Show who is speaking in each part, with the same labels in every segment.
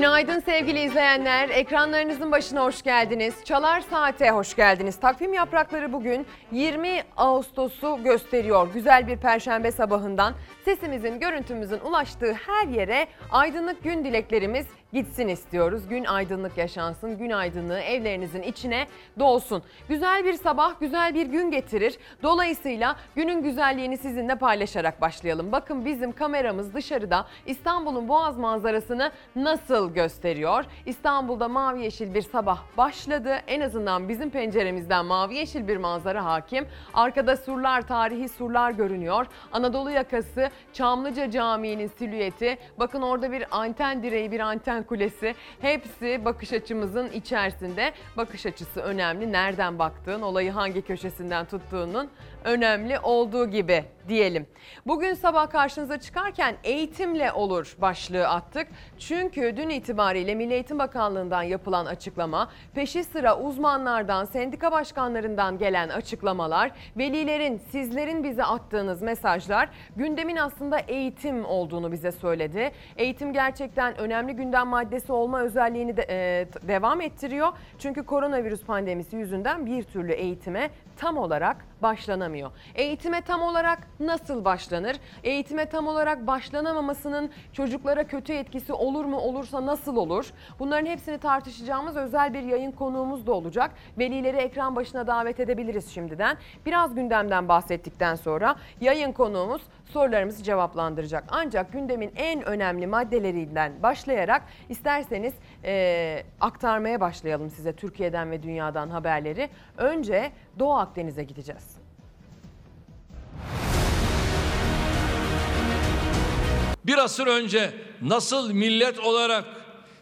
Speaker 1: Günaydın sevgili izleyenler. Ekranlarınızın başına hoş geldiniz. Çalar Saat'e hoş geldiniz. Takvim yaprakları bugün 20 Ağustos'u gösteriyor. Güzel bir perşembe sabahından sesimizin, görüntümüzün ulaştığı her yere aydınlık gün dileklerimiz gitsin istiyoruz. Gün aydınlık yaşansın, gün aydınlığı evlerinizin içine dolsun. Güzel bir sabah, güzel bir gün getirir. Dolayısıyla günün güzelliğini sizinle paylaşarak başlayalım. Bakın bizim kameramız dışarıda İstanbul'un Boğaz manzarasını nasıl gösteriyor? İstanbul'da mavi yeşil bir sabah başladı. En azından bizim penceremizden mavi yeşil bir manzara hakim. Arkada surlar, tarihi surlar görünüyor. Anadolu yakası Çamlıca Camii'nin silüeti. Bakın orada bir anten direği, bir anten kulesi. Hepsi bakış açımızın içerisinde. Bakış açısı önemli. Nereden baktığın, olayı hangi köşesinden tuttuğunun önemli olduğu gibi diyelim. Bugün sabah karşınıza çıkarken eğitimle olur başlığı attık. Çünkü dün itibariyle Milli Eğitim Bakanlığı'ndan yapılan açıklama, peşi sıra uzmanlardan, sendika başkanlarından gelen açıklamalar, velilerin, sizlerin bize attığınız mesajlar gündemin aslında eğitim olduğunu bize söyledi. Eğitim gerçekten önemli gündem maddesi olma özelliğini de, e, devam ettiriyor. Çünkü koronavirüs pandemisi yüzünden bir türlü eğitime tam olarak başlanamıyor. Eğitime tam olarak nasıl başlanır? Eğitime tam olarak başlanamamasının çocuklara kötü etkisi olur mu? Olursa nasıl olur? Bunların hepsini tartışacağımız özel bir yayın konuğumuz da olacak. Velileri ekran başına davet edebiliriz şimdiden. Biraz gündemden bahsettikten sonra yayın konuğumuz sorularımızı cevaplandıracak. Ancak gündemin en önemli maddelerinden başlayarak isterseniz eee, aktarmaya başlayalım size Türkiye'den ve dünyadan haberleri. Önce Doğu Akdeniz'e gideceğiz.
Speaker 2: Bir asır önce nasıl millet olarak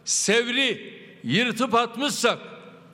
Speaker 2: Sevri yırtıp atmışsak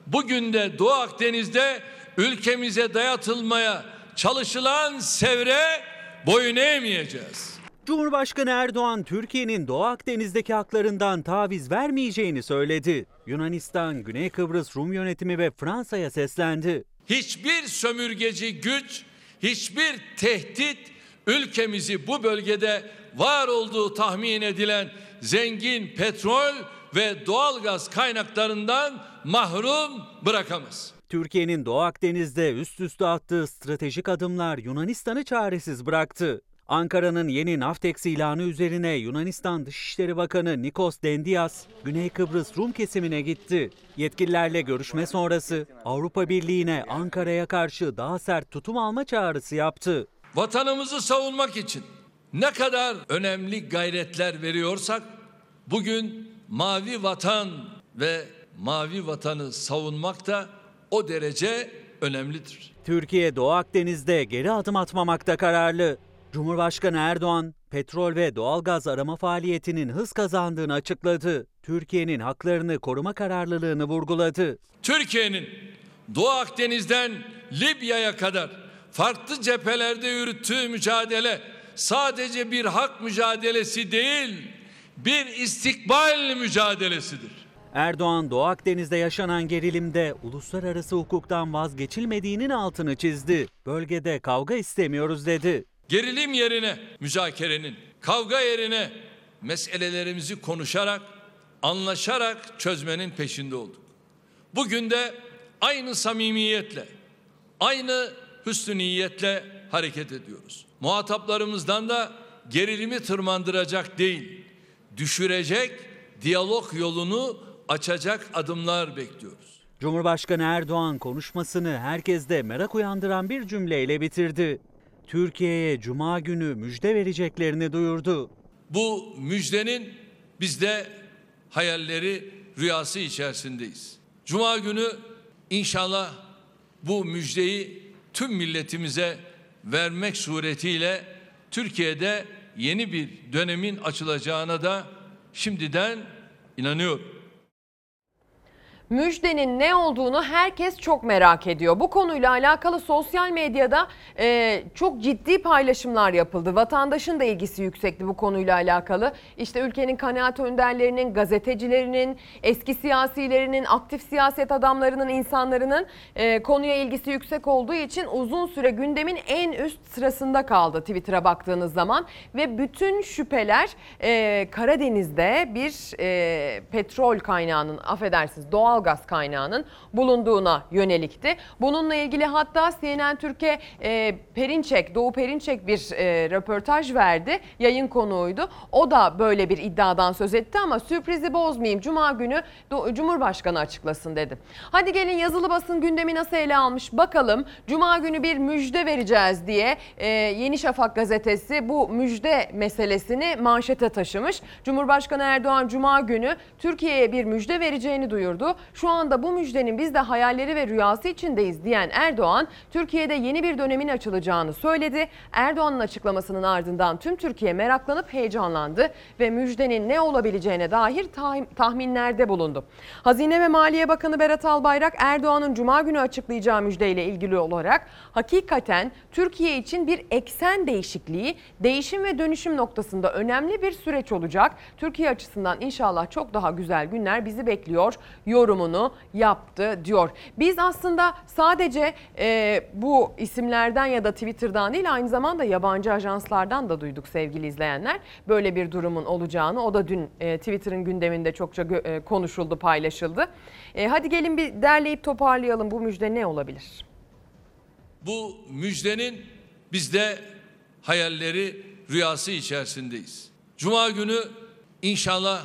Speaker 2: bugün de Doğu Akdeniz'de ülkemize dayatılmaya çalışılan sevre boyun eğmeyeceğiz.
Speaker 3: Cumhurbaşkanı Erdoğan Türkiye'nin Doğu Akdeniz'deki haklarından taviz vermeyeceğini söyledi. Yunanistan, Güney Kıbrıs Rum yönetimi ve Fransa'ya seslendi.
Speaker 2: Hiçbir sömürgeci güç, hiçbir tehdit ülkemizi bu bölgede var olduğu tahmin edilen zengin petrol ve doğalgaz kaynaklarından mahrum bırakamaz.
Speaker 3: Türkiye'nin Doğu Akdeniz'de üst üste attığı stratejik adımlar Yunanistan'ı çaresiz bıraktı. Ankara'nın yeni Naftex ilanı üzerine Yunanistan Dışişleri Bakanı Nikos Dendias, Güney Kıbrıs Rum kesimine gitti. Yetkililerle görüşme sonrası Avrupa Birliği'ne Ankara'ya karşı daha sert tutum alma çağrısı yaptı.
Speaker 2: Vatanımızı savunmak için ne kadar önemli gayretler veriyorsak bugün mavi vatan ve mavi vatanı savunmak da o derece önemlidir.
Speaker 3: Türkiye Doğu Akdeniz'de geri adım atmamakta kararlı. Cumhurbaşkanı Erdoğan, petrol ve doğalgaz arama faaliyetinin hız kazandığını açıkladı. Türkiye'nin haklarını koruma kararlılığını vurguladı.
Speaker 2: Türkiye'nin Doğu Akdeniz'den Libya'ya kadar farklı cephelerde yürüttüğü mücadele sadece bir hak mücadelesi değil, bir istikbal mücadelesidir.
Speaker 3: Erdoğan, Doğu Akdeniz'de yaşanan gerilimde uluslararası hukuktan vazgeçilmediğinin altını çizdi. Bölgede kavga istemiyoruz dedi.
Speaker 2: Gerilim yerine müzakerenin, kavga yerine meselelerimizi konuşarak, anlaşarak çözmenin peşinde olduk. Bugün de aynı samimiyetle, aynı hüsnü niyetle hareket ediyoruz. Muhataplarımızdan da gerilimi tırmandıracak değil, düşürecek, diyalog yolunu açacak adımlar bekliyoruz.
Speaker 3: Cumhurbaşkanı Erdoğan konuşmasını herkeste merak uyandıran bir cümleyle bitirdi. Türkiye'ye cuma günü müjde vereceklerini duyurdu.
Speaker 2: Bu müjdenin biz de hayalleri, rüyası içerisindeyiz. Cuma günü inşallah bu müjdeyi tüm milletimize vermek suretiyle Türkiye'de yeni bir dönemin açılacağına da şimdiden inanıyorum.
Speaker 1: Müjdenin ne olduğunu herkes çok merak ediyor. Bu konuyla alakalı sosyal medyada e, çok ciddi paylaşımlar yapıldı. Vatandaşın da ilgisi yüksekti bu konuyla alakalı. İşte ülkenin kanaat önderlerinin, gazetecilerinin, eski siyasilerinin, aktif siyaset adamlarının, insanlarının e, konuya ilgisi yüksek olduğu için uzun süre gündemin en üst sırasında kaldı Twitter'a baktığınız zaman. Ve bütün şüpheler e, Karadeniz'de bir e, petrol kaynağının, affedersiniz doğal gaz kaynağının bulunduğuna yönelikti. Bununla ilgili hatta CNN Türkiye e, Perinçek, Doğu Perinçek bir e, röportaj verdi. Yayın konuğuydu. O da böyle bir iddiadan söz etti ama sürprizi bozmayayım. Cuma günü Cumhurbaşkanı açıklasın dedi. Hadi gelin yazılı basın gündemi nasıl ele almış bakalım. Cuma günü bir müjde vereceğiz diye e, Yeni Şafak gazetesi bu müjde meselesini manşete taşımış. Cumhurbaşkanı Erdoğan Cuma günü Türkiye'ye bir müjde vereceğini duyurdu. Şu anda bu müjdenin biz de hayalleri ve rüyası içindeyiz diyen Erdoğan, Türkiye'de yeni bir dönemin açılacağını söyledi. Erdoğan'ın açıklamasının ardından tüm Türkiye meraklanıp heyecanlandı ve müjdenin ne olabileceğine dair tah- tahminlerde bulundu. Hazine ve Maliye Bakanı Berat Albayrak Erdoğan'ın Cuma günü açıklayacağı müjdeyle ilgili olarak hakikaten Türkiye için bir eksen değişikliği, değişim ve dönüşüm noktasında önemli bir süreç olacak. Türkiye açısından inşallah çok daha güzel günler bizi bekliyor yorumunu yaptı diyor. Biz aslında sadece e, bu isimlerden ya da Twitter'dan değil aynı zamanda yabancı ajanslardan da duyduk sevgili izleyenler. Böyle bir durumun olacağını o da dün e, Twitter'ın gündeminde çokça e, konuşuldu, paylaşıldı. E, hadi gelin bir derleyip toparlayalım bu müjde ne olabilir?
Speaker 2: Bu müjdenin biz de hayalleri, rüyası içerisindeyiz. Cuma günü inşallah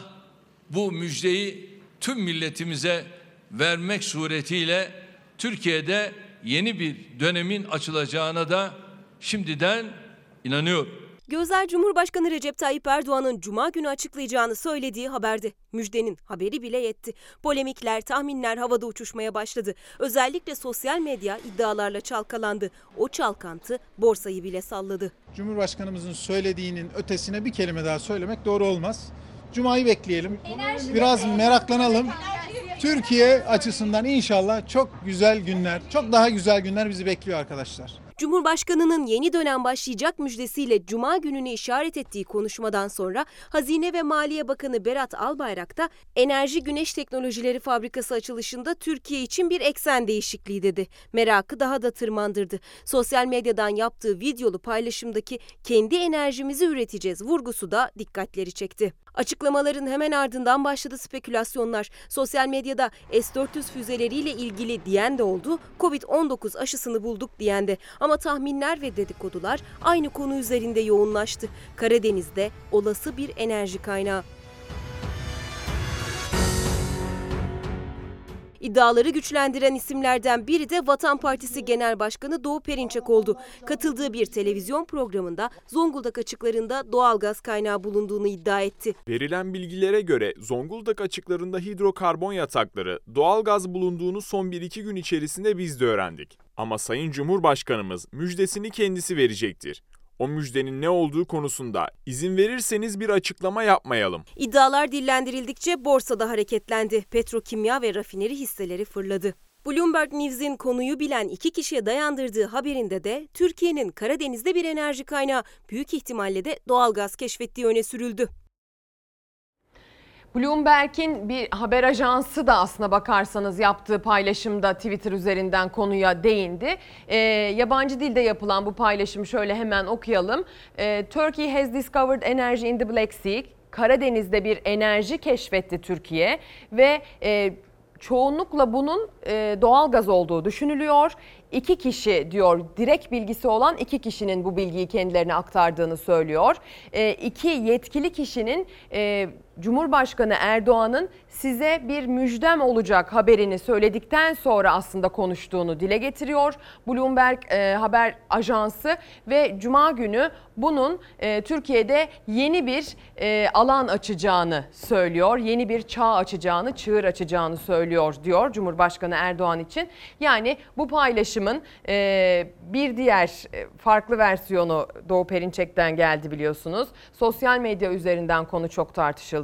Speaker 2: bu müjdeyi tüm milletimize vermek suretiyle Türkiye'de yeni bir dönemin açılacağına da şimdiden inanıyorum.
Speaker 4: Gözler Cumhurbaşkanı Recep Tayyip Erdoğan'ın Cuma günü açıklayacağını söylediği haberde. Müjdenin haberi bile yetti. Polemikler, tahminler havada uçuşmaya başladı. Özellikle sosyal medya iddialarla çalkalandı. O çalkantı borsayı bile salladı.
Speaker 5: Cumhurbaşkanımızın söylediğinin ötesine bir kelime daha söylemek doğru olmaz. Cuma'yı bekleyelim. Biraz meraklanalım. Türkiye açısından inşallah çok güzel günler, çok daha güzel günler bizi bekliyor arkadaşlar.
Speaker 4: Cumhurbaşkanının yeni dönem başlayacak müjdesiyle Cuma gününü işaret ettiği konuşmadan sonra Hazine ve Maliye Bakanı Berat Albayrak da Enerji Güneş Teknolojileri Fabrikası açılışında Türkiye için bir eksen değişikliği dedi. Merakı daha da tırmandırdı. Sosyal medyadan yaptığı videolu paylaşımdaki kendi enerjimizi üreteceğiz vurgusu da dikkatleri çekti. Açıklamaların hemen ardından başladı spekülasyonlar. Sosyal medyada S-400 füzeleriyle ilgili diyen de oldu, Covid-19 aşısını bulduk diyen de. Ama tahminler ve dedikodular aynı konu üzerinde yoğunlaştı. Karadeniz'de olası bir enerji kaynağı. İddiaları güçlendiren isimlerden biri de Vatan Partisi Genel Başkanı Doğu Perinçek oldu. Katıldığı bir televizyon programında Zonguldak açıklarında doğalgaz kaynağı bulunduğunu iddia etti.
Speaker 6: Verilen bilgilere göre Zonguldak açıklarında hidrokarbon yatakları, doğalgaz bulunduğunu son 1-2 gün içerisinde biz de öğrendik. Ama Sayın Cumhurbaşkanımız müjdesini kendisi verecektir. O müjdenin ne olduğu konusunda izin verirseniz bir açıklama yapmayalım.
Speaker 4: İddialar dillendirildikçe borsada hareketlendi. Petrokimya ve rafineri hisseleri fırladı. Bloomberg News'in konuyu bilen iki kişiye dayandırdığı haberinde de Türkiye'nin Karadeniz'de bir enerji kaynağı büyük ihtimalle de doğalgaz keşfettiği öne sürüldü.
Speaker 1: Bloomberg'in bir haber ajansı da aslına bakarsanız yaptığı paylaşımda Twitter üzerinden konuya değindi. Ee, yabancı dilde yapılan bu paylaşımı şöyle hemen okuyalım. Ee, Turkey has discovered energy in the Black Sea. Karadeniz'de bir enerji keşfetti Türkiye ve e, çoğunlukla bunun e, doğal gaz olduğu düşünülüyor. İki kişi diyor direkt bilgisi olan iki kişinin bu bilgiyi kendilerine aktardığını söylüyor. E, iki yetkili kişinin e, Cumhurbaşkanı Erdoğan'ın size bir müjdem olacak haberini söyledikten sonra aslında konuştuğunu dile getiriyor. Bloomberg e, haber ajansı ve Cuma günü bunun e, Türkiye'de yeni bir e, alan açacağını söylüyor. Yeni bir çağ açacağını, çığır açacağını söylüyor diyor Cumhurbaşkanı Erdoğan için. Yani bu paylaşım paylaşımın e, bir diğer e, farklı versiyonu Doğu Perinçek'ten geldi biliyorsunuz. Sosyal medya üzerinden konu çok tartışıldı.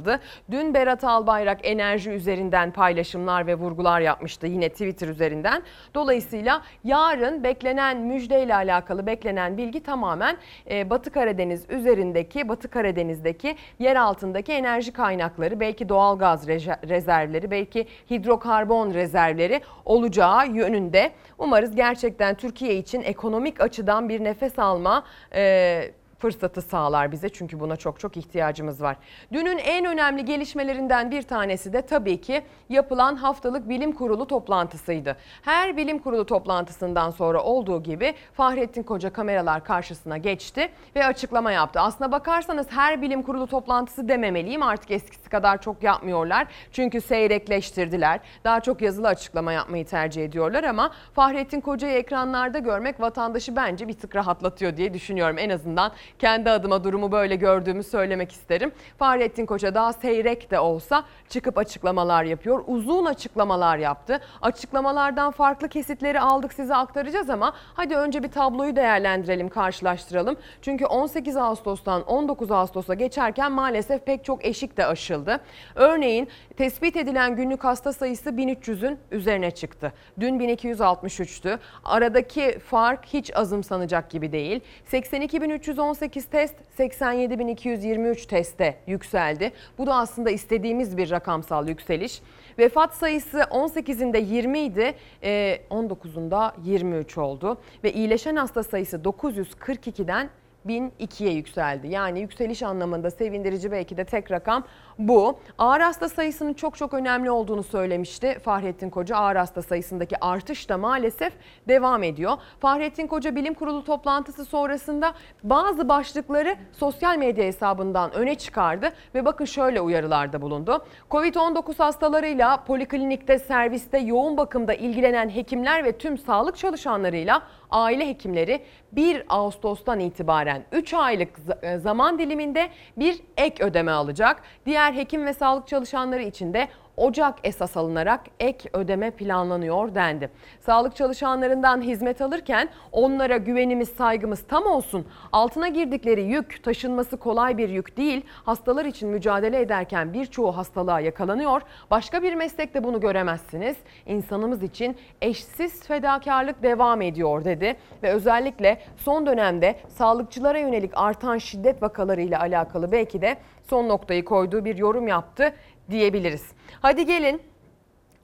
Speaker 1: Dün Berat Albayrak enerji üzerinden paylaşımlar ve vurgular yapmıştı yine Twitter üzerinden. Dolayısıyla yarın beklenen müjdeyle alakalı beklenen bilgi tamamen e, Batı Karadeniz üzerindeki, Batı Karadeniz'deki yer altındaki enerji kaynakları, belki doğal gaz rezervleri, belki hidrokarbon rezervleri olacağı yönünde. Umarız gerçekten Türkiye için ekonomik açıdan bir nefes alma e, fırsatı sağlar bize çünkü buna çok çok ihtiyacımız var. Dünün en önemli gelişmelerinden bir tanesi de tabii ki yapılan haftalık bilim kurulu toplantısıydı. Her bilim kurulu toplantısından sonra olduğu gibi Fahrettin Koca kameralar karşısına geçti ve açıklama yaptı. Aslına bakarsanız her bilim kurulu toplantısı dememeliyim artık eskisi kadar çok yapmıyorlar. Çünkü seyrekleştirdiler. Daha çok yazılı açıklama yapmayı tercih ediyorlar ama Fahrettin Koca'yı ekranlarda görmek vatandaşı bence bir tık rahatlatıyor diye düşünüyorum. En azından kendi adıma durumu böyle gördüğümü söylemek isterim. Fahrettin Koca daha seyrek de olsa çıkıp açıklamalar yapıyor. Uzun açıklamalar yaptı. Açıklamalardan farklı kesitleri aldık size aktaracağız ama hadi önce bir tabloyu değerlendirelim, karşılaştıralım. Çünkü 18 Ağustos'tan 19 Ağustos'a geçerken maalesef pek çok eşik de aşıldı. Örneğin tespit edilen günlük hasta sayısı 1300'ün üzerine çıktı. Dün 1263'tü. Aradaki fark hiç azımsanacak gibi değil. 82.318 test 87.223 teste yükseldi. Bu da aslında istediğimiz bir rakamsal yükseliş. Vefat sayısı 18'inde 20 idi, e, 19'unda 23 oldu ve iyileşen hasta sayısı 942'den 1002'ye yükseldi. Yani yükseliş anlamında sevindirici belki de tek rakam bu. Ağır hasta sayısının çok çok önemli olduğunu söylemişti Fahrettin Koca. Ağır hasta sayısındaki artış da maalesef devam ediyor. Fahrettin Koca Bilim Kurulu toplantısı sonrasında bazı başlıkları sosyal medya hesabından öne çıkardı ve bakın şöyle uyarılarda bulundu. Covid-19 hastalarıyla poliklinikte, serviste, yoğun bakımda ilgilenen hekimler ve tüm sağlık çalışanlarıyla aile hekimleri 1 Ağustos'tan itibaren 3 aylık z- zaman diliminde bir ek ödeme alacak. Diğer hekim ve sağlık çalışanları için de Ocak esas alınarak ek ödeme planlanıyor dendi. Sağlık çalışanlarından hizmet alırken onlara güvenimiz, saygımız tam olsun. Altına girdikleri yük taşınması kolay bir yük değil. Hastalar için mücadele ederken birçoğu hastalığa yakalanıyor. Başka bir meslekte bunu göremezsiniz. İnsanımız için eşsiz fedakarlık devam ediyor dedi ve özellikle son dönemde sağlıkçılara yönelik artan şiddet vakalarıyla alakalı belki de son noktayı koyduğu bir yorum yaptı diyebiliriz. Hadi gelin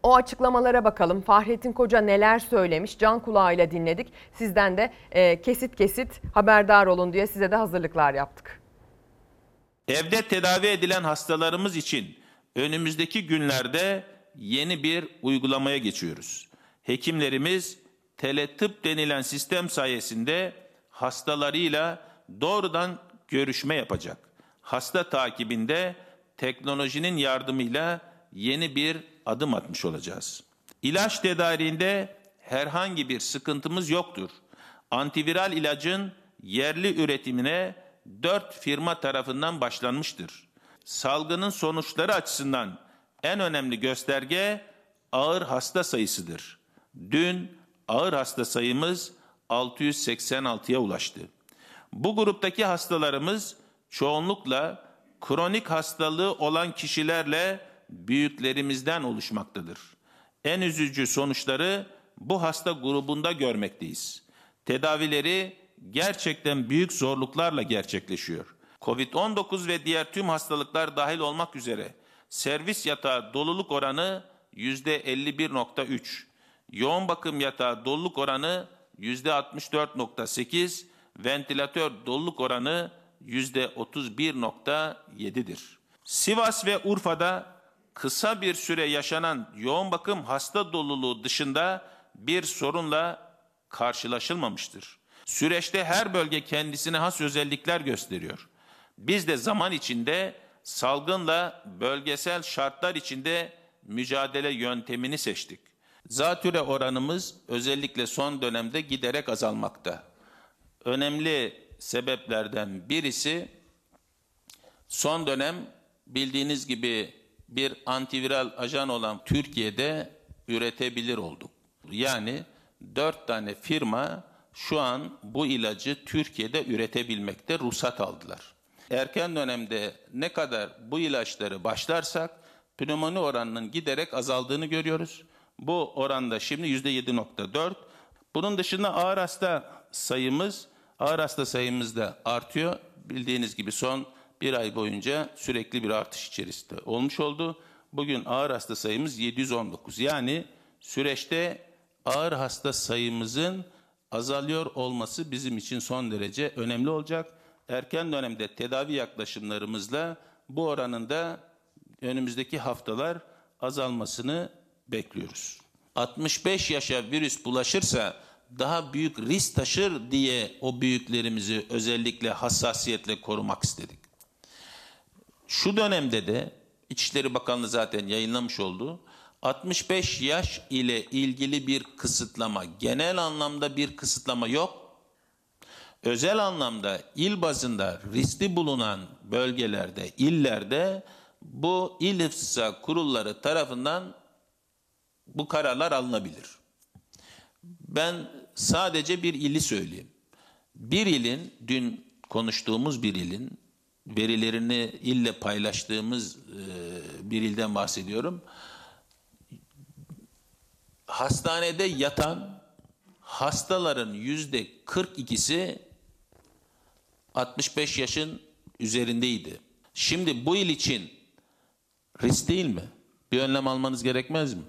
Speaker 1: o açıklamalara bakalım. Fahrettin Koca neler söylemiş? Can kulağıyla dinledik. Sizden de e, kesit kesit haberdar olun diye size de hazırlıklar yaptık.
Speaker 7: Evde tedavi edilen hastalarımız için önümüzdeki günlerde yeni bir uygulamaya geçiyoruz. Hekimlerimiz teletıp denilen sistem sayesinde hastalarıyla doğrudan görüşme yapacak. Hasta takibinde teknolojinin yardımıyla yeni bir adım atmış olacağız. İlaç tedariğinde herhangi bir sıkıntımız yoktur. Antiviral ilacın yerli üretimine dört firma tarafından başlanmıştır. Salgının sonuçları açısından en önemli gösterge ağır hasta sayısıdır. Dün ağır hasta sayımız 686'ya ulaştı. Bu gruptaki hastalarımız çoğunlukla kronik hastalığı olan kişilerle büyüklerimizden oluşmaktadır. En üzücü sonuçları bu hasta grubunda görmekteyiz. Tedavileri gerçekten büyük zorluklarla gerçekleşiyor. Covid-19 ve diğer tüm hastalıklar dahil olmak üzere servis yatağı doluluk oranı %51.3, yoğun bakım yatağı doluluk oranı %64.8, ventilatör doluluk oranı %31.7'dir. Sivas ve Urfa'da kısa bir süre yaşanan yoğun bakım hasta doluluğu dışında bir sorunla karşılaşılmamıştır. Süreçte her bölge kendisine has özellikler gösteriyor. Biz de zaman içinde salgınla bölgesel şartlar içinde mücadele yöntemini seçtik. Zatüre oranımız özellikle son dönemde giderek azalmakta. Önemli sebeplerden birisi son dönem bildiğiniz gibi bir antiviral ajan olan Türkiye'de üretebilir olduk. Yani dört tane firma şu an bu ilacı Türkiye'de üretebilmekte ruhsat aldılar. Erken dönemde ne kadar bu ilaçları başlarsak pnömoni oranının giderek azaldığını görüyoruz. Bu oranda şimdi %7.4. Bunun dışında ağır hasta sayımız, ağır hasta sayımız da artıyor. Bildiğiniz gibi son bir ay boyunca sürekli bir artış içerisinde olmuş oldu. Bugün ağır hasta sayımız 719. Yani süreçte ağır hasta sayımızın azalıyor olması bizim için son derece önemli olacak. Erken dönemde tedavi yaklaşımlarımızla bu oranın da önümüzdeki haftalar azalmasını bekliyoruz. 65 yaşa virüs bulaşırsa daha büyük risk taşır diye o büyüklerimizi özellikle hassasiyetle korumak istedik. Şu dönemde de İçişleri Bakanlığı zaten yayınlamış oldu. 65 yaş ile ilgili bir kısıtlama, genel anlamda bir kısıtlama yok. Özel anlamda il bazında riskli bulunan bölgelerde, illerde bu il ifsa kurulları tarafından bu kararlar alınabilir. Ben sadece bir ili söyleyeyim. Bir ilin, dün konuştuğumuz bir ilin, verilerini ille paylaştığımız e, bir ilden bahsediyorum. Hastanede yatan hastaların yüzde 42'si 65 yaşın üzerindeydi. Şimdi bu il için risk değil mi? Bir önlem almanız gerekmez mi?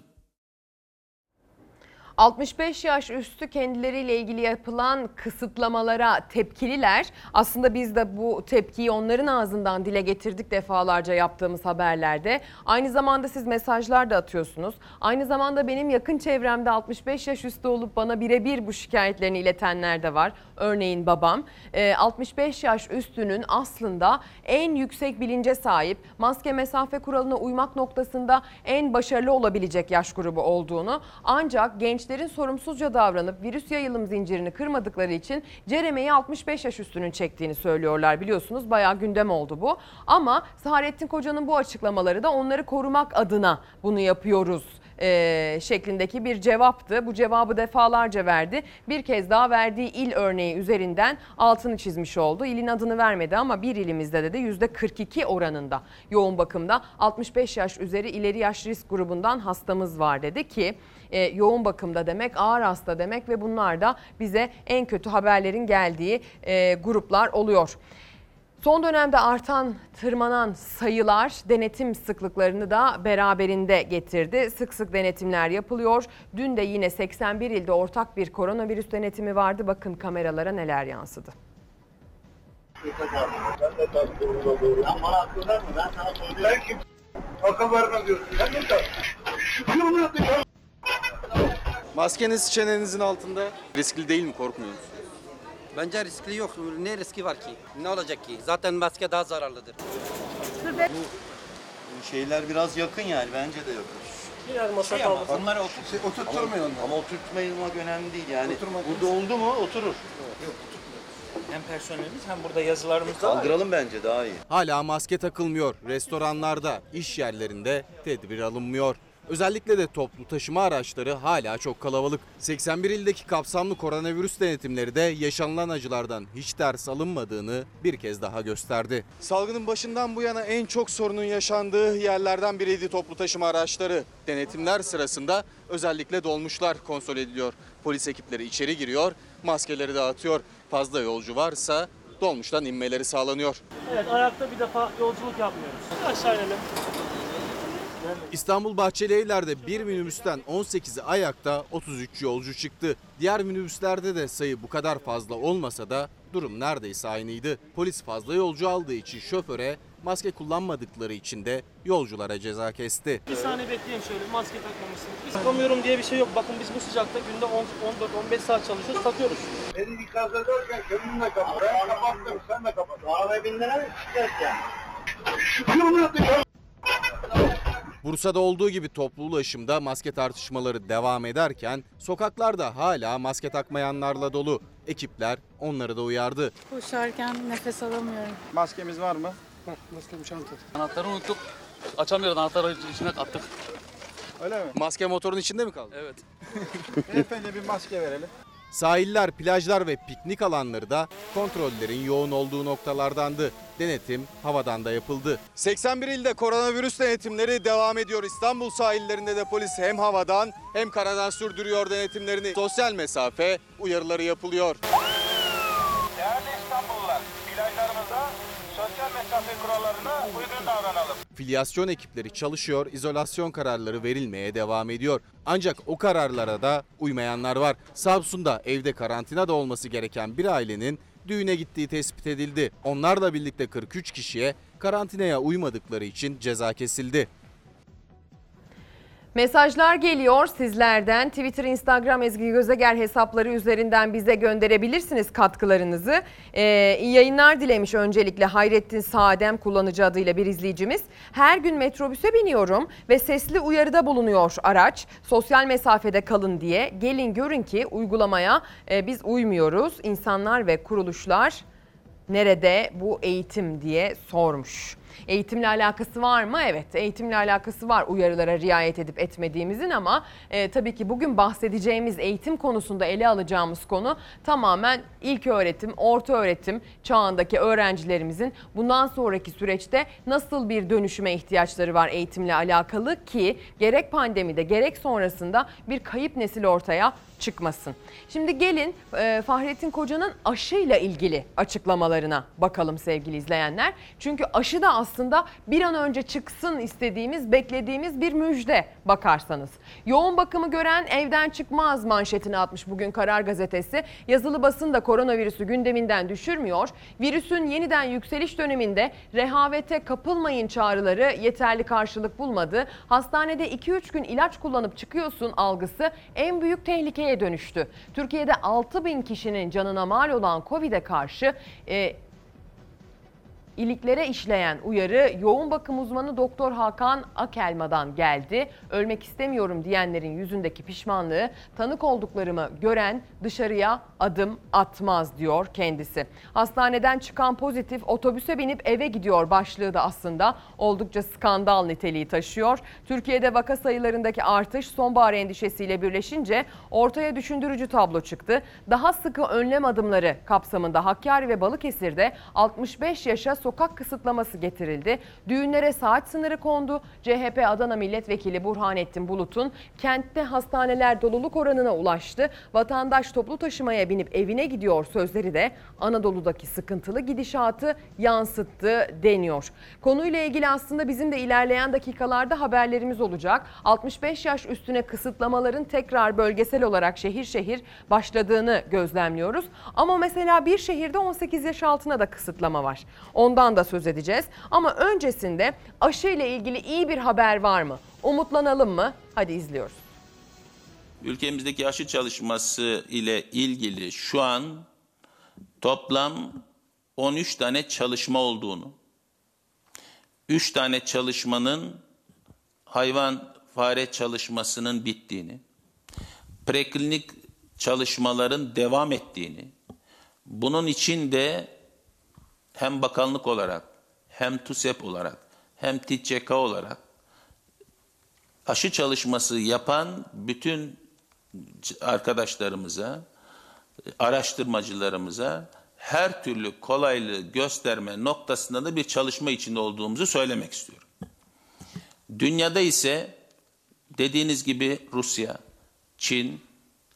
Speaker 1: 65 yaş üstü kendileriyle ilgili yapılan kısıtlamalara tepkililer. Aslında biz de bu tepkiyi onların ağzından dile getirdik defalarca yaptığımız haberlerde. Aynı zamanda siz mesajlar da atıyorsunuz. Aynı zamanda benim yakın çevremde 65 yaş üstü olup bana birebir bu şikayetlerini iletenler de var. Örneğin babam. Ee, 65 yaş üstünün aslında en yüksek bilince sahip, maske mesafe kuralına uymak noktasında en başarılı olabilecek yaş grubu olduğunu ancak gençlerin sorumsuzca davranıp virüs yayılım zincirini kırmadıkları için Cereme'yi 65 yaş üstünün çektiğini söylüyorlar biliyorsunuz. Bayağı gündem oldu bu. Ama Saadettin Koca'nın bu açıklamaları da onları korumak adına bunu yapıyoruz e, şeklindeki bir cevaptı. Bu cevabı defalarca verdi. Bir kez daha verdiği il örneği üzerinden altını çizmiş oldu. İlin adını vermedi ama bir ilimizde de, de %42 oranında yoğun bakımda 65 yaş üzeri ileri yaş risk grubundan hastamız var dedi ki e, yoğun bakımda demek ağır hasta demek ve bunlar da bize en kötü haberlerin geldiği e, gruplar oluyor. Son dönemde artan, tırmanan sayılar denetim sıklıklarını da beraberinde getirdi. Sık sık denetimler yapılıyor. Dün de yine 81 ilde ortak bir koronavirüs denetimi vardı. Bakın kameralara neler yansıdı.
Speaker 8: Şükür mü
Speaker 9: Maskeniz çenenizin altında. Riskli değil mi korkmuyor musunuz?
Speaker 10: Bence riskli yok. Ne riski var ki? Ne olacak ki? Zaten maske daha zararlıdır.
Speaker 11: Şeyler biraz yakın yani bence de yakın.
Speaker 10: Biraz masa
Speaker 11: Şey
Speaker 10: kalmasın.
Speaker 11: onları oturtturmuyor Ama oturtmaymak önemli değil yani. Burada oldu mu oturur.
Speaker 10: Hem personelimiz hem burada yazılarımız da var.
Speaker 11: Kaldıralım bence daha iyi.
Speaker 9: Hala maske takılmıyor. Restoranlarda, iş yerlerinde tedbir alınmıyor. Özellikle de toplu taşıma araçları hala çok kalabalık. 81 ildeki kapsamlı koronavirüs denetimleri de yaşanılan acılardan hiç ders alınmadığını bir kez daha gösterdi. Salgının başından bu yana en çok sorunun yaşandığı yerlerden biriydi toplu taşıma araçları. Denetimler sırasında özellikle dolmuşlar kontrol ediliyor. Polis ekipleri içeri giriyor, maskeleri dağıtıyor. Fazla yolcu varsa dolmuştan inmeleri sağlanıyor.
Speaker 10: Evet ayakta bir defa yolculuk yapmıyoruz. Aşağı inelim.
Speaker 9: İstanbul Bahçelievler'de bir minibüsten 18'i ayakta 33 yolcu çıktı. Diğer minibüslerde de sayı bu kadar fazla olmasa da durum neredeyse aynıydı. Polis fazla yolcu aldığı için şoföre, maske kullanmadıkları için de yolculara ceza kesti.
Speaker 10: Bir saniye bekleyin şöyle maske takmamışsınız. Biz takamıyorum diye bir şey yok. Bakın biz bu sıcakta günde 14-15 saat çalışıyoruz takıyoruz.
Speaker 8: Beni ikaz ederken kendin de kapat. Ben kapattım sen de kapat. Arabaya? Şikayet yani. Şükür mü
Speaker 9: Bursa'da olduğu gibi toplu ulaşımda maske tartışmaları devam ederken sokaklarda hala maske takmayanlarla dolu. Ekipler onları da uyardı.
Speaker 12: Koşarken nefes alamıyorum.
Speaker 9: Maskemiz var mı?
Speaker 10: Anahtarı unuttuk. Açamıyoruz anahtarı içine attık.
Speaker 13: Öyle mi?
Speaker 9: Maske motorun içinde mi kaldı?
Speaker 13: Evet. Beyefendi bir maske verelim.
Speaker 9: Sahiller, plajlar ve piknik alanları da kontrollerin yoğun olduğu noktalardandı. Denetim havadan da yapıldı. 81 ilde koronavirüs denetimleri devam ediyor. İstanbul sahillerinde de polis hem havadan hem karadan sürdürüyor denetimlerini. Sosyal mesafe uyarıları yapılıyor.
Speaker 8: Değerli İstanbullular, plajlarımızda sosyal mesafe kurallarına uygun davranalım.
Speaker 9: Filyasyon ekipleri çalışıyor, izolasyon kararları verilmeye devam ediyor. Ancak o kararlara da uymayanlar var. Samsun'da evde karantinada olması gereken bir ailenin düğüne gittiği tespit edildi. Onlarla birlikte 43 kişiye karantinaya uymadıkları için ceza kesildi.
Speaker 1: Mesajlar geliyor sizlerden. Twitter, Instagram Ezgi Gözeger hesapları üzerinden bize gönderebilirsiniz katkılarınızı. Ee, iyi yayınlar dilemiş öncelikle Hayrettin Sadem kullanıcı adıyla bir izleyicimiz. Her gün metrobüse biniyorum ve sesli uyarıda bulunuyor araç. Sosyal mesafede kalın diye. Gelin görün ki uygulamaya e, biz uymuyoruz. İnsanlar ve kuruluşlar nerede bu eğitim diye sormuş. Eğitimle alakası var mı? Evet eğitimle alakası var uyarılara riayet edip etmediğimizin ama e, tabii ki bugün bahsedeceğimiz eğitim konusunda ele alacağımız konu tamamen ilk öğretim, orta öğretim çağındaki öğrencilerimizin bundan sonraki süreçte nasıl bir dönüşüme ihtiyaçları var eğitimle alakalı ki gerek pandemide gerek sonrasında bir kayıp nesil ortaya çıkmasın. Şimdi gelin e, Fahrettin Koca'nın aşıyla ilgili açıklamalarına bakalım sevgili izleyenler. Çünkü aşı da aslında bir an önce çıksın istediğimiz, beklediğimiz bir müjde bakarsanız. Yoğun bakımı gören evden çıkmaz manşetini atmış bugün Karar Gazetesi. Yazılı basın da koronavirüsü gündeminden düşürmüyor. Virüsün yeniden yükseliş döneminde rehavete kapılmayın çağrıları yeterli karşılık bulmadı. Hastanede 2-3 gün ilaç kullanıp çıkıyorsun algısı en büyük tehlikeye dönüştü. Türkiye'de 6 bin kişinin canına mal olan Covid'e karşı e, iliklere işleyen uyarı yoğun bakım uzmanı Doktor Hakan Akelma'dan geldi. Ölmek istemiyorum diyenlerin yüzündeki pişmanlığı tanık olduklarımı gören dışarıya adım atmaz diyor kendisi. Hastaneden çıkan pozitif otobüse binip eve gidiyor başlığı da aslında oldukça skandal niteliği taşıyor. Türkiye'de vaka sayılarındaki artış sonbahar endişesiyle birleşince ortaya düşündürücü tablo çıktı. Daha sıkı önlem adımları kapsamında Hakkari ve Balıkesir'de 65 yaşa sokak kısıtlaması getirildi. Düğünlere saat sınırı kondu. CHP Adana Milletvekili Burhanettin Bulut'un kentte hastaneler doluluk oranına ulaştı. Vatandaş toplu taşımaya binip evine gidiyor sözleri de Anadolu'daki sıkıntılı gidişatı yansıttı deniyor. Konuyla ilgili aslında bizim de ilerleyen dakikalarda haberlerimiz olacak. 65 yaş üstüne kısıtlamaların tekrar bölgesel olarak şehir şehir başladığını gözlemliyoruz. Ama mesela bir şehirde 18 yaş altına da kısıtlama var. Ondan da söz edeceğiz. Ama öncesinde aşı ile ilgili iyi bir haber var mı? Umutlanalım mı? Hadi izliyoruz.
Speaker 7: Ülkemizdeki aşı çalışması ile ilgili şu an toplam 13 tane çalışma olduğunu, 3 tane çalışmanın hayvan fare çalışmasının bittiğini, preklinik çalışmaların devam ettiğini, bunun için de hem bakanlık olarak, hem TUSEP olarak, hem TİÇK olarak aşı çalışması yapan bütün arkadaşlarımıza, araştırmacılarımıza her türlü kolaylığı gösterme noktasında da bir çalışma içinde olduğumuzu söylemek istiyorum. Dünyada ise dediğiniz gibi Rusya, Çin,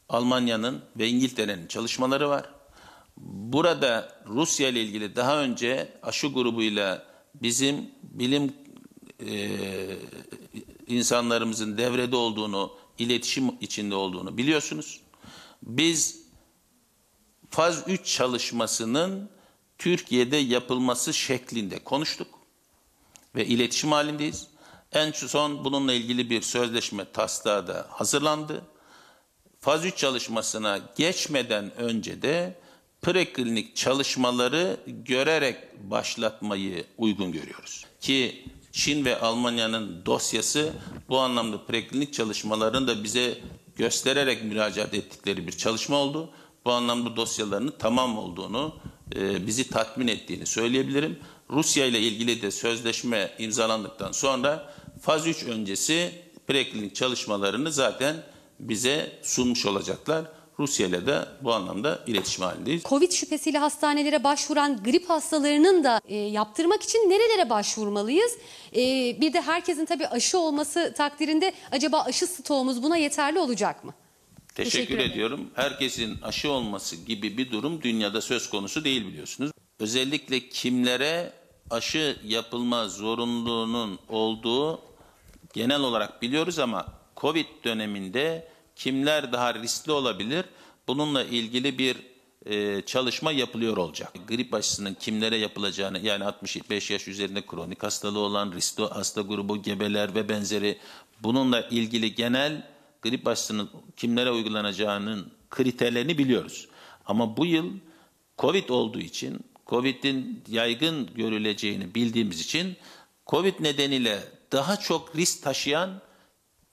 Speaker 7: Almanya'nın ve İngiltere'nin çalışmaları var. Burada Rusya ile ilgili daha önce aşı grubuyla bizim bilim e, insanlarımızın devrede olduğunu, iletişim içinde olduğunu biliyorsunuz. Biz faz 3 çalışmasının Türkiye'de yapılması şeklinde konuştuk ve iletişim halindeyiz. En son bununla ilgili bir sözleşme taslağı da hazırlandı. Faz 3 çalışmasına geçmeden önce de preklinik çalışmaları görerek başlatmayı uygun görüyoruz. Ki Çin ve Almanya'nın dosyası bu anlamda preklinik çalışmaların da bize göstererek müracaat ettikleri bir çalışma oldu. Bu anlamda dosyalarının tamam olduğunu, e, bizi tatmin ettiğini söyleyebilirim. Rusya ile ilgili de sözleşme imzalandıktan sonra faz 3 öncesi preklinik çalışmalarını zaten bize sunmuş olacaklar. Rusya ile de bu anlamda iletişim halindeyiz.
Speaker 14: Covid şüphesiyle hastanelere başvuran grip hastalarının da e, yaptırmak için nerelere başvurmalıyız? E, bir de herkesin tabii aşı olması takdirinde acaba aşı stoğumuz buna yeterli olacak mı?
Speaker 7: Teşekkür,
Speaker 14: Teşekkür ederim.
Speaker 7: ediyorum. Herkesin aşı olması gibi bir durum dünyada söz konusu değil biliyorsunuz. Özellikle kimlere aşı yapılma zorunluluğunun olduğu genel olarak biliyoruz ama Covid döneminde kimler daha riskli olabilir? Bununla ilgili bir e, çalışma yapılıyor olacak. Grip aşısının kimlere yapılacağını yani 65 yaş üzerinde kronik hastalığı olan riskli hasta grubu, gebeler ve benzeri bununla ilgili genel grip aşısının kimlere uygulanacağının kriterlerini biliyoruz. Ama bu yıl Covid olduğu için, Covid'in yaygın görüleceğini bildiğimiz için Covid nedeniyle daha çok risk taşıyan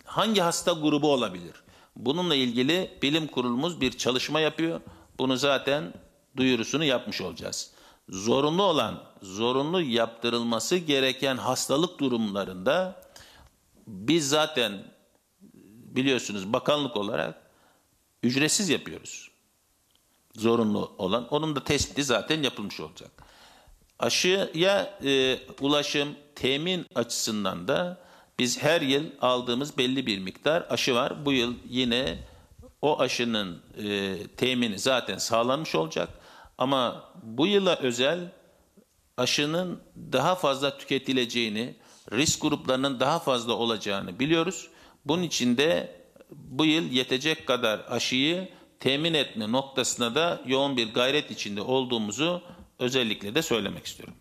Speaker 7: hangi hasta grubu olabilir? Bununla ilgili bilim kurulumuz bir çalışma yapıyor. Bunu zaten duyurusunu yapmış olacağız. Zorunlu olan, zorunlu yaptırılması gereken hastalık durumlarında biz zaten biliyorsunuz bakanlık olarak ücretsiz yapıyoruz. Zorunlu olan. Onun da tespiti zaten yapılmış olacak. Aşıya e, ulaşım, temin açısından da biz her yıl aldığımız belli bir miktar aşı var. Bu yıl yine o aşının e, temini zaten sağlanmış olacak. Ama bu yıla özel aşının daha fazla tüketileceğini, risk gruplarının daha fazla olacağını biliyoruz. Bunun için de bu yıl yetecek kadar aşıyı temin etme noktasına da yoğun bir gayret içinde olduğumuzu özellikle de söylemek istiyorum.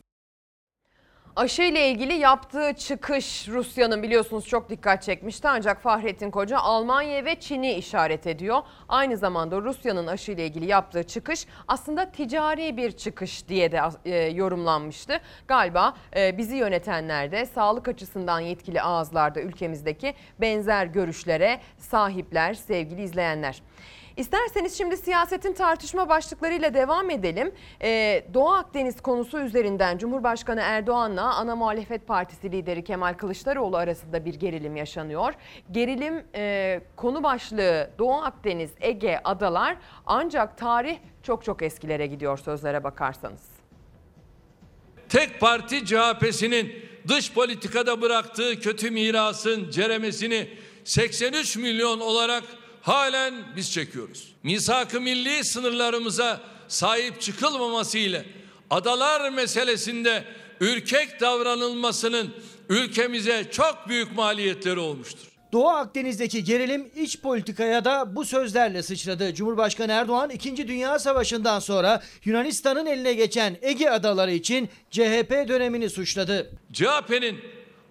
Speaker 1: Aşı ile ilgili yaptığı çıkış Rusya'nın biliyorsunuz çok dikkat çekmişti ancak Fahrettin Koca Almanya ve Çin'i işaret ediyor. Aynı zamanda Rusya'nın aşı ile ilgili yaptığı çıkış aslında ticari bir çıkış diye de e, yorumlanmıştı. Galiba e, bizi yönetenler de sağlık açısından yetkili ağızlarda ülkemizdeki benzer görüşlere sahipler sevgili izleyenler. İsterseniz şimdi siyasetin tartışma başlıklarıyla devam edelim. Ee, Doğu Akdeniz konusu üzerinden Cumhurbaşkanı Erdoğan'la ana muhalefet partisi lideri Kemal Kılıçdaroğlu arasında bir gerilim yaşanıyor. Gerilim e, konu başlığı Doğu Akdeniz, Ege, Adalar ancak tarih çok çok eskilere gidiyor sözlere bakarsanız.
Speaker 2: Tek parti CHP'sinin dış politikada bıraktığı kötü mirasın ceremesini 83 milyon olarak halen biz çekiyoruz. Misak-ı milli sınırlarımıza sahip çıkılmaması ile adalar meselesinde ürkek davranılmasının ülkemize çok büyük maliyetleri olmuştur.
Speaker 15: Doğu Akdeniz'deki gerilim iç politikaya da bu sözlerle sıçradı. Cumhurbaşkanı Erdoğan 2. Dünya Savaşı'ndan sonra Yunanistan'ın eline geçen Ege adaları için CHP dönemini suçladı.
Speaker 2: CHP'nin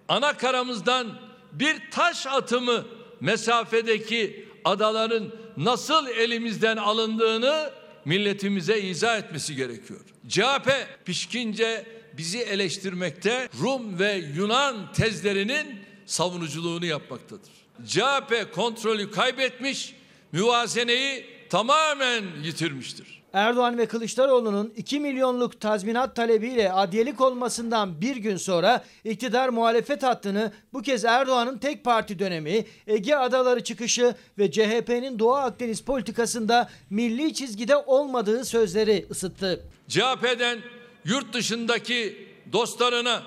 Speaker 2: ana karamızdan bir taş atımı mesafedeki adaların nasıl elimizden alındığını milletimize izah etmesi gerekiyor. CHP pişkince bizi eleştirmekte, Rum ve Yunan tezlerinin savunuculuğunu yapmaktadır. CHP kontrolü kaybetmiş, müvazeneyi tamamen yitirmiştir.
Speaker 15: Erdoğan ve Kılıçdaroğlu'nun 2 milyonluk tazminat talebiyle adliyelik olmasından bir gün sonra iktidar muhalefet hattını bu kez Erdoğan'ın tek parti dönemi, Ege Adaları çıkışı ve CHP'nin Doğu Akdeniz politikasında milli çizgide olmadığı sözleri ısıttı.
Speaker 2: CHP'den yurt dışındaki dostlarına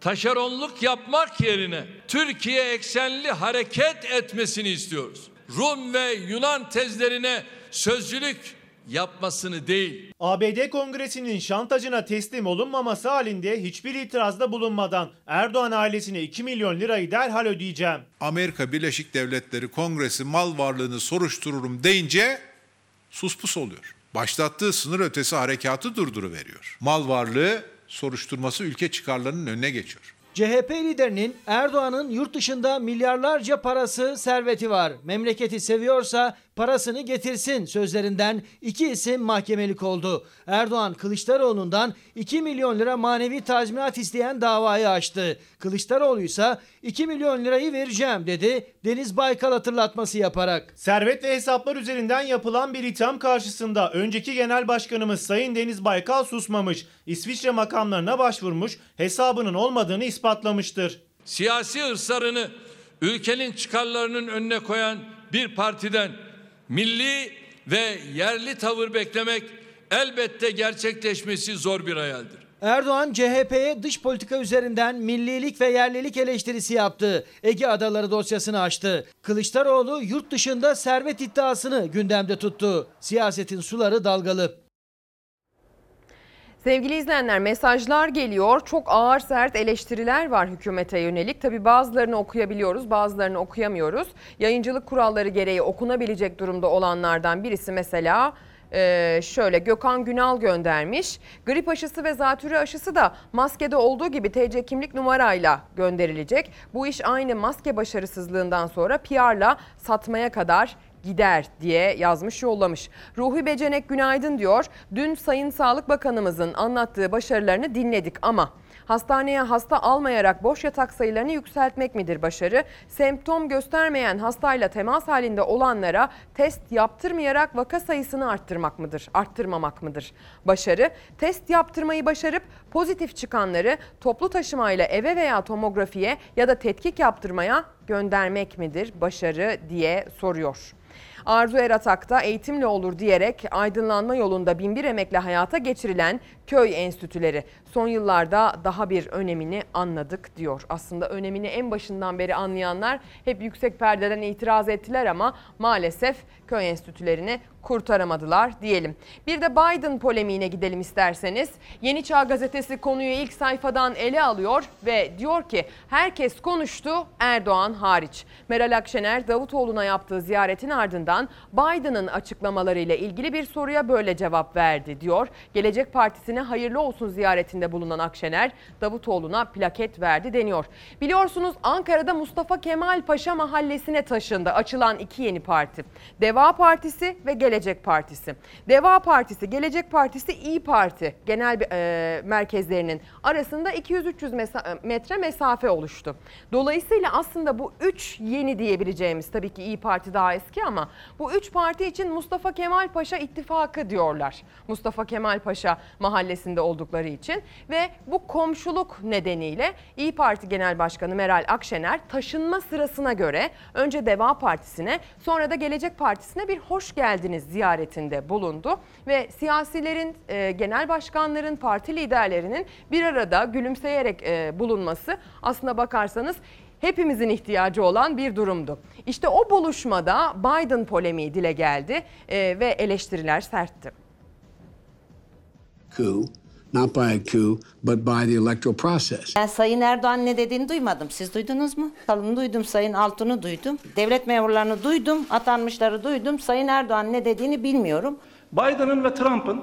Speaker 2: taşeronluk yapmak yerine Türkiye eksenli hareket etmesini istiyoruz. Rum ve Yunan tezlerine sözcülük yapmasını değil.
Speaker 16: ABD Kongresi'nin şantajına teslim olunmaması halinde hiçbir itirazda bulunmadan Erdoğan ailesine 2 milyon lirayı derhal ödeyeceğim.
Speaker 5: Amerika Birleşik Devletleri Kongresi mal varlığını soruştururum deyince suspus oluyor. Başlattığı sınır ötesi harekatı durduruveriyor. Mal varlığı soruşturması ülke çıkarlarının önüne geçiyor.
Speaker 15: CHP liderinin Erdoğan'ın yurt dışında milyarlarca parası, serveti var. Memleketi seviyorsa parasını getirsin sözlerinden iki isim mahkemelik oldu. Erdoğan Kılıçdaroğlu'ndan 2 milyon lira manevi tazminat isteyen davayı açtı. Kılıçdaroğlu ise 2 milyon lirayı vereceğim dedi Deniz Baykal hatırlatması yaparak.
Speaker 16: Servet ve hesaplar üzerinden yapılan bir itham karşısında önceki genel başkanımız Sayın Deniz Baykal susmamış. İsviçre makamlarına başvurmuş, hesabının olmadığını ispatlamıştır.
Speaker 2: Siyasi hırslarını ülkenin çıkarlarının önüne koyan bir partiden milli ve yerli tavır beklemek elbette gerçekleşmesi zor bir hayaldir.
Speaker 15: Erdoğan CHP'ye dış politika üzerinden millilik ve yerlilik eleştirisi yaptı. Ege Adaları dosyasını açtı. Kılıçdaroğlu yurt dışında servet iddiasını gündemde tuttu. Siyasetin suları dalgalı.
Speaker 1: Sevgili izleyenler mesajlar geliyor. Çok ağır sert eleştiriler var hükümete yönelik. Tabi bazılarını okuyabiliyoruz bazılarını okuyamıyoruz. Yayıncılık kuralları gereği okunabilecek durumda olanlardan birisi mesela ee, şöyle Gökhan Günal göndermiş. Grip aşısı ve zatürre aşısı da maskede olduğu gibi TC kimlik numarayla gönderilecek. Bu iş aynı maske başarısızlığından sonra PR'la satmaya kadar gider diye yazmış yollamış. Ruhi Becenek günaydın diyor. Dün Sayın Sağlık Bakanımızın anlattığı başarılarını dinledik ama hastaneye hasta almayarak boş yatak sayılarını yükseltmek midir başarı? Semptom göstermeyen hastayla temas halinde olanlara test yaptırmayarak vaka sayısını arttırmak mıdır? Arttırmamak mıdır? Başarı test yaptırmayı başarıp pozitif çıkanları toplu taşımayla eve veya tomografiye ya da tetkik yaptırmaya göndermek midir? Başarı diye soruyor. Arzu Eratak'ta eğitimle olur diyerek aydınlanma yolunda binbir emekle hayata geçirilen köy enstitüleri son yıllarda daha bir önemini anladık diyor. Aslında önemini en başından beri anlayanlar hep yüksek perdeden itiraz ettiler ama maalesef köy enstitülerini kurtaramadılar diyelim. Bir de Biden polemiğine gidelim isterseniz. Yeni Çağ gazetesi konuyu ilk sayfadan ele alıyor ve diyor ki herkes konuştu Erdoğan hariç. Meral Akşener Davutoğlu'na yaptığı ziyaretin ardından Biden'ın açıklamalarıyla ilgili bir soruya böyle cevap verdi diyor. Gelecek Partisi'ne hayırlı olsun ziyaretinde bulunan Akşener Davutoğlu'na plaket verdi deniyor. Biliyorsunuz Ankara'da Mustafa Kemal Paşa mahallesine taşındı açılan iki yeni parti. Deva Partisi ve Gelecek Partisi. Deva Partisi, Gelecek Partisi, İyi Parti genel e, merkezlerinin arasında 200-300 mesa- metre mesafe oluştu. Dolayısıyla aslında bu üç yeni diyebileceğimiz tabii ki İyi Parti daha eski ama bu üç parti için Mustafa Kemal Paşa ittifakı diyorlar. Mustafa Kemal Paşa mahallesinde oldukları için ve bu komşuluk nedeniyle İyi Parti Genel Başkanı Meral Akşener taşınma sırasına göre önce Deva Partisi'ne sonra da Gelecek Partisi'ne bir hoş geldiniz ziyaretinde bulundu ve siyasilerin, e, genel başkanların, parti liderlerinin bir arada gülümseyerek e, bulunması aslına bakarsanız hepimizin ihtiyacı olan bir durumdu. İşte o buluşmada Biden polemiği dile geldi e, ve eleştiriler sertti.
Speaker 17: Coup, not by a coup, but by the electoral process.
Speaker 18: Ben Sayın Erdoğan ne dediğini duymadım. Siz duydunuz mu? Kalın duydum, Sayın Altun'u duydum. Devlet memurlarını duydum, atanmışları duydum. Sayın Erdoğan ne dediğini bilmiyorum.
Speaker 10: Biden'ın ve Trump'ın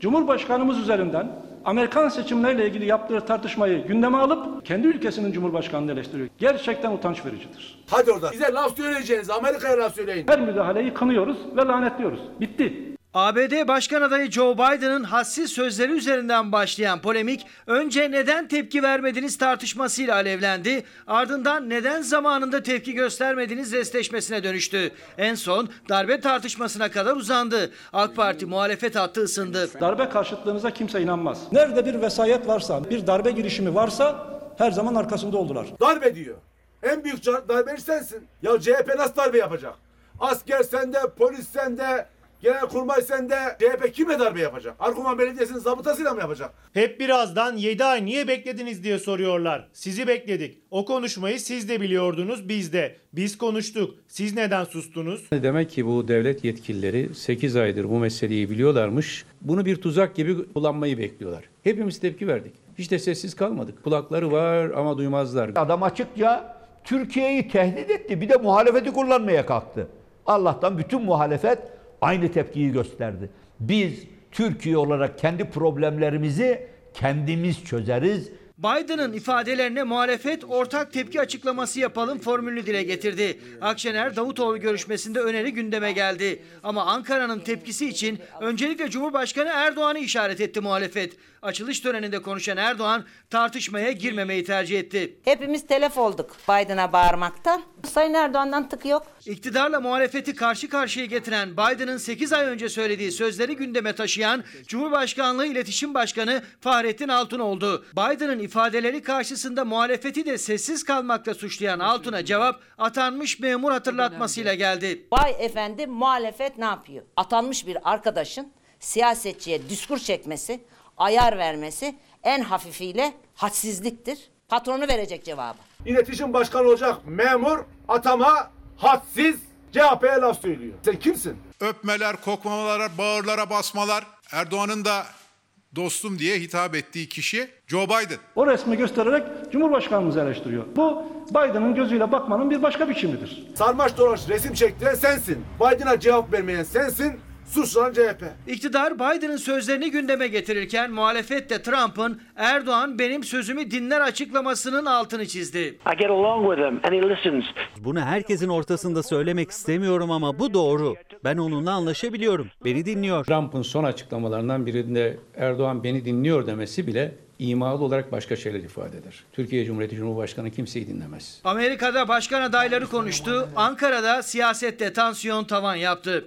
Speaker 10: Cumhurbaşkanımız üzerinden Amerikan seçimleriyle ilgili yaptığı tartışmayı gündeme alıp kendi ülkesinin Cumhurbaşkanını eleştiriyor. Gerçekten utanç vericidir.
Speaker 19: Hadi oradan. Bize laf söyleyeceğiniz Amerika'ya laf söyleyin.
Speaker 10: Her müdahaleyi kınıyoruz ve lanetliyoruz. Bitti.
Speaker 15: ABD Başkan adayı Joe Biden'ın hassiz sözleri üzerinden başlayan polemik önce neden tepki vermediniz tartışmasıyla alevlendi. Ardından neden zamanında tepki göstermediniz restleşmesine dönüştü. En son darbe tartışmasına kadar uzandı. AK Parti muhalefet hattı ısındı.
Speaker 10: Darbe karşıtlığınıza kimse inanmaz. Nerede bir vesayet varsa, bir darbe girişimi varsa her zaman arkasında oldular.
Speaker 19: Darbe diyor. En büyük darbeci sensin. Ya CHP nasıl darbe yapacak? Asker sende, polis sende, genelkurmay sende. CHP kime darbe yapacak? Arkuman Belediyesi'nin zabıtasıyla mı yapacak?
Speaker 16: Hep birazdan 7 ay niye beklediniz diye soruyorlar. Sizi bekledik. O konuşmayı siz de biliyordunuz biz de. Biz konuştuk. Siz neden sustunuz?
Speaker 20: Demek ki bu devlet yetkilileri 8 aydır bu meseleyi biliyorlarmış. Bunu bir tuzak gibi kullanmayı bekliyorlar. Hepimiz tepki verdik. Hiç de sessiz kalmadık. Kulakları var ama duymazlar.
Speaker 21: Adam açıkça Türkiye'yi tehdit etti. Bir de muhalefeti kullanmaya kalktı. Allah'tan bütün muhalefet aynı tepkiyi gösterdi. Biz Türkiye olarak kendi problemlerimizi kendimiz çözeriz.
Speaker 15: Biden'ın ifadelerine muhalefet ortak tepki açıklaması yapalım formülünü dile getirdi. Akşener Davutoğlu görüşmesinde öneri gündeme geldi. Ama Ankara'nın tepkisi için öncelikle Cumhurbaşkanı Erdoğan'ı işaret etti muhalefet. Açılış töreninde konuşan Erdoğan tartışmaya girmemeyi tercih etti.
Speaker 18: Hepimiz telef olduk Biden'a bağırmaktan. Sayın Erdoğan'dan tık yok.
Speaker 15: İktidarla muhalefeti karşı karşıya getiren Biden'ın 8 ay önce söylediği sözleri gündeme taşıyan Cumhurbaşkanlığı İletişim Başkanı Fahrettin Altun oldu. Biden'ın ifadeleri karşısında muhalefeti de sessiz kalmakla suçlayan Altun'a cevap atanmış memur hatırlatmasıyla geldi.
Speaker 18: Vay efendim muhalefet ne yapıyor? Atanmış bir arkadaşın siyasetçiye diskur çekmesi, ayar vermesi en hafifiyle hadsizliktir. Patronu verecek cevabı.
Speaker 19: İletişim başkanı olacak memur atama hadsiz CHP'ye laf söylüyor. Sen kimsin?
Speaker 5: Öpmeler, kokmamalar, bağırlara basmalar. Erdoğan'ın da dostum diye hitap ettiği kişi Joe Biden.
Speaker 10: O resmi göstererek Cumhurbaşkanımızı eleştiriyor. Bu Biden'ın gözüyle bakmanın bir başka biçimidir.
Speaker 19: Sarmaş dolaş resim çektiren sensin. Biden'a cevap vermeyen sensin. Suçlanan CHP.
Speaker 15: İktidar Biden'ın sözlerini gündeme getirirken muhalefet de Trump'ın Erdoğan benim sözümü dinler açıklamasının altını çizdi.
Speaker 8: I get along with him and he listens.
Speaker 22: Bunu herkesin ortasında söylemek istemiyorum ama bu doğru. Ben onunla anlaşabiliyorum. Beni dinliyor.
Speaker 20: Trump'ın son açıklamalarından birinde Erdoğan beni dinliyor demesi bile imalı olarak başka şeyler ifade eder. Türkiye Cumhuriyeti Cumhurbaşkanı kimseyi dinlemez.
Speaker 15: Amerika'da başkan adayları konuştu. Ankara'da siyasette tansiyon tavan yaptı.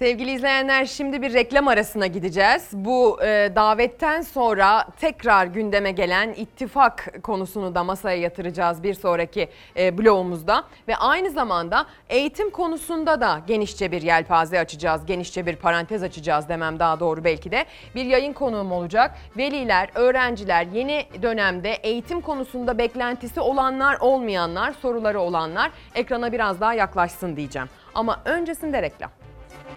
Speaker 1: Sevgili izleyenler şimdi bir reklam arasına gideceğiz. Bu e, davetten sonra tekrar gündeme gelen ittifak konusunu da masaya yatıracağız bir sonraki e, bloğumuzda. Ve aynı zamanda eğitim konusunda da genişçe bir yelpaze açacağız. Genişçe bir parantez açacağız demem daha doğru belki de. Bir yayın konuğum olacak. Veliler, öğrenciler yeni dönemde eğitim konusunda beklentisi olanlar olmayanlar, soruları olanlar ekrana biraz daha yaklaşsın diyeceğim. Ama öncesinde reklam.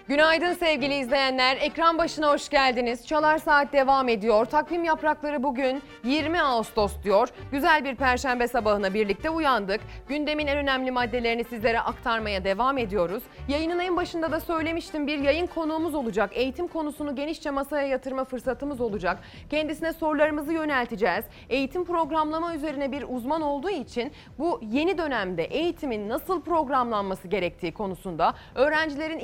Speaker 1: Günaydın sevgili izleyenler. Ekran başına hoş geldiniz. Çalar Saat devam ediyor. Takvim yaprakları bugün 20 Ağustos diyor. Güzel bir perşembe sabahına birlikte uyandık. Gündemin en önemli maddelerini sizlere aktarmaya devam ediyoruz. Yayının en başında da söylemiştim bir yayın konuğumuz olacak. Eğitim konusunu genişçe masaya yatırma fırsatımız olacak. Kendisine sorularımızı yönelteceğiz. Eğitim programlama üzerine bir uzman olduğu için bu yeni dönemde eğitimin nasıl programlanması gerektiği konusunda öğrencilerin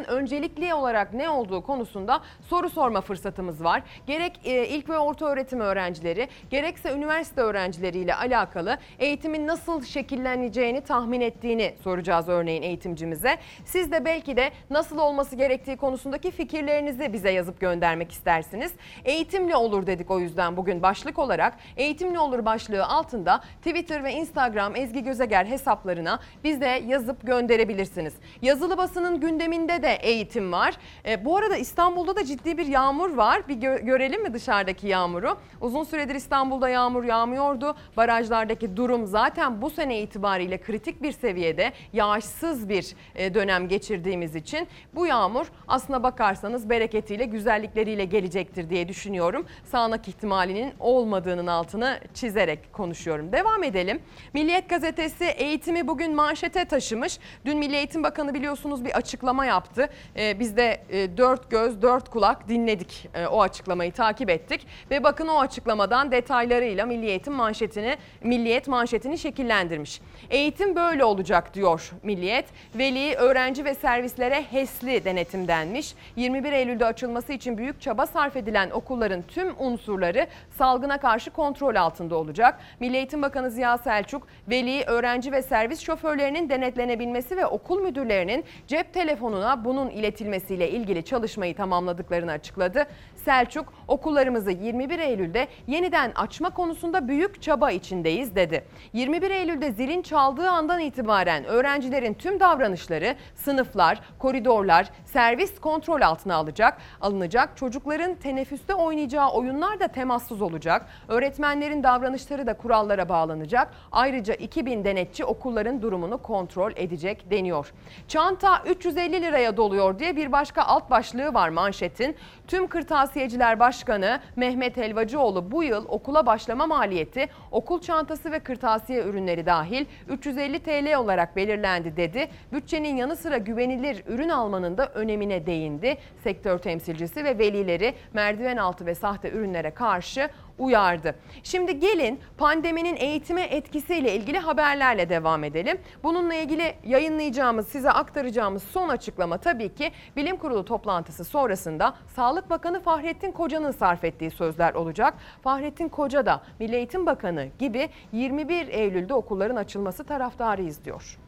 Speaker 1: ihtiyaçlarının öncelikli olarak ne olduğu konusunda soru sorma fırsatımız var. Gerek e, ilk ve orta öğretim öğrencileri gerekse üniversite öğrencileriyle alakalı eğitimin nasıl şekilleneceğini tahmin ettiğini soracağız örneğin eğitimcimize. Siz de belki de nasıl olması gerektiği konusundaki fikirlerinizi bize yazıp göndermek istersiniz. Eğitimle olur dedik o yüzden bugün başlık olarak eğitimle olur başlığı altında Twitter ve Instagram Ezgi Gözeger hesaplarına biz de yazıp gönderebilirsiniz. Yazılı basının gündeminde de eğitim var. E, bu arada İstanbul'da da ciddi bir yağmur var. Bir gö- görelim mi dışarıdaki yağmuru? Uzun süredir İstanbul'da yağmur yağmıyordu. Barajlardaki durum zaten bu sene itibariyle kritik bir seviyede. Yağışsız bir e, dönem geçirdiğimiz için bu yağmur aslına bakarsanız bereketiyle, güzellikleriyle gelecektir diye düşünüyorum. Sağanak ihtimalinin olmadığının altını çizerek konuşuyorum. Devam edelim. Milliyet gazetesi eğitimi bugün manşete taşımış. Dün Milli Eğitim Bakanı biliyorsunuz bir açıklama yaptı. Ee, biz de e, dört göz, dört kulak dinledik. E, o açıklamayı takip ettik. Ve bakın o açıklamadan detaylarıyla Milli Eğitim manşetini, Milliyet manşetini şekillendirmiş. Eğitim böyle olacak diyor Milliyet. Veli, öğrenci ve servislere HES'li denetim denmiş. 21 Eylül'de açılması için büyük çaba sarf edilen okulların tüm unsurları salgına karşı kontrol altında olacak. Milli Eğitim Bakanı Ziya Selçuk, veli, öğrenci ve servis şoförlerinin denetlenebilmesi ve okul müdürlerinin cep telefonuna bunun iletilmesiyle ilgili çalışmayı tamamladıklarını açıkladı. Selçuk, okullarımızı 21 Eylül'de yeniden açma konusunda büyük çaba içindeyiz dedi. 21 Eylül'de zilin çaldığı andan itibaren öğrencilerin tüm davranışları, sınıflar, koridorlar, servis kontrol altına alacak, alınacak. Çocukların teneffüste oynayacağı oyunlar da temassız olacak. Öğretmenlerin davranışları da kurallara bağlanacak. Ayrıca 2000 denetçi okulların durumunu kontrol edecek deniyor. Çanta 350 liraya doluyor diye bir başka alt başlığı var manşetin. Tüm Kırtasiyeciler Başkanı Mehmet Helvacıoğlu bu yıl okula başlama maliyeti okul çantası ve kırtasiye ürünleri dahil 350 TL olarak belirlendi dedi. Bütçenin yanı sıra güvenilir ürün almanın da önemine değindi. Sektör temsilcisi ve velileri merdiven altı ve sahte ürünlere karşı uyardı. Şimdi gelin pandeminin eğitime etkisiyle ilgili haberlerle devam edelim. Bununla ilgili yayınlayacağımız, size aktaracağımız son açıklama tabii ki bilim kurulu toplantısı sonrasında Sağlık Bakanı Fahrettin Koca'nın sarf ettiği sözler olacak. Fahrettin Koca da Milli Eğitim Bakanı gibi 21 Eylül'de okulların açılması taraftarıyız diyor.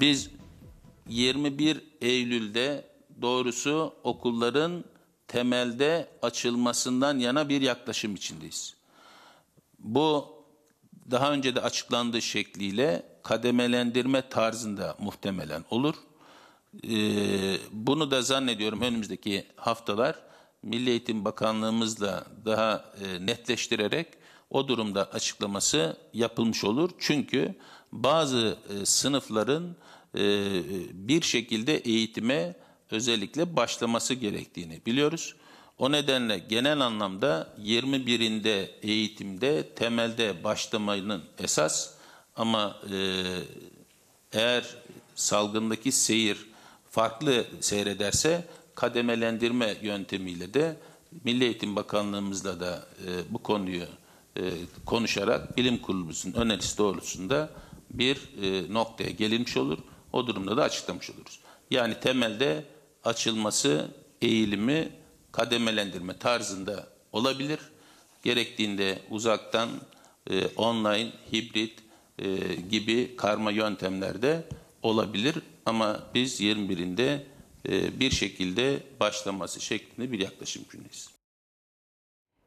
Speaker 7: Biz 21 Eylül'de doğrusu okulların temelde açılmasından yana bir yaklaşım içindeyiz. Bu daha önce de açıklandığı şekliyle kademelendirme tarzında muhtemelen olur. Ee, bunu da zannediyorum önümüzdeki haftalar Milli Eğitim Bakanlığımızla daha e, netleştirerek o durumda açıklaması yapılmış olur. Çünkü bazı e, sınıfların e, bir şekilde eğitime özellikle başlaması gerektiğini biliyoruz. O nedenle genel anlamda 21'inde eğitimde temelde başlamanın esas ama e, eğer salgındaki seyir farklı seyrederse kademelendirme yöntemiyle de Milli Eğitim Bakanlığımızla da e, bu konuyu e, konuşarak bilim kurulumuzun önerisi doğrultusunda bir e, noktaya gelinmiş olur. O durumda da açıklamış oluruz. Yani temelde açılması eğilimi kademelendirme tarzında olabilir. Gerektiğinde uzaktan e, online, hibrit e, gibi karma yöntemlerde olabilir. Ama biz 21'inde e, bir şekilde başlaması şeklinde bir yaklaşım gündeyiz.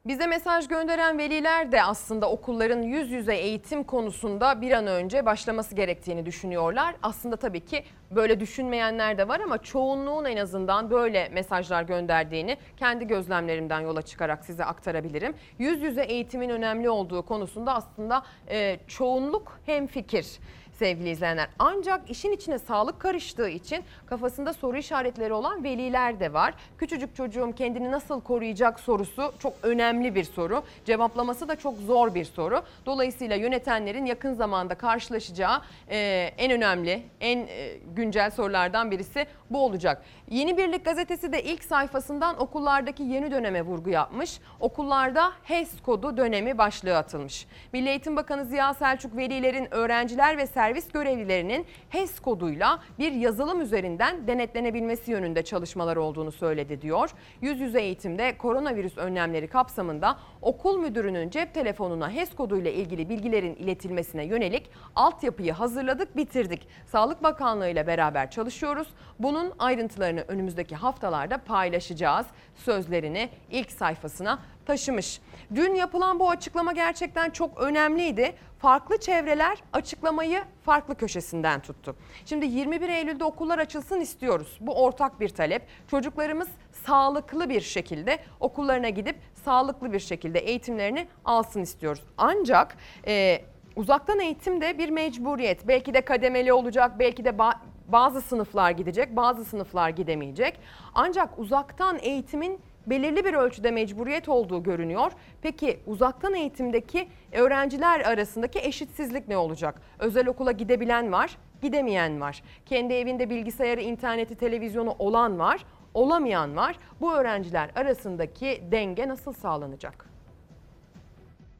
Speaker 1: Bize mesaj gönderen veliler de aslında okulların yüz yüze eğitim konusunda bir an önce başlaması gerektiğini düşünüyorlar. Aslında tabii ki böyle düşünmeyenler de var ama çoğunluğun en azından böyle mesajlar gönderdiğini kendi gözlemlerimden yola çıkarak size aktarabilirim. Yüz yüze eğitimin önemli olduğu konusunda aslında e, çoğunluk hemfikir sevgili izleyenler. Ancak işin içine sağlık karıştığı için kafasında soru işaretleri olan veliler de var. Küçücük çocuğum kendini nasıl koruyacak sorusu çok önemli bir soru. Cevaplaması da çok zor bir soru. Dolayısıyla yönetenlerin yakın zamanda karşılaşacağı e, en önemli, en e, güncel sorulardan birisi bu olacak. Yeni Birlik gazetesi de ilk sayfasından okullardaki yeni döneme vurgu yapmış. Okullarda HES kodu dönemi başlığı atılmış. Milli Eğitim Bakanı Ziya Selçuk velilerin öğrenciler ve servis görevlilerinin HES koduyla bir yazılım üzerinden denetlenebilmesi yönünde çalışmalar olduğunu söyledi diyor. Yüz yüze eğitimde koronavirüs önlemleri kapsamında okul müdürünün cep telefonuna HES koduyla ilgili bilgilerin iletilmesine yönelik altyapıyı hazırladık, bitirdik. Sağlık Bakanlığı ile beraber çalışıyoruz. Bunun ayrıntılarını önümüzdeki haftalarda paylaşacağız. Sözlerini ilk sayfasına taşımış. Dün yapılan bu açıklama gerçekten çok önemliydi. Farklı çevreler açıklamayı farklı köşesinden tuttu. Şimdi 21 Eylül'de okullar açılsın istiyoruz. Bu ortak bir talep. Çocuklarımız sağlıklı bir şekilde okullarına gidip sağlıklı bir şekilde eğitimlerini alsın istiyoruz. Ancak e, uzaktan eğitim de bir mecburiyet. Belki de kademeli olacak, belki de ba- bazı sınıflar gidecek, bazı sınıflar gidemeyecek. Ancak uzaktan eğitimin belirli bir ölçüde mecburiyet olduğu görünüyor. Peki uzaktan eğitimdeki öğrenciler arasındaki eşitsizlik ne olacak? Özel okula gidebilen var, gidemeyen var. Kendi evinde bilgisayarı, interneti, televizyonu olan var, olamayan var. Bu öğrenciler arasındaki denge nasıl sağlanacak?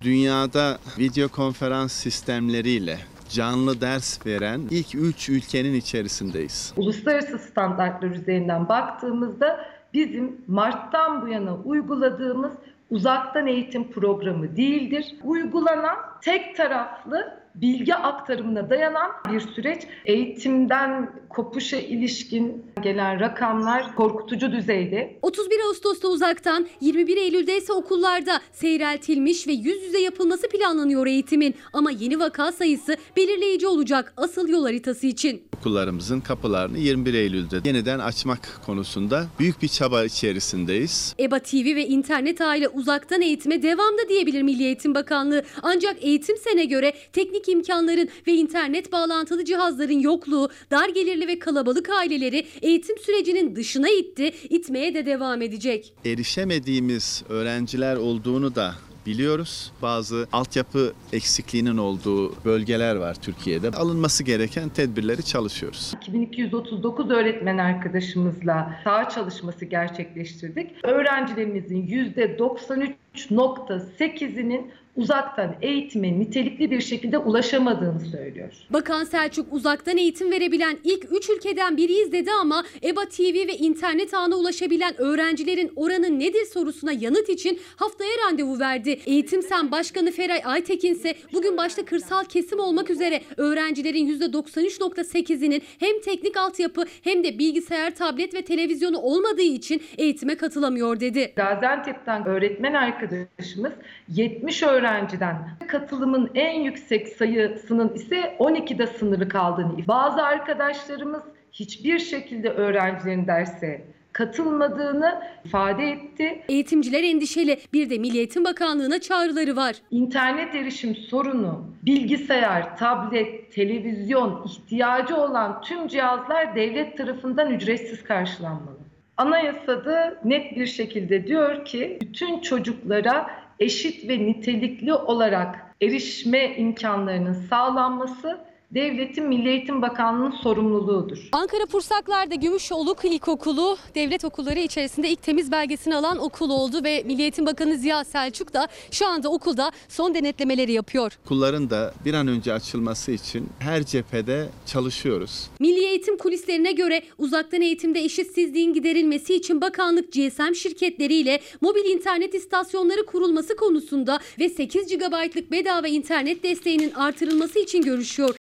Speaker 23: Dünyada video konferans sistemleriyle canlı ders veren ilk 3 ülkenin içerisindeyiz.
Speaker 24: Uluslararası standartlar üzerinden baktığımızda bizim Mart'tan bu yana uyguladığımız uzaktan eğitim programı değildir. Uygulanan tek taraflı bilgi aktarımına dayanan bir süreç. Eğitimden kopuşa ilişkin gelen rakamlar korkutucu düzeyde.
Speaker 14: 31 Ağustos'ta uzaktan, 21 Eylül'de ise okullarda seyreltilmiş ve yüz yüze yapılması planlanıyor eğitimin. Ama yeni vaka sayısı belirleyici olacak asıl yol haritası için.
Speaker 23: Okullarımızın kapılarını 21 Eylül'de yeniden açmak konusunda büyük bir çaba içerisindeyiz.
Speaker 14: EBA TV ve internet aile uzaktan eğitime devam da diyebilir Milli Eğitim Bakanlığı. Ancak eğitim sene göre teknik imkanların ve internet bağlantılı cihazların yokluğu, dar gelirli ve kalabalık aileleri eğitim sürecinin dışına itti, itmeye de devam edecek.
Speaker 23: Erişemediğimiz öğrenciler olduğunu da biliyoruz. Bazı altyapı eksikliğinin olduğu bölgeler var Türkiye'de. Alınması gereken tedbirleri çalışıyoruz.
Speaker 24: 2239 öğretmen arkadaşımızla saha çalışması gerçekleştirdik. Öğrencilerimizin %93.8'inin uzaktan eğitime nitelikli bir şekilde ulaşamadığını söylüyor.
Speaker 14: Bakan Selçuk uzaktan eğitim verebilen ilk 3 ülkeden biriyiz dedi ama EBA TV ve internet ağına ulaşabilen öğrencilerin oranı nedir sorusuna yanıt için haftaya randevu verdi. Eğitim Sen Başkanı Feray Aytekin ise bugün başta kırsal kesim olmak üzere öğrencilerin %93.8'inin hem teknik altyapı hem de bilgisayar, tablet ve televizyonu olmadığı için eğitime katılamıyor dedi.
Speaker 24: Gaziantep'ten öğretmen arkadaşımız 70 öğrenciden katılımın en yüksek sayısının ise 12'de sınırlı kaldığını. Bazı arkadaşlarımız hiçbir şekilde öğrencilerin derse katılmadığını ifade etti.
Speaker 14: Eğitimciler endişeli. Bir de Milli Eğitim Bakanlığı'na çağrıları var.
Speaker 24: İnternet erişim sorunu, bilgisayar, tablet, televizyon ihtiyacı olan tüm cihazlar devlet tarafından ücretsiz karşılanmalı. Anayasada net bir şekilde diyor ki bütün çocuklara eşit ve nitelikli olarak erişme imkanlarının sağlanması devletin Milli Eğitim Bakanlığı'nın sorumluluğudur.
Speaker 14: Ankara Pursaklar'da Gümüşoluk İlkokulu devlet okulları içerisinde ilk temiz belgesini alan okul oldu ve Milli Eğitim Bakanı Ziya Selçuk da şu anda okulda son denetlemeleri yapıyor.
Speaker 23: Okulların da bir an önce açılması için her cephede çalışıyoruz.
Speaker 14: Milli Eğitim kulislerine göre uzaktan eğitimde eşitsizliğin giderilmesi için bakanlık GSM şirketleriyle mobil internet istasyonları kurulması konusunda ve 8 GB'lık bedava internet desteğinin artırılması için görüşüyor.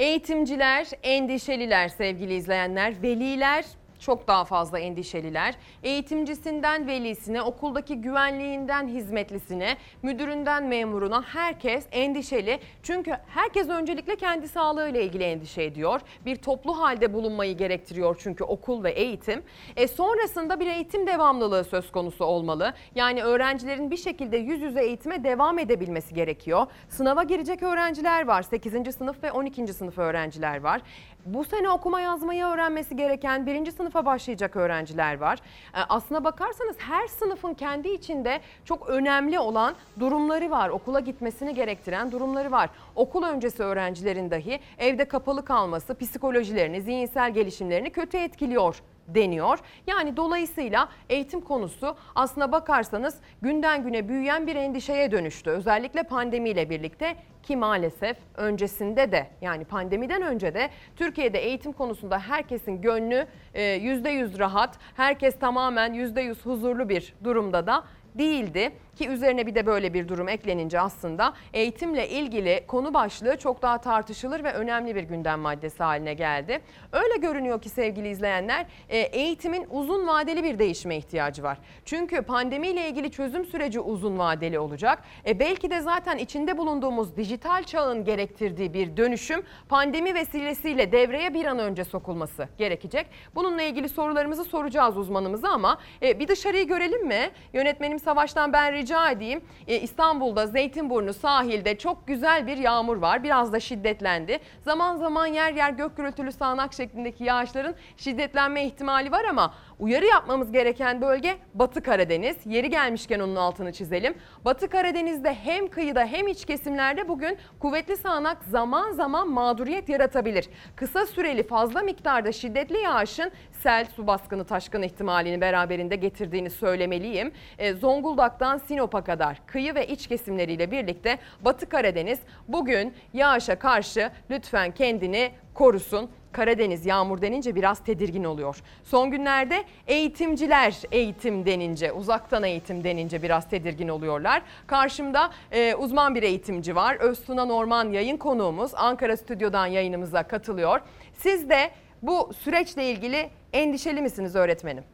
Speaker 1: Eğitimciler endişeliler sevgili izleyenler. Veliler çok daha fazla endişeliler. Eğitimcisinden velisine, okuldaki güvenliğinden hizmetlisine, müdüründen memuruna herkes endişeli. Çünkü herkes öncelikle kendi sağlığıyla ilgili endişe ediyor. Bir toplu halde bulunmayı gerektiriyor çünkü okul ve eğitim. E sonrasında bir eğitim devamlılığı söz konusu olmalı. Yani öğrencilerin bir şekilde yüz yüze eğitime devam edebilmesi gerekiyor. Sınava girecek öğrenciler var. 8. sınıf ve 12. sınıf öğrenciler var. Bu sene okuma yazmayı öğrenmesi gereken birinci sınıfa başlayacak öğrenciler var. E, Aslına bakarsanız her sınıfın kendi içinde çok önemli olan durumları var. Okula gitmesini gerektiren durumları var. Okul öncesi öğrencilerin dahi evde kapalı kalması psikolojilerini, zihinsel gelişimlerini kötü etkiliyor deniyor. Yani dolayısıyla eğitim konusu aslına bakarsanız günden güne büyüyen bir endişeye dönüştü. Özellikle pandemiyle birlikte ki maalesef öncesinde de yani pandemiden önce de Türkiye'de eğitim konusunda herkesin gönlü e, %100 rahat, herkes tamamen %100 huzurlu bir durumda da değildi ki üzerine bir de böyle bir durum eklenince aslında eğitimle ilgili konu başlığı çok daha tartışılır ve önemli bir gündem maddesi haline geldi. Öyle görünüyor ki sevgili izleyenler e, eğitimin uzun vadeli bir değişime ihtiyacı var. Çünkü pandemiyle ilgili çözüm süreci uzun vadeli olacak. E belki de zaten içinde bulunduğumuz dijital çağın gerektirdiği bir dönüşüm pandemi vesilesiyle devreye bir an önce sokulması gerekecek. Bununla ilgili sorularımızı soracağız uzmanımıza ama e, bir dışarıyı görelim mi? Yönetmenim Savaş'tan ben rica edeyim. E, İstanbul'da Zeytinburnu sahilde çok güzel bir yağmur var. Biraz da şiddetlendi. Zaman zaman yer yer gök gürültülü sağanak şeklindeki yağışların şiddetlenme ihtimali var ama uyarı yapmamız gereken bölge Batı Karadeniz. Yeri gelmişken onun altını çizelim. Batı Karadeniz'de hem kıyıda hem iç kesimlerde bugün kuvvetli sağanak zaman zaman mağduriyet yaratabilir. Kısa süreli fazla miktarda şiddetli yağışın sel, su baskını, taşkın ihtimalini beraberinde getirdiğini söylemeliyim. E, Zonguldak'tan Sinop'a kadar kıyı ve iç kesimleriyle birlikte Batı Karadeniz bugün yağışa karşı lütfen kendini korusun. Karadeniz yağmur denince biraz tedirgin oluyor. Son günlerde eğitimciler eğitim denince, uzaktan eğitim denince biraz tedirgin oluyorlar. Karşımda e, uzman bir eğitimci var. Öztuna Norman yayın konuğumuz Ankara stüdyodan yayınımıza katılıyor. Siz de bu süreçle ilgili endişeli misiniz öğretmenim?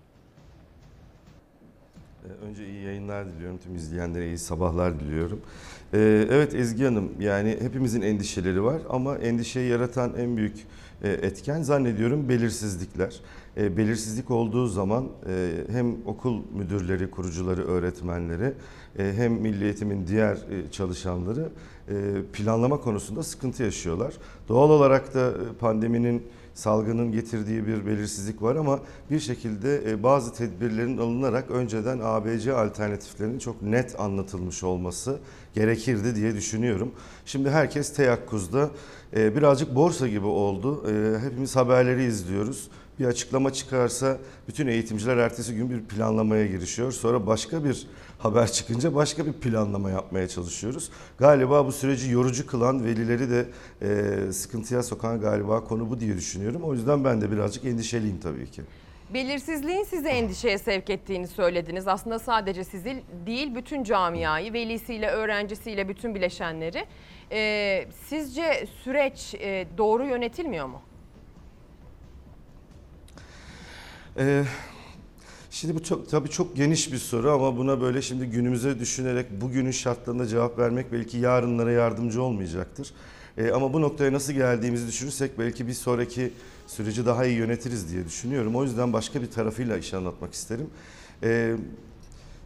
Speaker 25: Ee, Önce iyi yayınlar diliyorum. Tüm izleyenlere iyi sabahlar diliyorum. Ee, Evet Ezgi Hanım yani hepimizin endişeleri var ama endişeyi yaratan en büyük e, etken zannediyorum belirsizlikler. E, Belirsizlik olduğu zaman e, hem okul müdürleri, kurucuları, öğretmenleri e, hem Milli Eğitim'in diğer e, çalışanları e, planlama konusunda sıkıntı yaşıyorlar. Doğal olarak da e, pandeminin salgının getirdiği bir belirsizlik var ama bir şekilde e, bazı tedbirlerin alınarak önceden ABC alternatiflerinin çok net anlatılmış olması gerekirdi diye düşünüyorum. Şimdi herkes teyakkuzda e, birazcık borsa gibi oldu. E, hepimiz haberleri izliyoruz. Bir açıklama çıkarsa bütün eğitimciler ertesi gün bir planlamaya girişiyor. Sonra başka bir haber çıkınca başka bir planlama yapmaya çalışıyoruz. Galiba bu süreci yorucu kılan velileri de e, sıkıntıya sokan galiba konu bu diye düşünüyorum. O yüzden ben de birazcık endişeliyim tabii ki.
Speaker 1: Belirsizliğin sizi endişeye sevk ettiğini söylediniz. Aslında sadece sizi değil bütün camiayı, velisiyle, öğrencisiyle bütün bileşenleri. Ee, sizce süreç e, doğru yönetilmiyor mu?
Speaker 25: Ee, şimdi bu çok, tabii çok geniş bir soru ama buna böyle şimdi günümüze düşünerek bugünün şartlarında cevap vermek belki yarınlara yardımcı olmayacaktır. Ee, ama bu noktaya nasıl geldiğimizi düşünürsek belki bir sonraki süreci daha iyi yönetiriz diye düşünüyorum. O yüzden başka bir tarafıyla işi anlatmak isterim. Ee,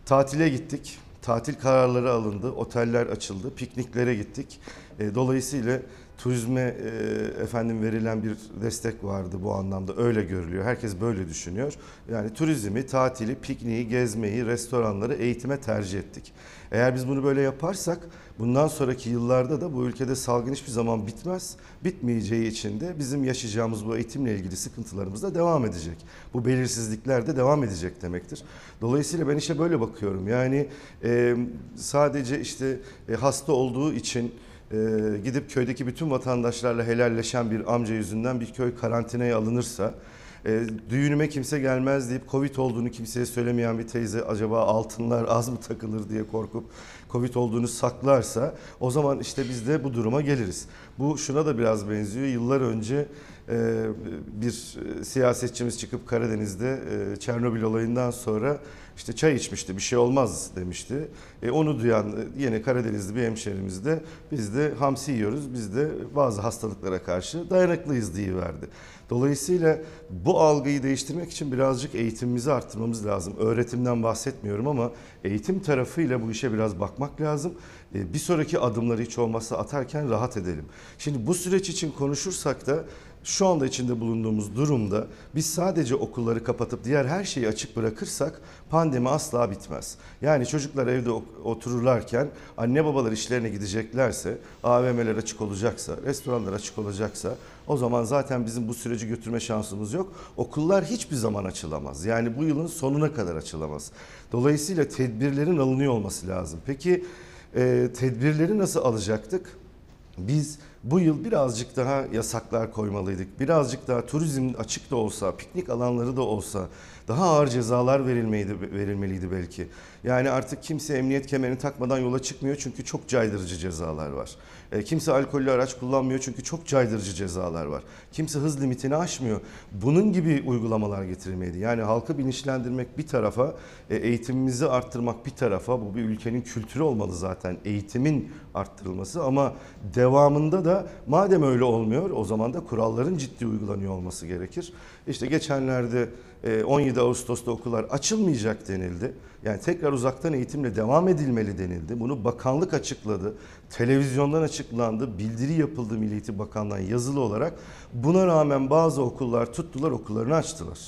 Speaker 25: tatile gittik. Tatil kararları alındı, oteller açıldı, pikniklere gittik. E, dolayısıyla turizme e, efendim verilen bir destek vardı bu anlamda öyle görülüyor. Herkes böyle düşünüyor. Yani turizmi, tatili, pikniği, gezmeyi, restoranları eğitime tercih ettik. Eğer biz bunu böyle yaparsak bundan sonraki yıllarda da bu ülkede salgın hiçbir zaman bitmez. Bitmeyeceği için de bizim yaşayacağımız bu eğitimle ilgili sıkıntılarımız da devam edecek. Bu belirsizlikler de devam edecek demektir. Dolayısıyla ben işe böyle bakıyorum. Yani e, sadece işte e, hasta olduğu için e, gidip köydeki bütün vatandaşlarla helalleşen bir amca yüzünden bir köy karantinaya alınırsa e, düğünüme kimse gelmez deyip Covid olduğunu kimseye söylemeyen bir teyze acaba altınlar az mı takılır diye korkup Covid olduğunu saklarsa o zaman işte biz de bu duruma geliriz. Bu şuna da biraz benziyor. Yıllar önce e, bir siyasetçimiz çıkıp Karadeniz'de e, Çernobil olayından sonra işte çay içmişti bir şey olmaz demişti. E, onu duyan e, yine Karadenizli bir hemşerimiz de biz de hamsi yiyoruz biz de bazı hastalıklara karşı dayanıklıyız diye verdi. Dolayısıyla bu algıyı değiştirmek için birazcık eğitimimizi arttırmamız lazım. Öğretimden bahsetmiyorum ama eğitim tarafıyla bu işe biraz bakmak lazım. E, Bir sonraki adımları hiç olmazsa atarken rahat edelim. Şimdi bu süreç için konuşursak da şu anda içinde bulunduğumuz durumda biz sadece okulları kapatıp diğer her şeyi açık bırakırsak pandemi asla bitmez. Yani çocuklar evde otururlarken anne babalar işlerine gideceklerse, AVM'ler açık olacaksa, restoranlar açık olacaksa o zaman zaten bizim bu süreci götürme şansımız yok. Okullar hiçbir zaman açılamaz. Yani bu yılın sonuna kadar açılamaz. Dolayısıyla tedbirlerin alınıyor olması lazım. Peki e, tedbirleri nasıl alacaktık? Biz bu yıl birazcık daha yasaklar koymalıydık. Birazcık daha turizm açık da olsa, piknik alanları da olsa daha ağır cezalar verilmeliydi, verilmeliydi belki. Yani artık kimse emniyet kemerini takmadan yola çıkmıyor çünkü çok caydırıcı cezalar var. E, kimse alkollü araç kullanmıyor çünkü çok caydırıcı cezalar var. Kimse hız limitini aşmıyor. Bunun gibi uygulamalar getirilmeli. Yani halkı bilinçlendirmek bir tarafa, e, eğitimimizi arttırmak bir tarafa. Bu bir ülkenin kültürü olmalı zaten. Eğitimin arttırılması ama devamında da madem öyle olmuyor o zaman da kuralların ciddi uygulanıyor olması gerekir. İşte geçenlerde 17 Ağustos'ta okullar açılmayacak denildi. Yani tekrar uzaktan eğitimle devam edilmeli denildi. Bunu bakanlık açıkladı. Televizyondan açıklandı. Bildiri yapıldı Milli Eğitim Bakanlığı'ndan yazılı olarak. Buna rağmen bazı okullar tuttular okullarını açtılar.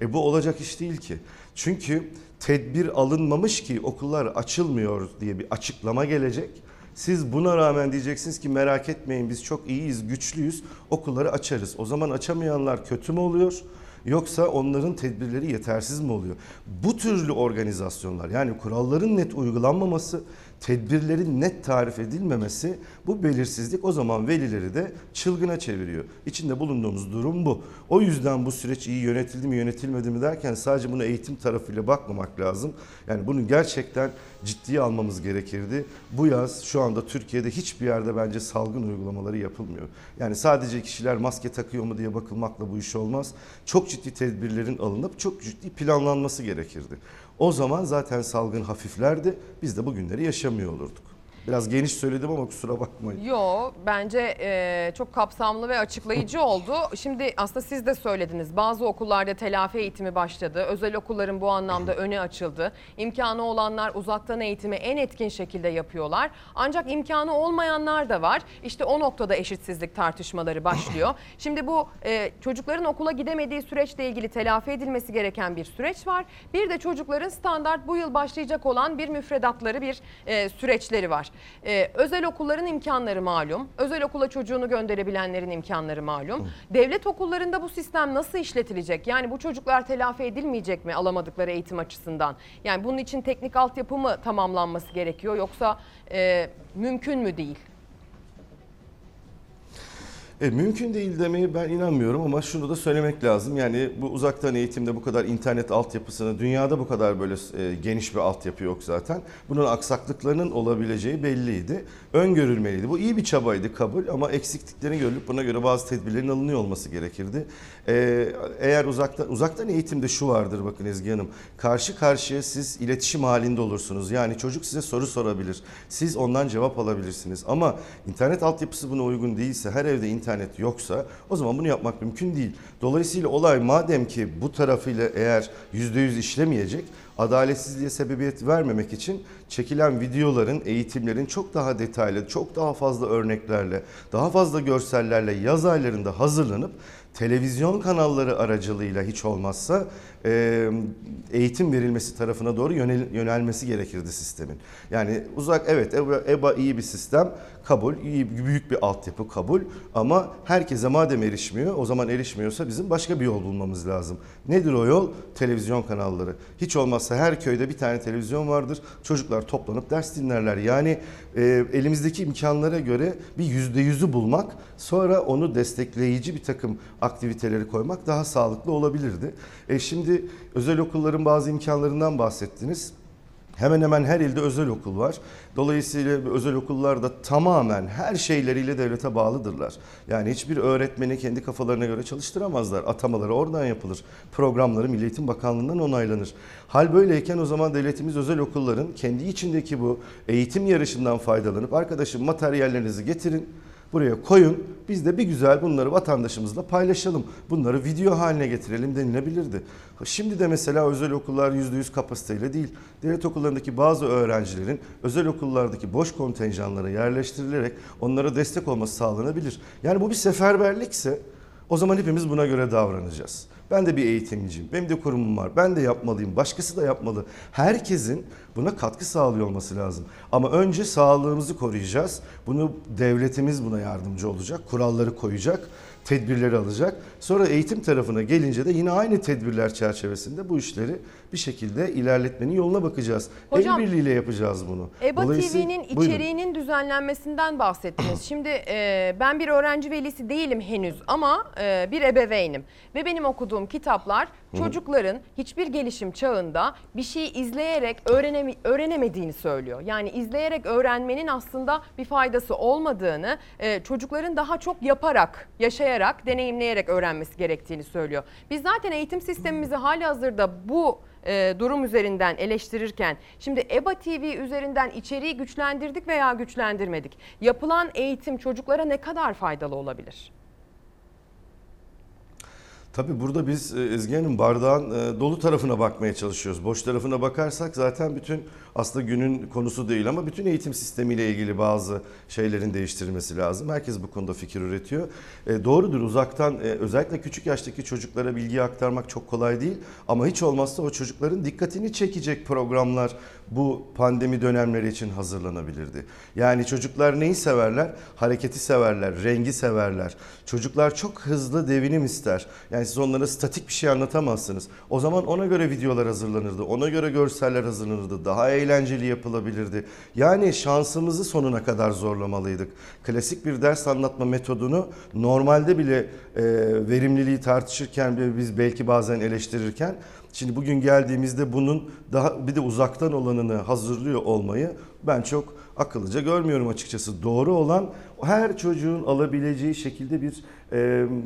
Speaker 25: E bu olacak iş değil ki. Çünkü tedbir alınmamış ki okullar açılmıyor diye bir açıklama gelecek. Siz buna rağmen diyeceksiniz ki merak etmeyin biz çok iyiyiz, güçlüyüz, okulları açarız. O zaman açamayanlar kötü mü oluyor? Yoksa onların tedbirleri yetersiz mi oluyor? Bu türlü organizasyonlar yani kuralların net uygulanmaması, tedbirlerin net tarif edilmemesi bu belirsizlik o zaman velileri de çılgına çeviriyor. İçinde bulunduğumuz durum bu. O yüzden bu süreç iyi yönetildi mi yönetilmedi mi derken sadece bunu eğitim tarafıyla bakmamak lazım. Yani bunu gerçekten ciddiye almamız gerekirdi. Bu yaz şu anda Türkiye'de hiçbir yerde bence salgın uygulamaları yapılmıyor. Yani sadece kişiler maske takıyor mu diye bakılmakla bu iş olmaz. Çok ciddi tedbirlerin alınıp çok ciddi planlanması gerekirdi. O zaman zaten salgın hafiflerdi. Biz de bugünleri yaşamıyor olurduk. Biraz geniş söyledim ama kusura bakmayın.
Speaker 1: Yo bence e, çok kapsamlı ve açıklayıcı oldu. Şimdi aslında siz de söylediniz. Bazı okullarda telafi eğitimi başladı. Özel okulların bu anlamda öne açıldı. İmkanı olanlar uzaktan eğitimi en etkin şekilde yapıyorlar. Ancak imkanı olmayanlar da var. İşte o noktada eşitsizlik tartışmaları başlıyor. Şimdi bu e, çocukların okula gidemediği süreçle ilgili telafi edilmesi gereken bir süreç var. Bir de çocukların standart bu yıl başlayacak olan bir müfredatları bir e, süreçleri var. E, özel okulların imkanları malum. Özel okula çocuğunu gönderebilenlerin imkanları malum. Devlet okullarında bu sistem nasıl işletilecek? Yani bu çocuklar telafi edilmeyecek mi alamadıkları eğitim açısından? Yani bunun için teknik altyapı mı tamamlanması gerekiyor yoksa e, mümkün mü değil?
Speaker 25: E, mümkün değil demeye ben inanmıyorum ama şunu da söylemek lazım. Yani bu uzaktan eğitimde bu kadar internet altyapısını dünyada bu kadar böyle e, geniş bir altyapı yok zaten. Bunun aksaklıklarının olabileceği belliydi. Öngörülmeliydi. Bu iyi bir çabaydı kabul ama eksikliklerin görülüp buna göre bazı tedbirlerin alınıyor olması gerekirdi. E, eğer uzaktan uzaktan eğitimde şu vardır bakın Ezgi Hanım. Karşı karşıya siz iletişim halinde olursunuz. Yani çocuk size soru sorabilir. Siz ondan cevap alabilirsiniz. Ama internet altyapısı buna uygun değilse, her evde internet yoksa o zaman bunu yapmak mümkün değil. Dolayısıyla olay madem ki bu tarafıyla eğer %100 işlemeyecek, adaletsizliğe sebebiyet vermemek için çekilen videoların, eğitimlerin çok daha detaylı, çok daha fazla örneklerle, daha fazla görsellerle yaz aylarında hazırlanıp televizyon kanalları aracılığıyla hiç olmazsa e, eğitim verilmesi tarafına doğru yönel, yönelmesi gerekirdi sistemin. Yani uzak evet EBA, EBA iyi bir sistem kabul, iyi büyük bir altyapı kabul ama herkese madem erişmiyor o zaman erişmiyorsa bizim başka bir yol bulmamız lazım. Nedir o yol? Televizyon kanalları. Hiç olmazsa her köyde bir tane televizyon vardır. Çocuklar toplanıp ders dinlerler. Yani e, elimizdeki imkanlara göre bir yüzde yüzü bulmak sonra onu destekleyici bir takım aktiviteleri koymak daha sağlıklı olabilirdi. E şimdi özel okulların bazı imkanlarından bahsettiniz. Hemen hemen her ilde özel okul var. Dolayısıyla özel okullar da tamamen her şeyleriyle devlete bağlıdırlar. Yani hiçbir öğretmeni kendi kafalarına göre çalıştıramazlar. Atamaları oradan yapılır. Programları Milli Eğitim Bakanlığı'ndan onaylanır. Hal böyleyken o zaman devletimiz özel okulların kendi içindeki bu eğitim yarışından faydalanıp arkadaşım materyallerinizi getirin buraya koyun. Biz de bir güzel bunları vatandaşımızla paylaşalım. Bunları video haline getirelim denilebilirdi. Şimdi de mesela özel okullar %100 kapasiteyle değil. Devlet okullarındaki bazı öğrencilerin özel okullardaki boş kontenjanlara yerleştirilerek onlara destek olması sağlanabilir. Yani bu bir seferberlikse o zaman hepimiz buna göre davranacağız. Ben de bir eğitimciyim. Benim de kurumum var. Ben de yapmalıyım. Başkası da yapmalı. Herkesin buna katkı sağlıyor olması lazım. Ama önce sağlığımızı koruyacağız. Bunu devletimiz buna yardımcı olacak. Kuralları koyacak. Tedbirleri alacak. Sonra eğitim tarafına gelince de yine aynı tedbirler çerçevesinde bu işleri bir şekilde ilerletmenin yoluna bakacağız.
Speaker 1: Hocam,
Speaker 25: El birliğiyle yapacağız bunu.
Speaker 1: EBA TV'nin
Speaker 25: Buyurun.
Speaker 1: içeriğinin düzenlenmesinden bahsettiniz. Şimdi e, ben bir öğrenci velisi değilim henüz ama e, bir ebeveynim. Ve benim okuduğum kitaplar çocukların hiçbir gelişim çağında bir şeyi izleyerek öğrenemi- öğrenemediğini söylüyor. Yani izleyerek öğrenmenin aslında bir faydası olmadığını, e, çocukların daha çok yaparak, yaşayarak, deneyimleyerek öğrenmesi gerektiğini söylüyor. Biz zaten eğitim sistemimizi hali hazırda bu e, durum üzerinden eleştirirken şimdi EBA TV üzerinden içeriği güçlendirdik veya güçlendirmedik. Yapılan eğitim çocuklara ne kadar faydalı olabilir?
Speaker 25: Tabii burada biz e, Ezgi Hanım bardağın e, dolu tarafına bakmaya çalışıyoruz. Boş tarafına bakarsak zaten bütün aslında günün konusu değil ama bütün eğitim sistemiyle ilgili bazı şeylerin değiştirilmesi lazım. Herkes bu konuda fikir üretiyor. E, doğrudur uzaktan e, özellikle küçük yaştaki çocuklara bilgi aktarmak çok kolay değil. Ama hiç olmazsa o çocukların dikkatini çekecek programlar bu pandemi dönemleri için hazırlanabilirdi. Yani çocuklar neyi severler? Hareketi severler, rengi severler. Çocuklar çok hızlı devinim ister. Yani siz onlara statik bir şey anlatamazsınız. O zaman ona göre videolar hazırlanırdı. Ona göre görseller hazırlanırdı. Daha eğlenceli yapılabilirdi. Yani şansımızı sonuna kadar zorlamalıydık. Klasik bir ders anlatma metodunu normalde bile e, verimliliği tartışırken ve biz belki bazen eleştirirken Şimdi bugün geldiğimizde bunun daha bir de uzaktan olanını hazırlıyor olmayı ben çok akıllıca görmüyorum açıkçası. Doğru olan her çocuğun alabileceği şekilde bir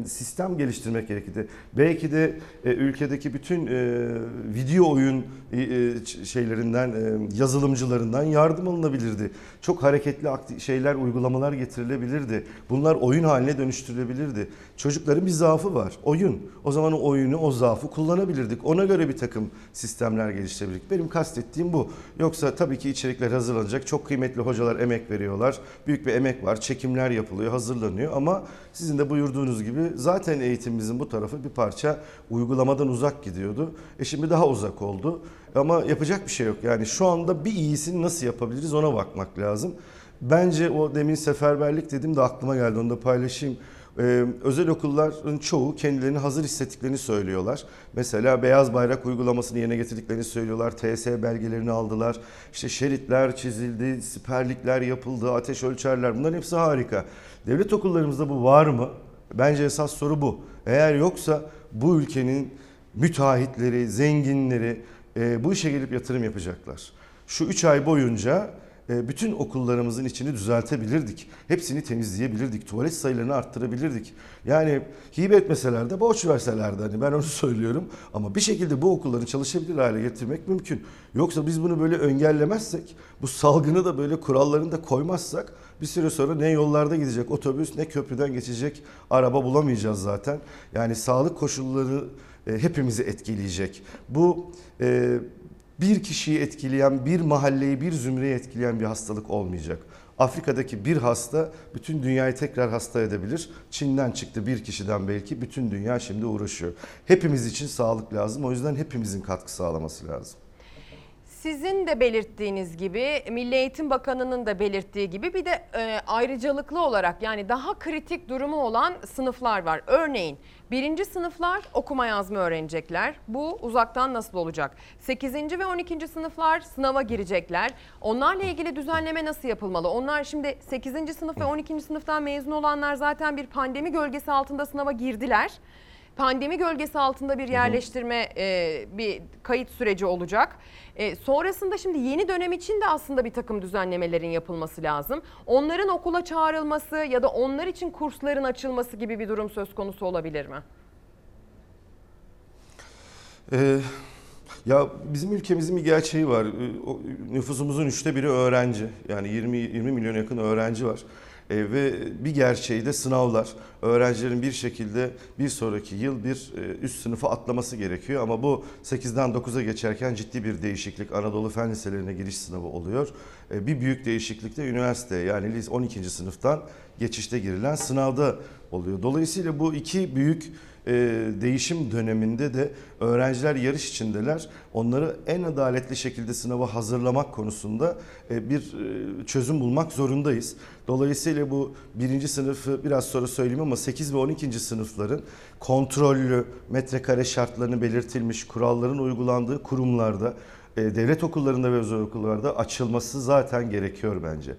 Speaker 25: sistem geliştirmek gerekirdi. Belki de e, ülkedeki bütün e, video oyun e, şeylerinden, yazılımcılarından yardım alınabilirdi. Çok hareketli şeyler, uygulamalar getirilebilirdi. Bunlar oyun haline dönüştürülebilirdi. Çocukların bir zaafı var, oyun. O zaman o oyunu, o zaafı kullanabilirdik. Ona göre bir takım sistemler geliştirebilirdik. Benim kastettiğim bu. Yoksa tabii ki içerikler hazırlanacak. Çok kıymetli hocalar emek veriyorlar. Büyük bir emek var. Çekimler yapılıyor, hazırlanıyor ama sizin de buyurduğunuz gibi zaten eğitimimizin bu tarafı bir parça uygulamadan uzak gidiyordu. E şimdi daha uzak oldu. Ama yapacak bir şey yok. Yani şu anda bir iyisini nasıl yapabiliriz ona bakmak lazım. Bence o demin seferberlik dedim de aklıma geldi onu da paylaşayım. Ee, özel okulların çoğu kendilerini hazır hissettiklerini söylüyorlar. Mesela beyaz bayrak uygulamasını yerine getirdiklerini söylüyorlar. TS belgelerini aldılar. İşte şeritler çizildi, siperlikler yapıldı, ateş ölçerler. Bunların hepsi harika. Devlet okullarımızda bu var mı? Bence esas soru bu. Eğer yoksa bu ülkenin müteahhitleri, zenginleri e, bu işe gelip yatırım yapacaklar. Şu 3 ay boyunca bütün okullarımızın içini düzeltebilirdik. Hepsini temizleyebilirdik. Tuvalet sayılarını arttırabilirdik. Yani hibe etmeseler de borç verseler de hani ben onu söylüyorum. Ama bir şekilde bu okulları çalışabilir hale getirmek mümkün. Yoksa biz bunu böyle engellemezsek, bu salgını da böyle kurallarını da koymazsak bir süre sonra ne yollarda gidecek otobüs ne köprüden geçecek araba bulamayacağız zaten. Yani sağlık koşulları e, hepimizi etkileyecek. Bu e, bir kişiyi etkileyen, bir mahalleyi, bir zümreyi etkileyen bir hastalık olmayacak. Afrika'daki bir hasta bütün dünyayı tekrar hasta edebilir. Çin'den çıktı bir kişiden belki bütün dünya şimdi uğraşıyor. Hepimiz için sağlık lazım. O yüzden hepimizin katkı sağlaması lazım.
Speaker 1: Sizin de belirttiğiniz gibi Milli Eğitim Bakanı'nın da belirttiği gibi bir de e, ayrıcalıklı olarak yani daha kritik durumu olan sınıflar var. Örneğin birinci sınıflar okuma yazma öğrenecekler. Bu uzaktan nasıl olacak? 8. ve 12. sınıflar sınava girecekler. Onlarla ilgili düzenleme nasıl yapılmalı? Onlar şimdi 8. sınıf ve 12. sınıftan mezun olanlar zaten bir pandemi gölgesi altında sınava girdiler pandemi gölgesi altında bir yerleştirme e, bir kayıt süreci olacak. E, sonrasında şimdi yeni dönem için de aslında bir takım düzenlemelerin yapılması lazım. Onların okula çağrılması ya da onlar için kursların açılması gibi bir durum söz konusu olabilir mi?
Speaker 25: Ee, ya bizim ülkemizin bir gerçeği var. O- Nüfusumuzun üçte biri öğrenci. Yani 20 20 milyon yakın öğrenci var. Ee, ve bir gerçeği de sınavlar. Öğrencilerin bir şekilde bir sonraki yıl bir e, üst sınıfa atlaması gerekiyor. Ama bu 8'den 9'a geçerken ciddi bir değişiklik. Anadolu Fen Liselerine giriş sınavı oluyor. Ee, bir büyük değişiklik de üniversite yani lise 12. sınıftan geçişte girilen sınavda oluyor. Dolayısıyla bu iki büyük e, değişim döneminde de öğrenciler yarış içindeler. Onları en adaletli şekilde sınava hazırlamak konusunda e, bir e, çözüm bulmak zorundayız. Dolayısıyla bu birinci sınıfı biraz sonra söyleyeyim ama 8 ve 12. sınıfların kontrollü metrekare şartlarını belirtilmiş kuralların uygulandığı kurumlarda e, devlet okullarında ve özel okullarda açılması zaten gerekiyor bence.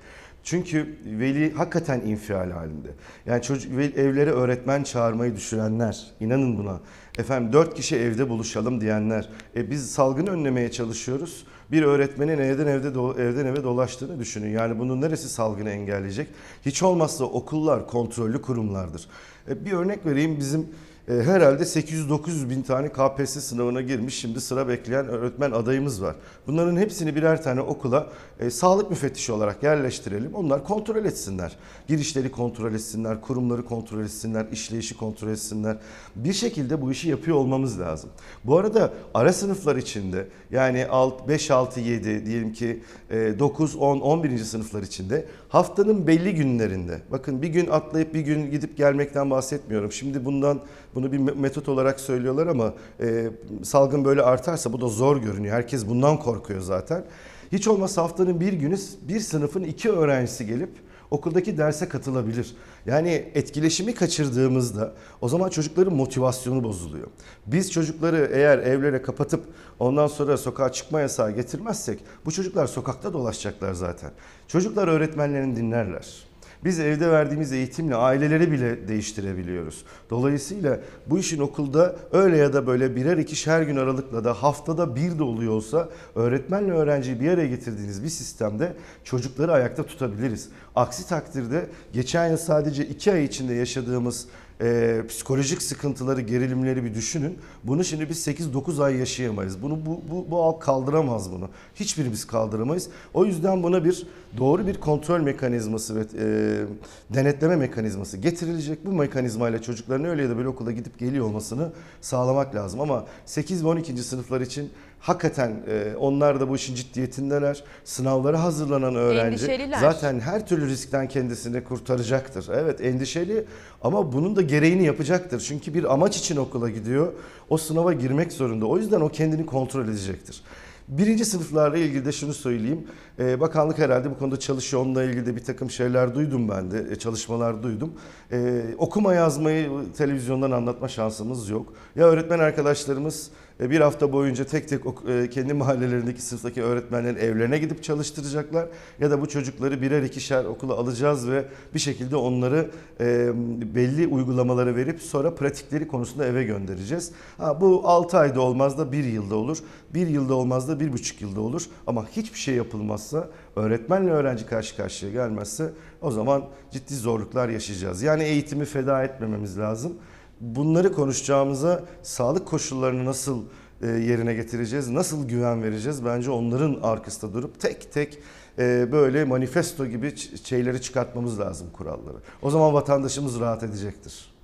Speaker 25: Çünkü veli hakikaten infial halinde. Yani çocuk evlere öğretmen çağırmayı düşünenler, inanın buna. Efendim dört kişi evde buluşalım diyenler. E biz salgını önlemeye çalışıyoruz. Bir öğretmenin evden evde do- evden eve dolaştığını düşünün. Yani bunun neresi salgını engelleyecek? Hiç olmazsa okullar kontrollü kurumlardır. E bir örnek vereyim bizim e, herhalde 800-900 bin tane KPSS sınavına girmiş şimdi sıra bekleyen öğretmen adayımız var. Bunların hepsini birer tane okula e, sağlık müfettişi olarak yerleştirelim. Onlar kontrol etsinler. Girişleri kontrol etsinler, kurumları kontrol etsinler, işleyişi kontrol etsinler. Bir şekilde bu işi yapıyor olmamız lazım. Bu arada ara sınıflar içinde yani 5, 6, 7 diyelim ki e, 9, 10, 11. sınıflar içinde haftanın belli günlerinde bakın bir gün atlayıp bir gün gidip gelmekten bahsetmiyorum. Şimdi bundan bunu bir metot olarak söylüyorlar ama e, salgın böyle artarsa bu da zor görünüyor. Herkes bundan korkuyor zaten. Hiç olmazsa haftanın bir günü bir sınıfın iki öğrencisi gelip okuldaki derse katılabilir. Yani etkileşimi kaçırdığımızda o zaman çocukların motivasyonu bozuluyor. Biz çocukları eğer evlere kapatıp ondan sonra sokağa çıkma yasağı getirmezsek bu çocuklar sokakta dolaşacaklar zaten. Çocuklar öğretmenlerini dinlerler. Biz evde verdiğimiz eğitimle aileleri bile değiştirebiliyoruz. Dolayısıyla bu işin okulda öyle ya da böyle birer ikişer gün aralıkla da haftada bir de oluyor olsa öğretmenle öğrenciyi bir araya getirdiğiniz bir sistemde çocukları ayakta tutabiliriz. Aksi takdirde geçen yıl sadece iki ay içinde yaşadığımız e, psikolojik sıkıntıları, gerilimleri bir düşünün. Bunu şimdi biz 8-9 ay yaşayamayız. Bunu bu, bu, bu halk kaldıramaz bunu. Hiçbirimiz kaldıramayız. O yüzden buna bir doğru bir kontrol mekanizması ve e, denetleme mekanizması getirilecek. Bu mekanizmayla çocukların öyle ya da böyle okula gidip geliyor olmasını sağlamak lazım. Ama 8 ve 12. sınıflar için hakikaten e, onlar da bu işin ciddiyetindeler. Sınavlara hazırlanan öğrenci zaten her türlü riskten kendisini kurtaracaktır. Evet endişeli ama bunun da gereğini yapacaktır. Çünkü bir amaç için okula gidiyor. O sınava girmek zorunda. O yüzden o kendini kontrol edecektir. Birinci sınıflarla ilgili de şunu söyleyeyim. Ee, bakanlık herhalde bu konuda çalışıyor. Onunla ilgili de bir takım şeyler duydum ben de. e, Çalışmalar duydum. Ee, okuma yazmayı televizyondan anlatma şansımız yok. Ya öğretmen arkadaşlarımız bir hafta boyunca tek tek e, kendi mahallelerindeki sınıftaki öğretmenlerin evlerine gidip çalıştıracaklar. Ya da bu çocukları birer ikişer okula alacağız ve bir şekilde onları e, belli uygulamaları verip sonra pratikleri konusunda eve göndereceğiz. Ha, bu 6 ayda olmaz da 1 yılda olur. 1 yılda olmaz da 1,5 yılda olur. Ama hiçbir şey yapılmazsa, öğretmenle öğrenci karşı karşıya gelmezse o zaman ciddi zorluklar yaşayacağız. Yani eğitimi feda etmememiz lazım. Bunları konuşacağımıza sağlık koşullarını nasıl e, yerine getireceğiz, nasıl güven vereceğiz? Bence onların arkasında durup tek tek e, böyle manifesto gibi şeyleri çıkartmamız lazım kuralları. O zaman vatandaşımız rahat edecektir.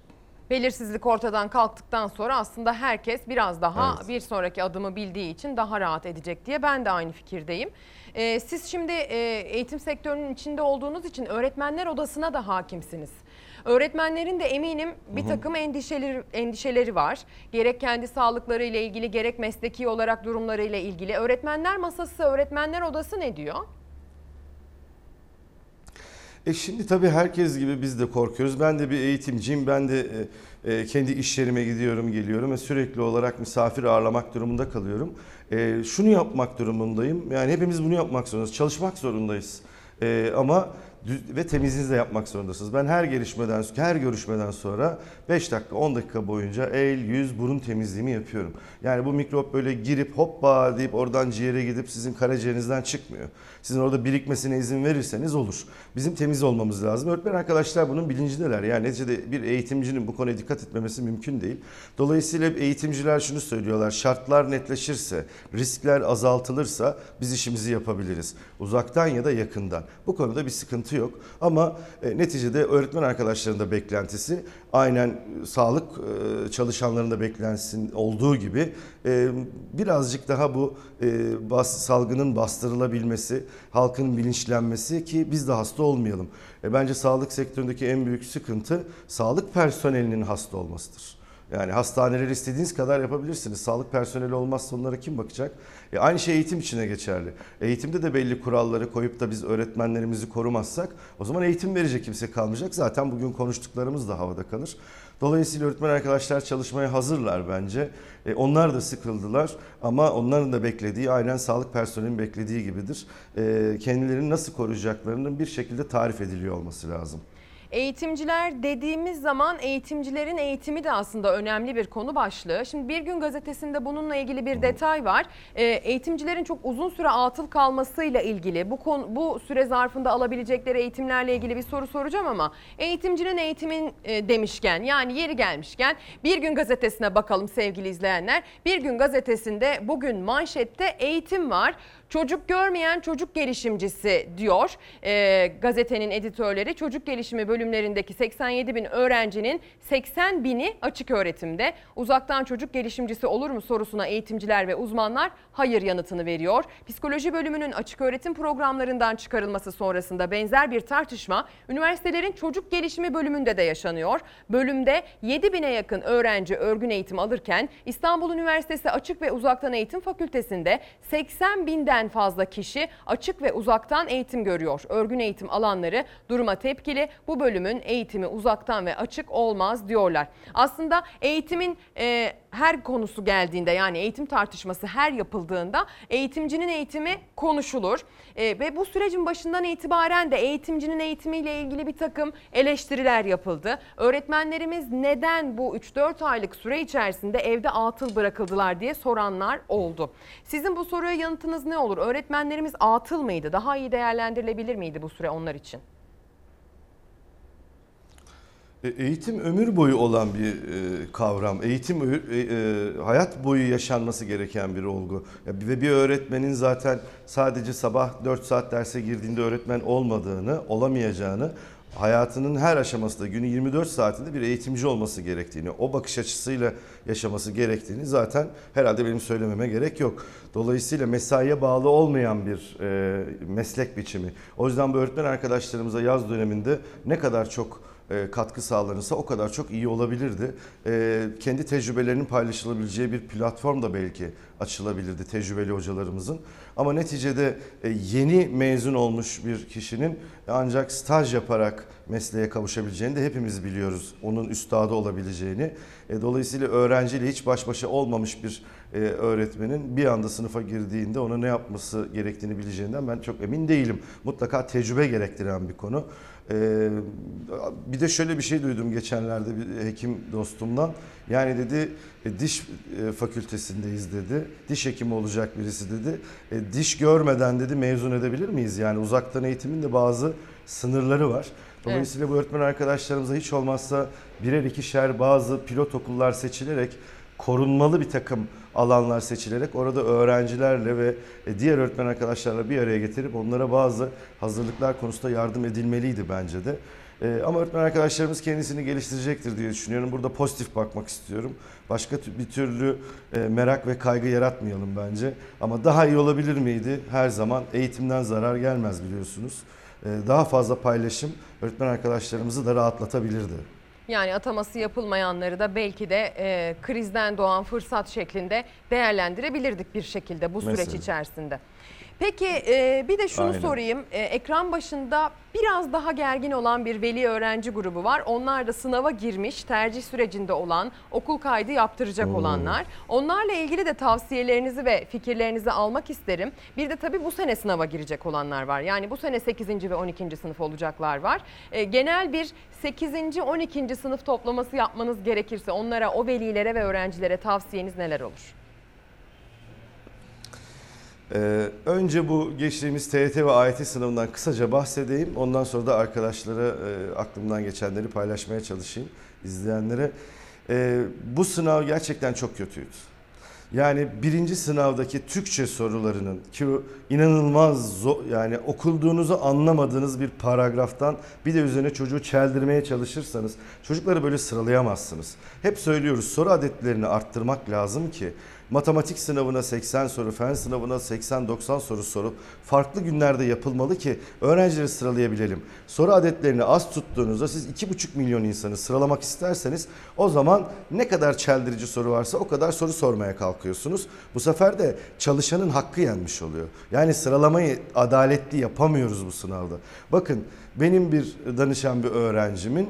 Speaker 1: Belirsizlik ortadan kalktıktan sonra aslında herkes biraz daha
Speaker 25: Evet.
Speaker 1: bir sonraki adımı bildiği için daha rahat edecek diye ben de aynı fikirdeyim. Ee, siz şimdi e, eğitim sektörünün içinde olduğunuz için öğretmenler odasına da hakimsiniz. Öğretmenlerin de eminim bir takım endişeleri endişeleri var. Gerek kendi sağlıkları ile ilgili gerek mesleki olarak durumları ile ilgili. Öğretmenler masası, öğretmenler odası ne diyor?
Speaker 25: E şimdi tabii herkes gibi biz de korkuyoruz. Ben de bir eğitimciyim. Ben de e, e, kendi iş yerime gidiyorum, geliyorum ve sürekli olarak misafir ağırlamak durumunda kalıyorum. E, şunu yapmak durumundayım. Yani hepimiz bunu yapmak zorundayız. Çalışmak zorundayız. E, ama ve temizliğinizi de yapmak zorundasınız. Ben her gelişmeden, her görüşmeden sonra 5 dakika, 10 dakika boyunca el, yüz, burun temizliğimi yapıyorum. Yani bu mikrop böyle girip hoppa deyip oradan ciğere gidip sizin karaciğerinizden çıkmıyor. Sizin orada birikmesine izin verirseniz olur. Bizim temiz olmamız lazım. Öğretmen arkadaşlar bunun bilincindeler. Yani neticede bir eğitimcinin bu konuya dikkat etmemesi mümkün değil. Dolayısıyla eğitimciler şunu söylüyorlar. Şartlar netleşirse, riskler azaltılırsa biz işimizi yapabiliriz. Uzaktan ya da yakından. Bu konuda bir sıkıntı yok. Ama e, neticede öğretmen arkadaşların da beklentisi aynen e, sağlık e, çalışanlarının da beklentisi olduğu gibi e, birazcık daha bu e, salgının bastırılabilmesi, halkın bilinçlenmesi ki biz de hasta olmayalım. E, bence sağlık sektöründeki en büyük sıkıntı sağlık personelinin hasta olmasıdır. Yani hastaneleri istediğiniz kadar yapabilirsiniz. Sağlık personeli olmazsa onlara kim bakacak? E aynı şey eğitim içine geçerli. Eğitimde de belli kuralları koyup da biz öğretmenlerimizi korumazsak o zaman eğitim verecek kimse kalmayacak. Zaten bugün konuştuklarımız da havada kalır. Dolayısıyla öğretmen arkadaşlar çalışmaya hazırlar bence. E, onlar da sıkıldılar ama onların da beklediği aynen sağlık personelinin beklediği gibidir. E, kendilerini nasıl koruyacaklarının bir şekilde tarif ediliyor olması lazım.
Speaker 1: Eğitimciler dediğimiz zaman eğitimcilerin eğitimi de aslında önemli bir konu başlığı. Şimdi Bir Gün Gazetesi'nde bununla ilgili bir detay var. Ee, eğitimcilerin çok uzun süre atıl kalmasıyla ilgili bu konu, bu süre zarfında alabilecekleri eğitimlerle ilgili bir soru soracağım ama eğitimcinin eğitimin e, demişken yani yeri gelmişken Bir Gün Gazetesi'ne bakalım sevgili izleyenler. Bir Gün Gazetesi'nde bugün manşette eğitim var. Çocuk görmeyen çocuk gelişimcisi diyor Ee, gazetenin editörleri. Çocuk gelişimi bölümlerindeki 87 bin öğrencinin 80 bini açık öğretimde. Uzaktan çocuk gelişimcisi olur mu sorusuna eğitimciler ve uzmanlar hayır yanıtını veriyor. Psikoloji bölümünün açık öğretim programlarından çıkarılması sonrasında benzer bir tartışma üniversitelerin çocuk gelişimi bölümünde de yaşanıyor. Bölümde 7 bine yakın öğrenci örgün eğitim alırken İstanbul Üniversitesi Açık ve Uzaktan Eğitim Fakültesinde 80 binden fazla kişi açık ve uzaktan eğitim görüyor. Örgün eğitim alanları duruma tepkili. Bu bölüm bölümün eğitimi uzaktan ve açık olmaz diyorlar. Aslında eğitimin e, her konusu geldiğinde yani eğitim tartışması her yapıldığında eğitimcinin eğitimi konuşulur. E, ve bu sürecin başından itibaren de eğitimcinin eğitimiyle ilgili bir takım eleştiriler yapıldı. Öğretmenlerimiz neden bu 3-4 aylık süre içerisinde evde atıl bırakıldılar diye soranlar oldu. Sizin bu soruya yanıtınız ne olur? Öğretmenlerimiz atıl mıydı? Daha iyi değerlendirilebilir miydi bu süre onlar için?
Speaker 25: E, Eğitim ömür boyu olan bir e, kavram. Eğitim e, hayat boyu yaşanması gereken bir olgu. Ve bir öğretmenin zaten sadece sabah 4 saat derse girdiğinde öğretmen olmadığını, olamayacağını, hayatının her aşamasında günün 24 saatinde bir eğitimci olması gerektiğini, o bakış açısıyla yaşaması gerektiğini zaten herhalde benim söylememe gerek yok. Dolayısıyla mesaiye bağlı olmayan bir e, meslek biçimi. O yüzden bu öğretmen arkadaşlarımıza yaz döneminde ne kadar çok katkı sağlanırsa o kadar çok iyi olabilirdi. E, kendi tecrübelerinin paylaşılabileceği bir platform da belki açılabilirdi tecrübeli hocalarımızın. Ama neticede e, yeni mezun olmuş bir kişinin ancak staj yaparak mesleğe kavuşabileceğini de hepimiz biliyoruz. Onun üstadı olabileceğini. E, Dolayısıyla öğrenciyle hiç baş başa olmamış bir e, öğretmenin bir anda sınıfa girdiğinde ona ne yapması gerektiğini bileceğinden ben çok emin değilim. Mutlaka tecrübe gerektiren bir konu. Ee, bir de şöyle bir şey duydum geçenlerde bir hekim dostumdan. Yani dedi e, diş e, fakültesindeyiz dedi. Diş hekimi olacak birisi dedi. E, diş görmeden dedi mezun edebilir miyiz? Yani uzaktan eğitimin de bazı sınırları var. Dolayısıyla bu öğretmen arkadaşlarımıza hiç olmazsa birer ikişer bazı pilot okullar seçilerek korunmalı bir takım alanlar seçilerek orada öğrencilerle ve e, diğer öğretmen arkadaşlarla bir araya getirip onlara bazı hazırlıklar konusunda yardım edilmeliydi bence de. E, Ama öğretmen arkadaşlarımız kendisini geliştirecektir diye düşünüyorum. Burada pozitif bakmak istiyorum. Başka bir türlü e, merak ve kaygı yaratmayalım bence. Ama daha iyi olabilir miydi? Her zaman eğitimden zarar gelmez biliyorsunuz. Daha fazla paylaşım öğretmen arkadaşlarımızı da rahatlatabilirdi.
Speaker 1: Yani ataması yapılmayanları da belki de e, krizden doğan fırsat şeklinde değerlendirebilirdik bir şekilde bu süreç
Speaker 25: Mesela.
Speaker 1: içerisinde. Peki e, bir de şunu
Speaker 25: Aynen.
Speaker 1: sorayım. E, ekran başında biraz daha gergin olan bir veli öğrenci grubu var. Onlar da sınava girmiş, tercih sürecinde olan, okul kaydı yaptıracak
Speaker 25: Hmm.
Speaker 1: olanlar. Onlarla ilgili de tavsiyelerinizi ve fikirlerinizi almak isterim. Bir de tabii bu sene sınava girecek olanlar var. Yani bu sene 8. ve 12. sınıf olacaklar var. E, genel bir 8. 12. sınıf toplaması yapmanız gerekirse onlara, o velilere ve öğrencilere tavsiyeniz neler olur?
Speaker 25: Ee, önce bu geçtiğimiz TYT ve AYT sınavından kısaca bahsedeyim. Ondan sonra da arkadaşlara e, aklımdan geçenleri paylaşmaya çalışayım izleyenlere. Ee, bu sınav gerçekten çok kötüydü. Yani birinci sınavdaki Türkçe sorularının ki inanılmaz zo- yani okulduğunuzu anlamadığınız bir paragraftan bir de üzerine çocuğu çeldirmeye çalışırsanız çocukları böyle sıralayamazsınız. Hep söylüyoruz soru adetlerini arttırmak lazım ki matematik sınavına 80 soru, fen sınavına 80-90 soru sorup farklı günlerde yapılmalı ki öğrencileri sıralayabilelim. Soru adetlerini az tuttuğunuzda siz 2,5 milyon insanı sıralamak isterseniz o zaman ne kadar çeldirici soru varsa o kadar soru sormaya kalkıyorsunuz. Bu sefer de çalışanın hakkı yenmiş oluyor. Yani sıralamayı adaletli yapamıyoruz bu sınavda. Bakın benim bir danışan bir öğrencimin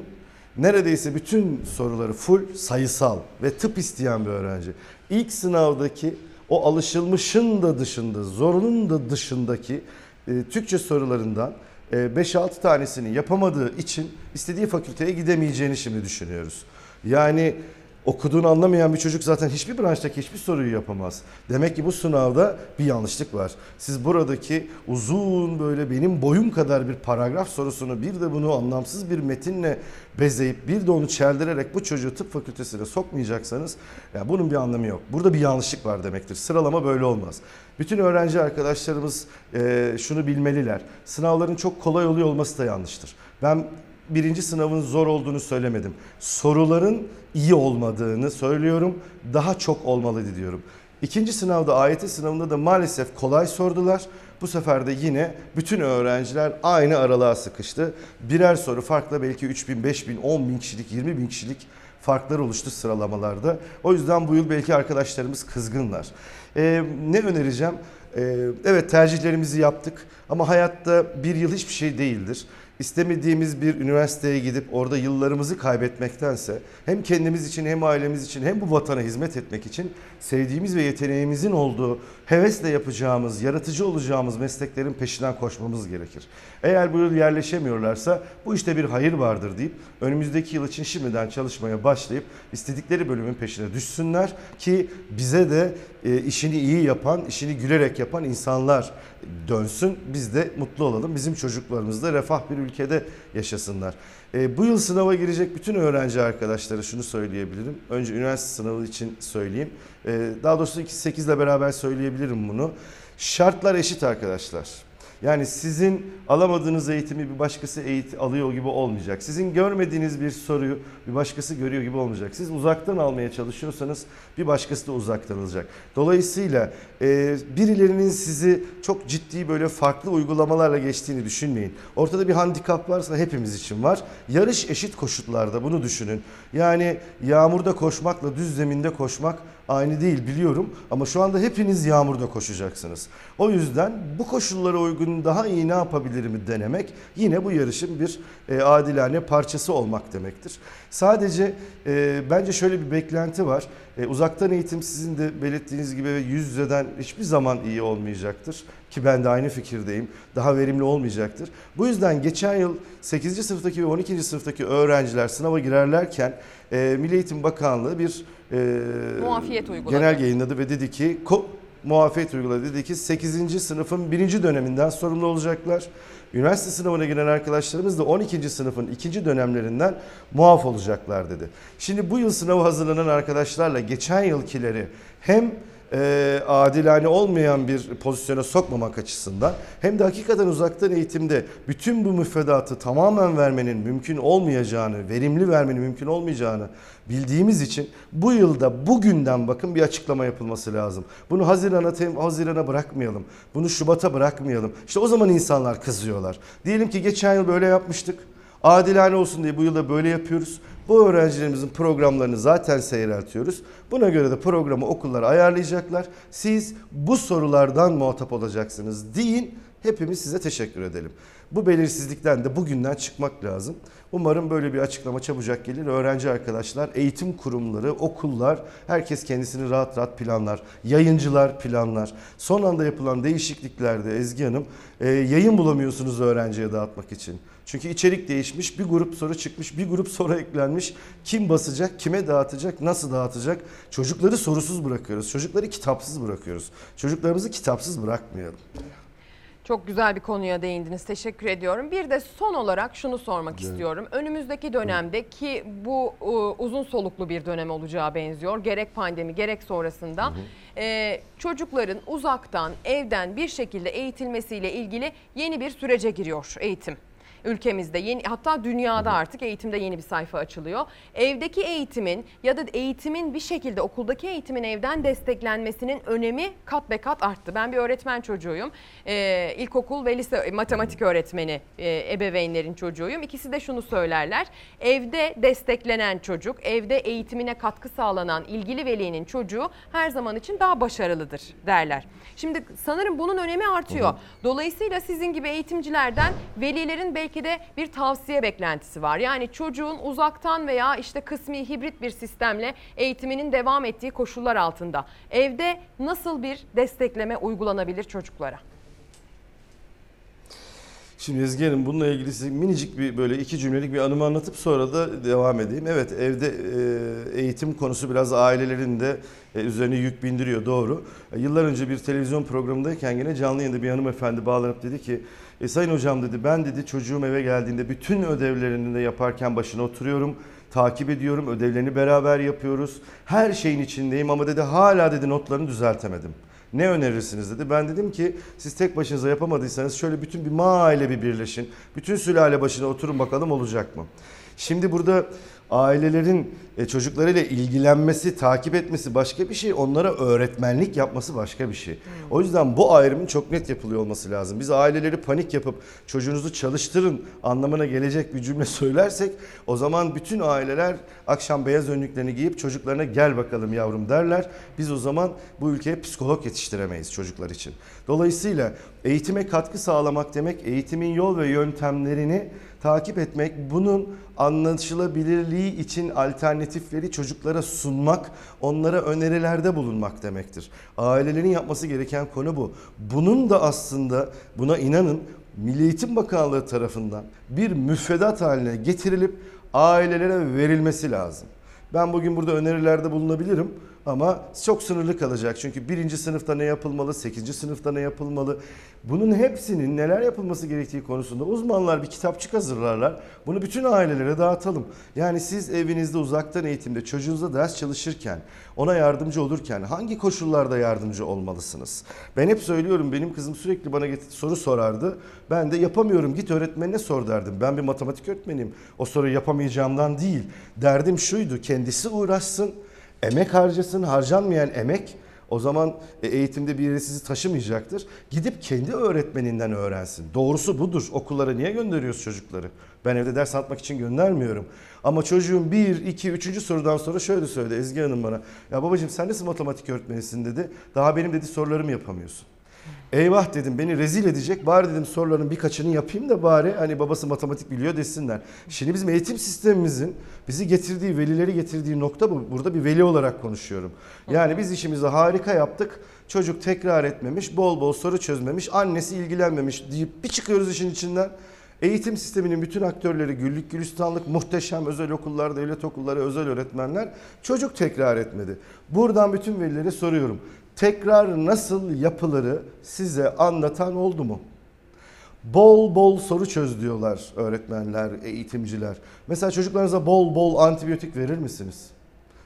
Speaker 25: neredeyse bütün soruları full sayısal ve tıp isteyen bir öğrenci. İlk sınavdaki o alışılmışın da dışında, zorunun da dışındaki e, Türkçe sorularından e, 5-6 tanesini yapamadığı için istediği fakülteye gidemeyeceğini şimdi düşünüyoruz. Yani okuduğunu anlamayan bir çocuk zaten hiçbir branştaki hiçbir soruyu yapamaz. Demek ki bu sınavda bir yanlışlık var. Siz buradaki uzun böyle benim boyum kadar bir paragraf sorusunu bir de bunu anlamsız bir metinle bezeyip bir de onu çeldirerek bu çocuğu tıp fakültesine sokmayacaksanız ya bunun bir anlamı yok. Burada bir yanlışlık var demektir. Sıralama böyle olmaz. Bütün öğrenci arkadaşlarımız e, şunu bilmeliler. Sınavların çok kolay oluyor olması da yanlıştır. Ben birinci sınavın zor olduğunu söylemedim. Soruların iyi olmadığını söylüyorum. Daha çok olmalıydı diyorum. İkinci sınavda AYT sınavında da maalesef kolay sordular. Bu sefer de yine bütün öğrenciler aynı aralığa sıkıştı. Birer soru farkla belki 3 bin, 5 bin, 10 bin kişilik, 20 bin kişilik farklar oluştu sıralamalarda. O yüzden bu yıl belki arkadaşlarımız kızgınlar. Ee, ne önereceğim? Ee, evet tercihlerimizi yaptık ama hayatta bir yıl hiçbir şey değildir. İstemediğimiz bir üniversiteye gidip orada yıllarımızı kaybetmektense hem kendimiz için hem ailemiz için hem bu vatana hizmet etmek için sevdiğimiz ve yeteneğimizin olduğu hevesle yapacağımız, yaratıcı olacağımız mesleklerin peşinden koşmamız gerekir. Eğer bu yıl yerleşemiyorlarsa bu işte bir hayır vardır deyip önümüzdeki yıl için şimdiden çalışmaya başlayıp istedikleri bölümün peşine düşsünler ki bize de e, işini iyi yapan, işini gülerek yapan insanlar dönsün. Biz de mutlu olalım. Bizim çocuklarımız da refah bir ülkede yaşasınlar. E, bu yıl sınava girecek bütün öğrenci arkadaşlara şunu söyleyebilirim. Önce üniversite sınavı için söyleyeyim. E, daha doğrusu 8 ile beraber söyleyebilirim bunu. Şartlar eşit arkadaşlar. Yani sizin alamadığınız eğitimi bir başkası eğit alıyor gibi olmayacak. Sizin görmediğiniz bir soruyu bir başkası görüyor gibi olmayacak. Siz uzaktan almaya çalışıyorsanız bir başkası da uzaktan alacak. Dolayısıyla e, birilerinin sizi çok ciddi böyle farklı uygulamalarla geçtiğini düşünmeyin. Ortada bir handikap varsa hepimiz için var. Yarış eşit koşullarda bunu düşünün. Yani yağmurda koşmakla düz zeminde koşmak aynı değil biliyorum ama şu anda hepiniz yağmurda koşacaksınız. O yüzden bu koşullara uygun daha iyi ne yapabilirim denemek yine bu yarışın bir e, adilane parçası olmak demektir. Sadece e, bence şöyle bir beklenti var. E, uzaktan eğitim sizin de belirttiğiniz gibi yüz yüzeden hiçbir zaman iyi olmayacaktır. Ki ben de aynı fikirdeyim. Daha verimli olmayacaktır. Bu yüzden geçen yıl 8. sınıftaki ve 12. sınıftaki öğrenciler sınava girerlerken e, Milli Eğitim Bakanlığı bir e,
Speaker 1: Muafiyet uyguladı.
Speaker 25: genel yayınladı ve dedi ki ko- muafiyet uyguladı. Dedi ki 8. sınıfın birinci döneminden sorumlu olacaklar. Üniversite sınavına giren arkadaşlarımız da 12. sınıfın ikinci dönemlerinden muaf olacaklar dedi. Şimdi bu yıl sınava hazırlanan arkadaşlarla geçen yılkileri hem e, adilane olmayan bir pozisyona sokmamak açısından hem de hakikaten uzaktan eğitimde bütün bu müfredatı tamamen vermenin mümkün olmayacağını, verimli vermenin mümkün olmayacağını bildiğimiz için bu yılda bugünden bakın bir açıklama yapılması lazım. Bunu Haziran'a Haziran'a bırakmayalım. Bunu Şubat'a bırakmayalım. İşte o zaman insanlar kızıyorlar. Diyelim ki geçen yıl böyle yapmıştık. Adilane olsun diye bu yılda böyle yapıyoruz. Bu öğrencilerimizin programlarını zaten seyreltiyoruz. Buna göre de programı okullar ayarlayacaklar. Siz bu sorulardan muhatap olacaksınız deyin. Hepimiz size teşekkür edelim. Bu belirsizlikten de bugünden çıkmak lazım. Umarım böyle bir açıklama çabucak gelir. Öğrenci arkadaşlar, eğitim kurumları, okullar, herkes kendisini rahat rahat planlar. Yayıncılar planlar. Son anda yapılan değişikliklerde Ezgi Hanım e, yayın bulamıyorsunuz öğrenciye dağıtmak için. Çünkü içerik değişmiş, bir grup soru çıkmış, bir grup soru eklenmiş. Kim basacak, kime dağıtacak, nasıl dağıtacak? Çocukları sorusuz bırakıyoruz. Çocukları kitapsız bırakıyoruz. Çocuklarımızı kitapsız bırakmayalım.
Speaker 1: Çok güzel bir konuya değindiniz. Teşekkür ediyorum. Bir de son olarak şunu sormak
Speaker 25: Evet.
Speaker 1: istiyorum. Önümüzdeki dönemde ki bu uzun soluklu bir dönem olacağı benziyor. Gerek pandemi gerek sonrasında e, çocukların uzaktan, evden bir şekilde eğitilmesiyle ilgili yeni bir sürece giriyor eğitim. Ülkemizde yeni hatta dünyada artık eğitimde yeni bir sayfa açılıyor. Evdeki eğitimin ya da eğitimin bir şekilde okuldaki eğitimin evden desteklenmesinin önemi kat be kat arttı. Ben bir öğretmen çocuğuyum. Ee, ilkokul ve lise matematik öğretmeni e, ebeveynlerin çocuğuyum. İkisi de şunu söylerler. Evde desteklenen çocuk, evde eğitimine katkı sağlanan ilgili velinin çocuğu her zaman için daha başarılıdır derler. Şimdi sanırım bunun önemi artıyor. Dolayısıyla sizin gibi eğitimcilerden velilerin belki de bir tavsiye beklentisi var. Yani çocuğun uzaktan veya işte kısmi hibrit bir sistemle eğitiminin devam ettiği koşullar altında evde nasıl bir destekleme uygulanabilir çocuklara?
Speaker 25: Şimdi Ezgi Hanım bununla ilgili size minicik bir böyle iki cümlelik bir anımı anlatıp sonra da devam edeyim. Evet evde e, eğitim konusu biraz ailelerin de e, üzerine yük bindiriyor doğru. E, Yıllar önce bir televizyon programındayken yine canlı yayında bir hanımefendi bağlanıp dedi ki e, Sayın hocam dedi ben dedi çocuğum eve geldiğinde bütün ödevlerini de yaparken başına oturuyorum. Takip ediyorum ödevlerini beraber yapıyoruz. Her şeyin içindeyim ama dedi hala dedi notlarını düzeltemedim. Ne önerirsiniz dedi. Ben dedim ki siz tek başınıza yapamadıysanız şöyle bütün bir mahalle bir birleşin. Bütün sülale başına oturun bakalım olacak mı? Şimdi burada Ailelerin e, çocuklarıyla ilgilenmesi, takip etmesi başka bir şey. Onlara öğretmenlik yapması başka bir şey. O yüzden bu ayrımın çok net yapılıyor olması lazım. Biz aileleri panik yapıp çocuğunuzu çalıştırın anlamına gelecek bir cümle söylersek o zaman bütün aileler akşam beyaz önlüklerini giyip çocuklarına gel bakalım yavrum derler. Biz o zaman bu ülkeye psikolog yetiştiremeyiz çocuklar için. Dolayısıyla eğitime katkı sağlamak demek eğitimin yol ve yöntemlerini takip etmek, bunun anlaşılabilirliği için alternatifleri çocuklara sunmak, onlara önerilerde bulunmak demektir. Ailelerin yapması gereken konu bu. Bunun da aslında buna inanın Milli Eğitim Bakanlığı tarafından bir müfredat haline getirilip ailelere verilmesi lazım. Ben bugün burada önerilerde bulunabilirim ama çok sınırlı kalacak. Çünkü birinci sınıfta ne yapılmalı, sekizinci sınıfta ne yapılmalı? Bunun hepsinin neler yapılması gerektiği konusunda uzmanlar bir kitapçık hazırlarlar. Bunu bütün ailelere dağıtalım. Yani siz evinizde uzaktan eğitimde çocuğunuza ders çalışırken, ona yardımcı olurken hangi koşullarda yardımcı olmalısınız? Ben hep söylüyorum benim kızım sürekli bana soru sorardı. Ben de yapamıyorum git öğretmenine sor derdim. Ben bir matematik öğretmeniyim. O soruyu yapamayacağımdan değil. Derdim şuydu kendisi uğraşsın emek harcasın, harcanmayan emek o zaman e, eğitimde bir sizi taşımayacaktır. Gidip kendi öğretmeninden öğrensin. Doğrusu budur. Okullara niye gönderiyoruz çocukları? Ben evde ders anlatmak için göndermiyorum. Ama çocuğum 1, 2, 3. sorudan sonra şöyle söyledi Ezgi Hanım bana. Ya babacığım sen nasıl matematik öğretmenisin dedi. Daha benim dedi sorularımı yapamıyorsun. Eyvah dedim beni rezil edecek. Bari dedim soruların birkaçını yapayım da bari hani babası matematik biliyor desinler. Şimdi bizim eğitim sistemimizin bizi getirdiği, velileri getirdiği nokta bu. Burada bir veli olarak konuşuyorum. Yani biz işimizi harika yaptık. Çocuk tekrar etmemiş, bol bol soru çözmemiş, annesi ilgilenmemiş deyip bir çıkıyoruz işin içinden. Eğitim sisteminin bütün aktörleri güllük gülistanlık muhteşem özel okullar, devlet okulları, özel öğretmenler çocuk tekrar etmedi. Buradan bütün velilere soruyorum. Tekrar nasıl yapıları size anlatan oldu mu? Bol bol soru çöz diyorlar öğretmenler, eğitimciler. Mesela çocuklarınıza bol bol antibiyotik verir misiniz?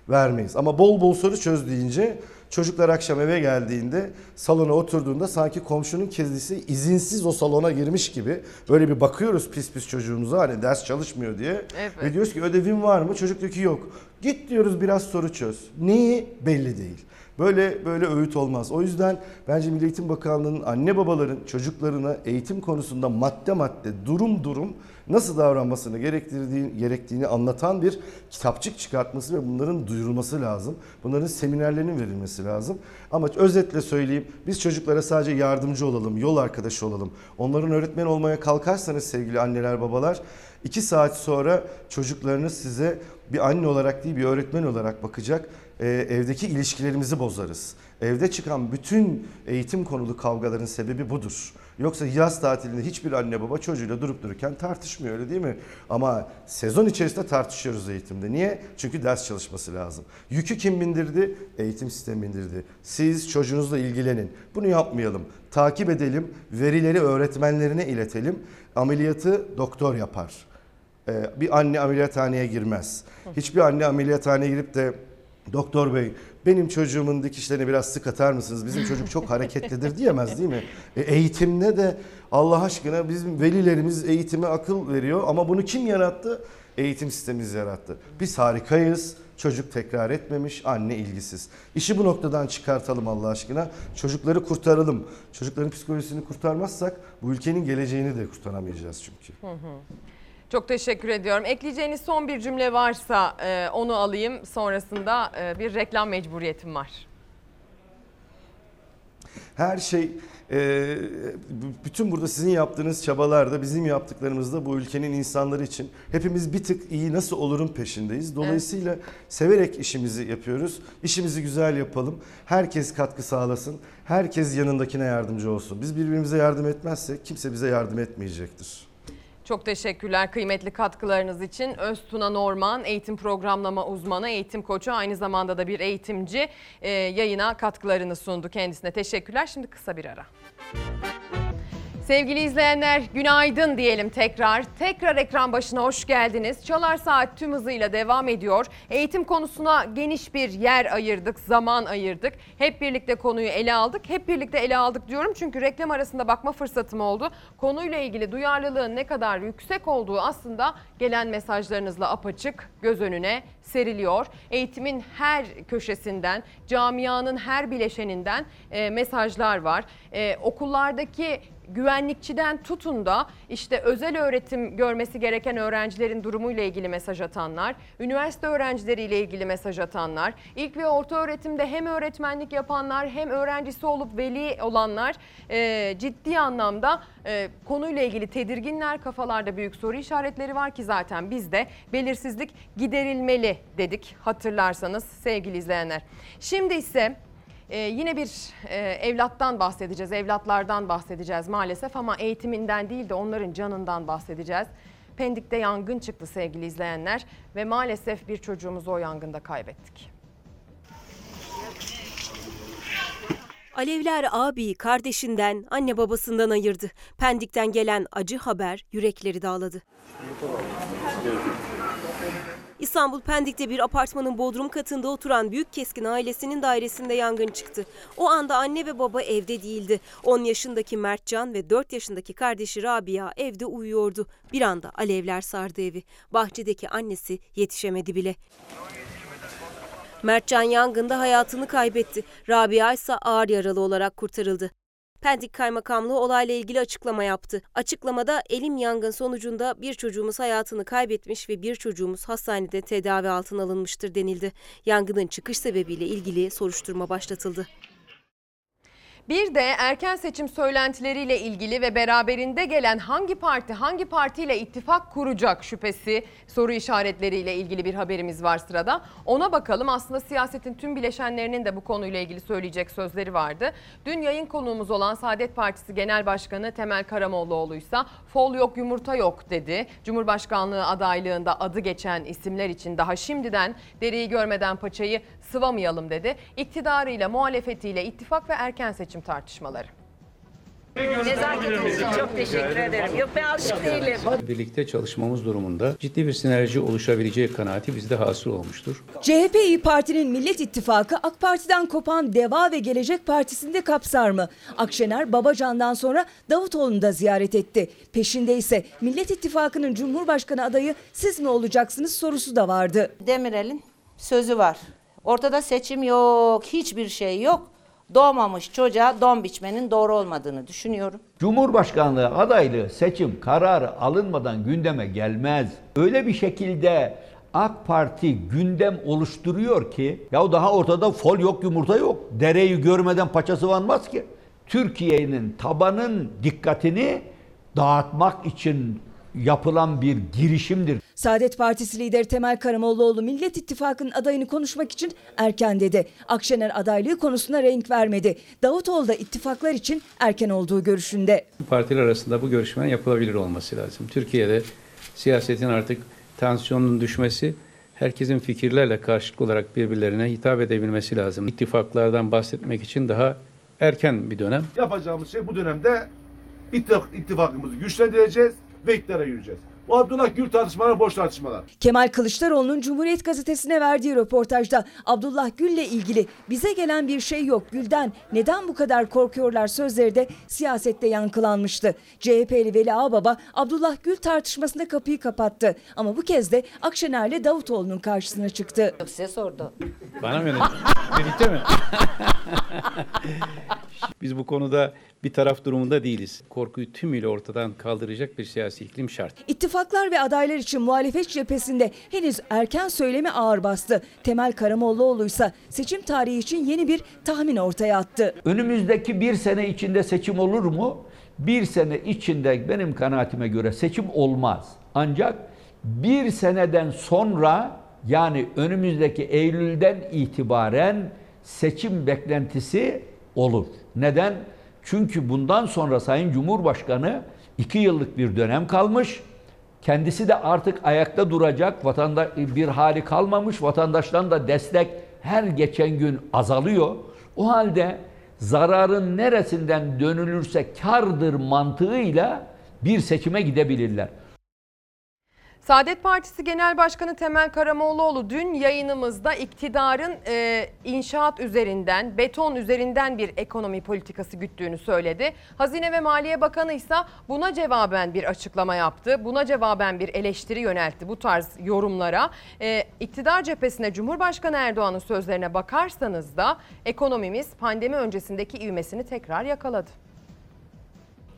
Speaker 25: Vermeyiz. Ama bol bol soru çöz deyince çocuklar akşam eve geldiğinde salona oturduğunda sanki komşunun kedisi izinsiz o salona girmiş gibi böyle bir bakıyoruz pis pis çocuğumuza hani ders çalışmıyor diye.
Speaker 1: Evet.
Speaker 25: Ve diyoruz ki ödevin var mı? Çocuk diyor ki yok. Git diyoruz biraz soru çöz. Neyi? Belli değil. Böyle böyle öğüt olmaz. O yüzden bence Milli Eğitim Bakanlığı'nın anne babaların çocuklarına eğitim konusunda madde madde durum durum nasıl davranmasını gerektirdiği, gerektiğini anlatan bir kitapçık çıkartması ve bunların duyurulması lazım. Bunların seminerlerinin verilmesi lazım. Ama özetle söyleyeyim biz çocuklara sadece yardımcı olalım, yol arkadaşı olalım. Onların öğretmen olmaya kalkarsanız sevgili anneler babalar iki saat sonra çocuklarınız size bir anne olarak değil bir öğretmen olarak bakacak. Ee, evdeki ilişkilerimizi bozarız. Evde çıkan bütün eğitim konulu kavgaların sebebi budur. Yoksa yaz tatilinde hiçbir anne baba çocuğuyla durup dururken tartışmıyor öyle değil mi? Ama sezon içerisinde tartışıyoruz eğitimde. Niye? Çünkü ders çalışması lazım. Yükü kim bindirdi? Eğitim sistemi bindirdi. Siz çocuğunuzla ilgilenin. Bunu yapmayalım. Takip edelim. Verileri öğretmenlerine iletelim. Ameliyatı doktor yapar. Ee, bir anne ameliyathaneye girmez. Hiçbir anne ameliyathaneye girip de doktor bey benim çocuğumun dikişlerini biraz sık atar mısınız? Bizim çocuk çok hareketlidir diyemez değil mi? E, eğitimde de Allah aşkına bizim velilerimiz eğitime akıl veriyor ama bunu kim yarattı? Eğitim sistemimiz yarattı. Biz harikayız. Çocuk tekrar etmemiş, anne ilgisiz. İşi bu noktadan çıkartalım Allah aşkına. Çocukları kurtaralım. Çocukların psikolojisini kurtarmazsak bu ülkenin geleceğini de kurtaramayacağız çünkü.
Speaker 1: Hı hı. Çok teşekkür ediyorum. Ekleyeceğiniz son bir cümle varsa e, onu alayım. Sonrasında e, bir reklam mecburiyetim var.
Speaker 25: Her şey e, bütün burada sizin yaptığınız çabalarda bizim yaptıklarımızda bu ülkenin insanları için hepimiz bir tık iyi nasıl olurun peşindeyiz. Dolayısıyla severek işimizi yapıyoruz. İşimizi güzel yapalım. Herkes katkı sağlasın. Herkes yanındakine yardımcı olsun. Biz birbirimize yardım etmezsek kimse bize yardım etmeyecektir.
Speaker 1: Çok teşekkürler kıymetli katkılarınız için. Öztuna Norman eğitim programlama uzmanı, eğitim koçu aynı zamanda da bir eğitimci e, yayına katkılarını sundu kendisine. Teşekkürler. Şimdi kısa bir ara. Sevgili izleyenler günaydın diyelim tekrar. Tekrar ekran başına hoş geldiniz. Çalar Saat tüm hızıyla devam ediyor. Eğitim konusuna geniş bir yer ayırdık, zaman ayırdık. Hep birlikte konuyu ele aldık. Hep birlikte ele aldık diyorum çünkü reklam arasında bakma fırsatım oldu. Konuyla ilgili duyarlılığın ne kadar yüksek olduğu aslında gelen mesajlarınızla apaçık göz önüne seriliyor. Eğitimin her köşesinden, camianın her bileşeninden e, mesajlar var. E, okullardaki güvenlikçiden tutun da işte özel öğretim görmesi gereken öğrencilerin durumuyla ilgili mesaj atanlar, üniversite öğrencileriyle ilgili mesaj atanlar, ilk ve orta öğretimde hem öğretmenlik yapanlar hem öğrencisi olup veli olanlar e, ciddi anlamda e, konuyla ilgili tedirginler, kafalarda büyük soru işaretleri var ki zaten biz de belirsizlik giderilmeli dedik hatırlarsanız sevgili izleyenler. Şimdi ise ee, yine bir e, evlattan bahsedeceğiz, evlatlardan bahsedeceğiz maalesef ama eğitiminden değil de onların canından bahsedeceğiz. Pendik'te yangın çıktı sevgili izleyenler ve maalesef bir çocuğumuzu o yangında kaybettik.
Speaker 4: Alevler abiyi kardeşinden, anne babasından ayırdı. Pendik'ten gelen acı haber yürekleri dağladı. İstanbul Pendik'te bir apartmanın bodrum katında oturan Büyük Keskin ailesinin dairesinde yangın çıktı. O anda anne ve baba evde değildi. 10 yaşındaki Mertcan ve 4 yaşındaki kardeşi Rabia evde uyuyordu. Bir anda alevler sardı evi. Bahçedeki annesi yetişemedi bile. Mertcan yangında hayatını kaybetti. Rabia ise ağır yaralı olarak kurtarıldı. Pendik Kaymakamlığı olayla ilgili açıklama yaptı. Açıklamada elim yangın sonucunda bir çocuğumuz hayatını kaybetmiş ve bir çocuğumuz hastanede tedavi altına alınmıştır denildi. Yangının çıkış sebebiyle ilgili soruşturma başlatıldı.
Speaker 1: Bir de erken seçim söylentileriyle ilgili ve beraberinde gelen hangi parti hangi partiyle ittifak kuracak şüphesi soru işaretleriyle ilgili bir haberimiz var sırada. Ona bakalım aslında siyasetin tüm bileşenlerinin de bu konuyla ilgili söyleyecek sözleri vardı. Dün yayın konuğumuz olan Saadet Partisi Genel Başkanı Temel Karamollaoğlu ise fol yok yumurta yok dedi. Cumhurbaşkanlığı adaylığında adı geçen isimler için daha şimdiden deriyi görmeden paçayı sıvamayalım dedi. İktidarıyla, muhalefetiyle ittifak ve erken seçim tartışmaları.
Speaker 26: Nezaketiniz için çok teşekkür ederim. Yok ben alışık değilim.
Speaker 20: Birlikte çalışmamız durumunda ciddi bir sinerji oluşabileceği kanaati bizde hasıl olmuştur.
Speaker 27: CHP İyi Parti'nin Millet İttifakı AK Parti'den kopan Deva ve Gelecek Partisi'nde kapsar mı? Akşener Babacan'dan sonra Davutoğlu'nu da ziyaret etti. Peşinde ise Millet İttifakı'nın Cumhurbaşkanı adayı siz mi olacaksınız sorusu da vardı.
Speaker 18: Demirel'in sözü var. Ortada seçim yok, hiçbir şey yok. Doğmamış çocuğa don biçmenin doğru olmadığını düşünüyorum.
Speaker 21: Cumhurbaşkanlığı adaylığı seçim kararı alınmadan gündeme gelmez. Öyle bir şekilde AK Parti gündem oluşturuyor ki ya daha ortada fol yok yumurta yok. Dereyi görmeden paçası vanmaz ki. Türkiye'nin tabanın dikkatini dağıtmak için yapılan bir girişimdir.
Speaker 27: Saadet Partisi lideri Temel Karamollaoğlu Millet İttifakı'nın adayını konuşmak için erken dedi. Akşener adaylığı konusuna renk vermedi. Davutoğlu da ittifaklar için erken olduğu görüşünde.
Speaker 20: Partiler arasında bu görüşmenin yapılabilir olması lazım. Türkiye'de siyasetin artık tansiyonun düşmesi herkesin fikirlerle karşılıklı olarak birbirlerine hitap edebilmesi lazım. İttifaklardan bahsetmek için daha erken bir dönem.
Speaker 19: Yapacağımız şey bu dönemde ittifak, ittifakımızı güçlendireceğiz iktidara yürüyeceğiz. Bu Abdullah Gül tartışmalar boş tartışmalar.
Speaker 27: Kemal Kılıçdaroğlu'nun Cumhuriyet Gazetesi'ne verdiği röportajda Abdullah Gül'le ilgili bize gelen bir şey yok Gül'den neden bu kadar korkuyorlar sözleri de siyasette yankılanmıştı. CHP'li Veli Ağbaba Abdullah Gül tartışmasında kapıyı kapattı ama bu kez de Akşener'le Davutoğlu'nun karşısına çıktı.
Speaker 18: Size sordu.
Speaker 20: Bana mı? Birlikte mi? Biz bu konuda bir taraf durumunda değiliz. Korkuyu tümüyle ortadan kaldıracak bir siyasi iklim şart.
Speaker 27: İttifaklar ve adaylar için muhalefet cephesinde henüz erken söylemi ağır bastı. Temel Karamollaoğlu ise seçim tarihi için yeni bir tahmin ortaya attı.
Speaker 21: Önümüzdeki bir sene içinde seçim olur mu? Bir sene içinde benim kanaatime göre seçim olmaz. Ancak bir seneden sonra yani önümüzdeki Eylül'den itibaren seçim beklentisi olur. Neden? Çünkü bundan sonra Sayın Cumhurbaşkanı iki yıllık bir dönem kalmış. Kendisi de artık ayakta duracak vatandaş bir hali kalmamış. Vatandaştan da destek her geçen gün azalıyor. O halde zararın neresinden dönülürse kardır mantığıyla bir seçime gidebilirler.
Speaker 1: Saadet Partisi Genel Başkanı Temel Karamollaoğlu dün yayınımızda iktidarın e, inşaat üzerinden, beton üzerinden bir ekonomi politikası güttüğünü söyledi. Hazine ve Maliye Bakanı ise buna cevaben bir açıklama yaptı. Buna cevaben bir eleştiri yöneltti bu tarz yorumlara. E, iktidar cephesine Cumhurbaşkanı Erdoğan'ın sözlerine bakarsanız da ekonomimiz pandemi öncesindeki ivmesini tekrar yakaladı.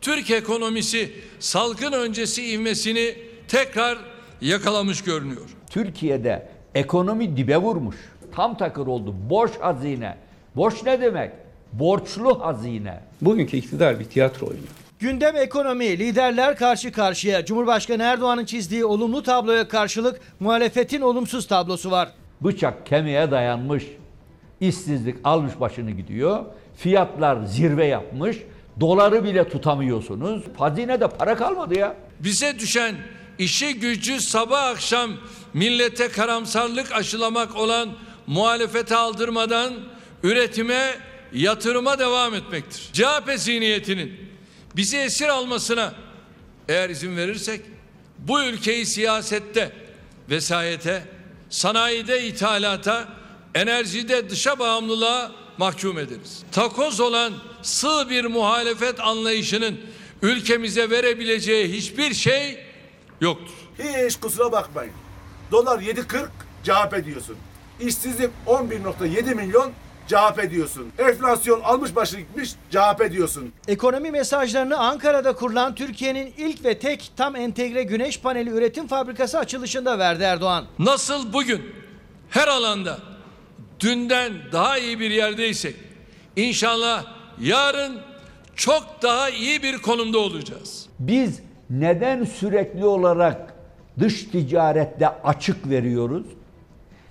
Speaker 2: Türk ekonomisi salgın öncesi ivmesini tekrar yakalamış görünüyor.
Speaker 21: Türkiye'de ekonomi dibe vurmuş. Tam takır oldu. Boş hazine. Boş ne demek? Borçlu hazine.
Speaker 20: Bugünkü iktidar bir tiyatro oyunu.
Speaker 15: Gündem ekonomi, liderler karşı karşıya. Cumhurbaşkanı Erdoğan'ın çizdiği olumlu tabloya karşılık muhalefetin olumsuz tablosu var.
Speaker 21: Bıçak kemiğe dayanmış. İşsizlik almış başını gidiyor. Fiyatlar zirve yapmış. Doları bile tutamıyorsunuz. Hazinede para kalmadı ya.
Speaker 2: Bize düşen işi gücü sabah akşam millete karamsarlık aşılamak olan muhalefete aldırmadan üretime, yatırıma devam etmektir. CHP zihniyetinin bizi esir almasına eğer izin verirsek bu ülkeyi siyasette, vesayete, sanayide ithalata, enerjide dışa bağımlılığa mahkum ederiz. Takoz olan sığ bir muhalefet anlayışının ülkemize verebileceği hiçbir şey yoktur.
Speaker 19: Hiç kusura bakmayın. Dolar 7.40 CHP diyorsun. İşsizlik 11.7 milyon CHP diyorsun. Enflasyon almış başını gitmiş CHP diyorsun.
Speaker 15: Ekonomi mesajlarını Ankara'da kurulan Türkiye'nin ilk ve tek tam entegre güneş paneli üretim fabrikası açılışında verdi Erdoğan.
Speaker 2: Nasıl bugün her alanda dünden daha iyi bir yerdeysek inşallah yarın çok daha iyi bir konumda olacağız.
Speaker 21: Biz neden sürekli olarak dış ticarette açık veriyoruz?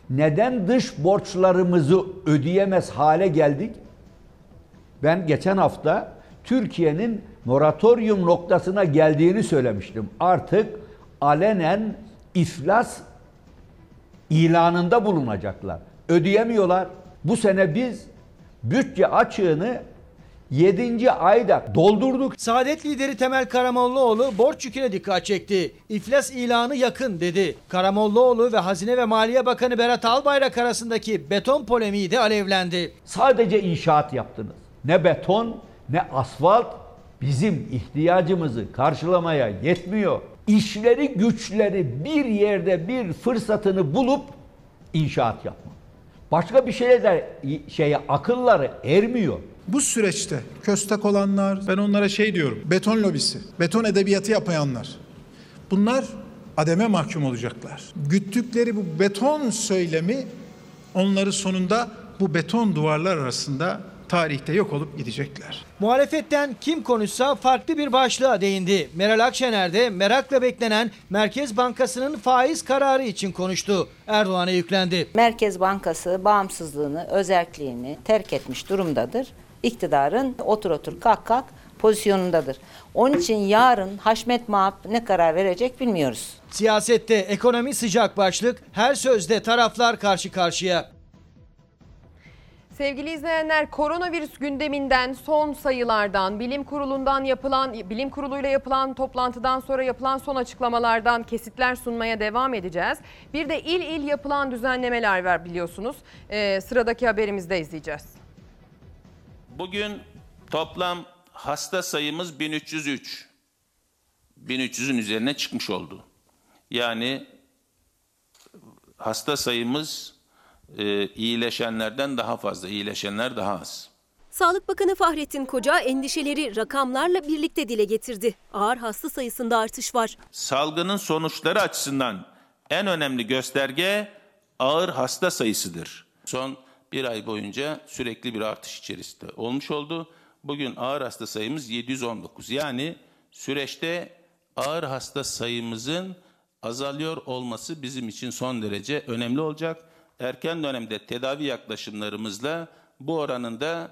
Speaker 21: Neden dış borçlarımızı ödeyemez hale geldik? Ben geçen hafta Türkiye'nin moratorium noktasına geldiğini söylemiştim. Artık alenen iflas ilanında bulunacaklar. Ödeyemiyorlar. Bu sene biz bütçe açığını 7. ayda doldurduk.
Speaker 15: Saadet lideri Temel Karamollaoğlu borç yüküne dikkat çekti. İflas ilanı yakın dedi. Karamollaoğlu ve Hazine ve Maliye Bakanı Berat Albayrak arasındaki beton polemiği de alevlendi.
Speaker 21: Sadece inşaat yaptınız. Ne beton ne asfalt bizim ihtiyacımızı karşılamaya yetmiyor. İşleri güçleri bir yerde bir fırsatını bulup inşaat yapmak. Başka bir şeye de şeye akılları ermiyor.
Speaker 5: Bu süreçte köstek olanlar, ben onlara şey diyorum, beton lobisi, beton edebiyatı yapayanlar. Bunlar ademe mahkum olacaklar. Güttükleri bu beton söylemi onları sonunda bu beton duvarlar arasında tarihte yok olup gidecekler.
Speaker 15: Muhalefetten kim konuşsa farklı bir başlığa değindi. Meral Akşener de merakla beklenen Merkez Bankası'nın faiz kararı için konuştu. Erdoğan'a yüklendi.
Speaker 18: Merkez Bankası bağımsızlığını, özerkliğini terk etmiş durumdadır. İktidarın otur otur kalk kalk pozisyonundadır. Onun için yarın Haşmet Mahap ne karar verecek bilmiyoruz.
Speaker 15: Siyasette ekonomi sıcak başlık, her sözde taraflar karşı karşıya.
Speaker 1: Sevgili izleyenler koronavirüs gündeminden son sayılardan bilim kurulundan yapılan bilim kuruluyla yapılan toplantıdan sonra yapılan son açıklamalardan kesitler sunmaya devam edeceğiz. Bir de il il yapılan düzenlemeler var biliyorsunuz. Ee, sıradaki haberimizde izleyeceğiz.
Speaker 7: Bugün toplam hasta sayımız 1303. 1300'ün üzerine çıkmış oldu. Yani hasta sayımız e, iyileşenlerden daha fazla, iyileşenler daha az.
Speaker 4: Sağlık Bakanı Fahrettin Koca endişeleri rakamlarla birlikte dile getirdi. Ağır hasta sayısında artış var.
Speaker 7: Salgının sonuçları açısından en önemli gösterge ağır hasta sayısıdır. Son bir ay boyunca sürekli bir artış içerisinde olmuş oldu. Bugün ağır hasta sayımız 719. Yani süreçte ağır hasta sayımızın azalıyor olması bizim için son derece önemli olacak. Erken dönemde tedavi yaklaşımlarımızla bu oranın da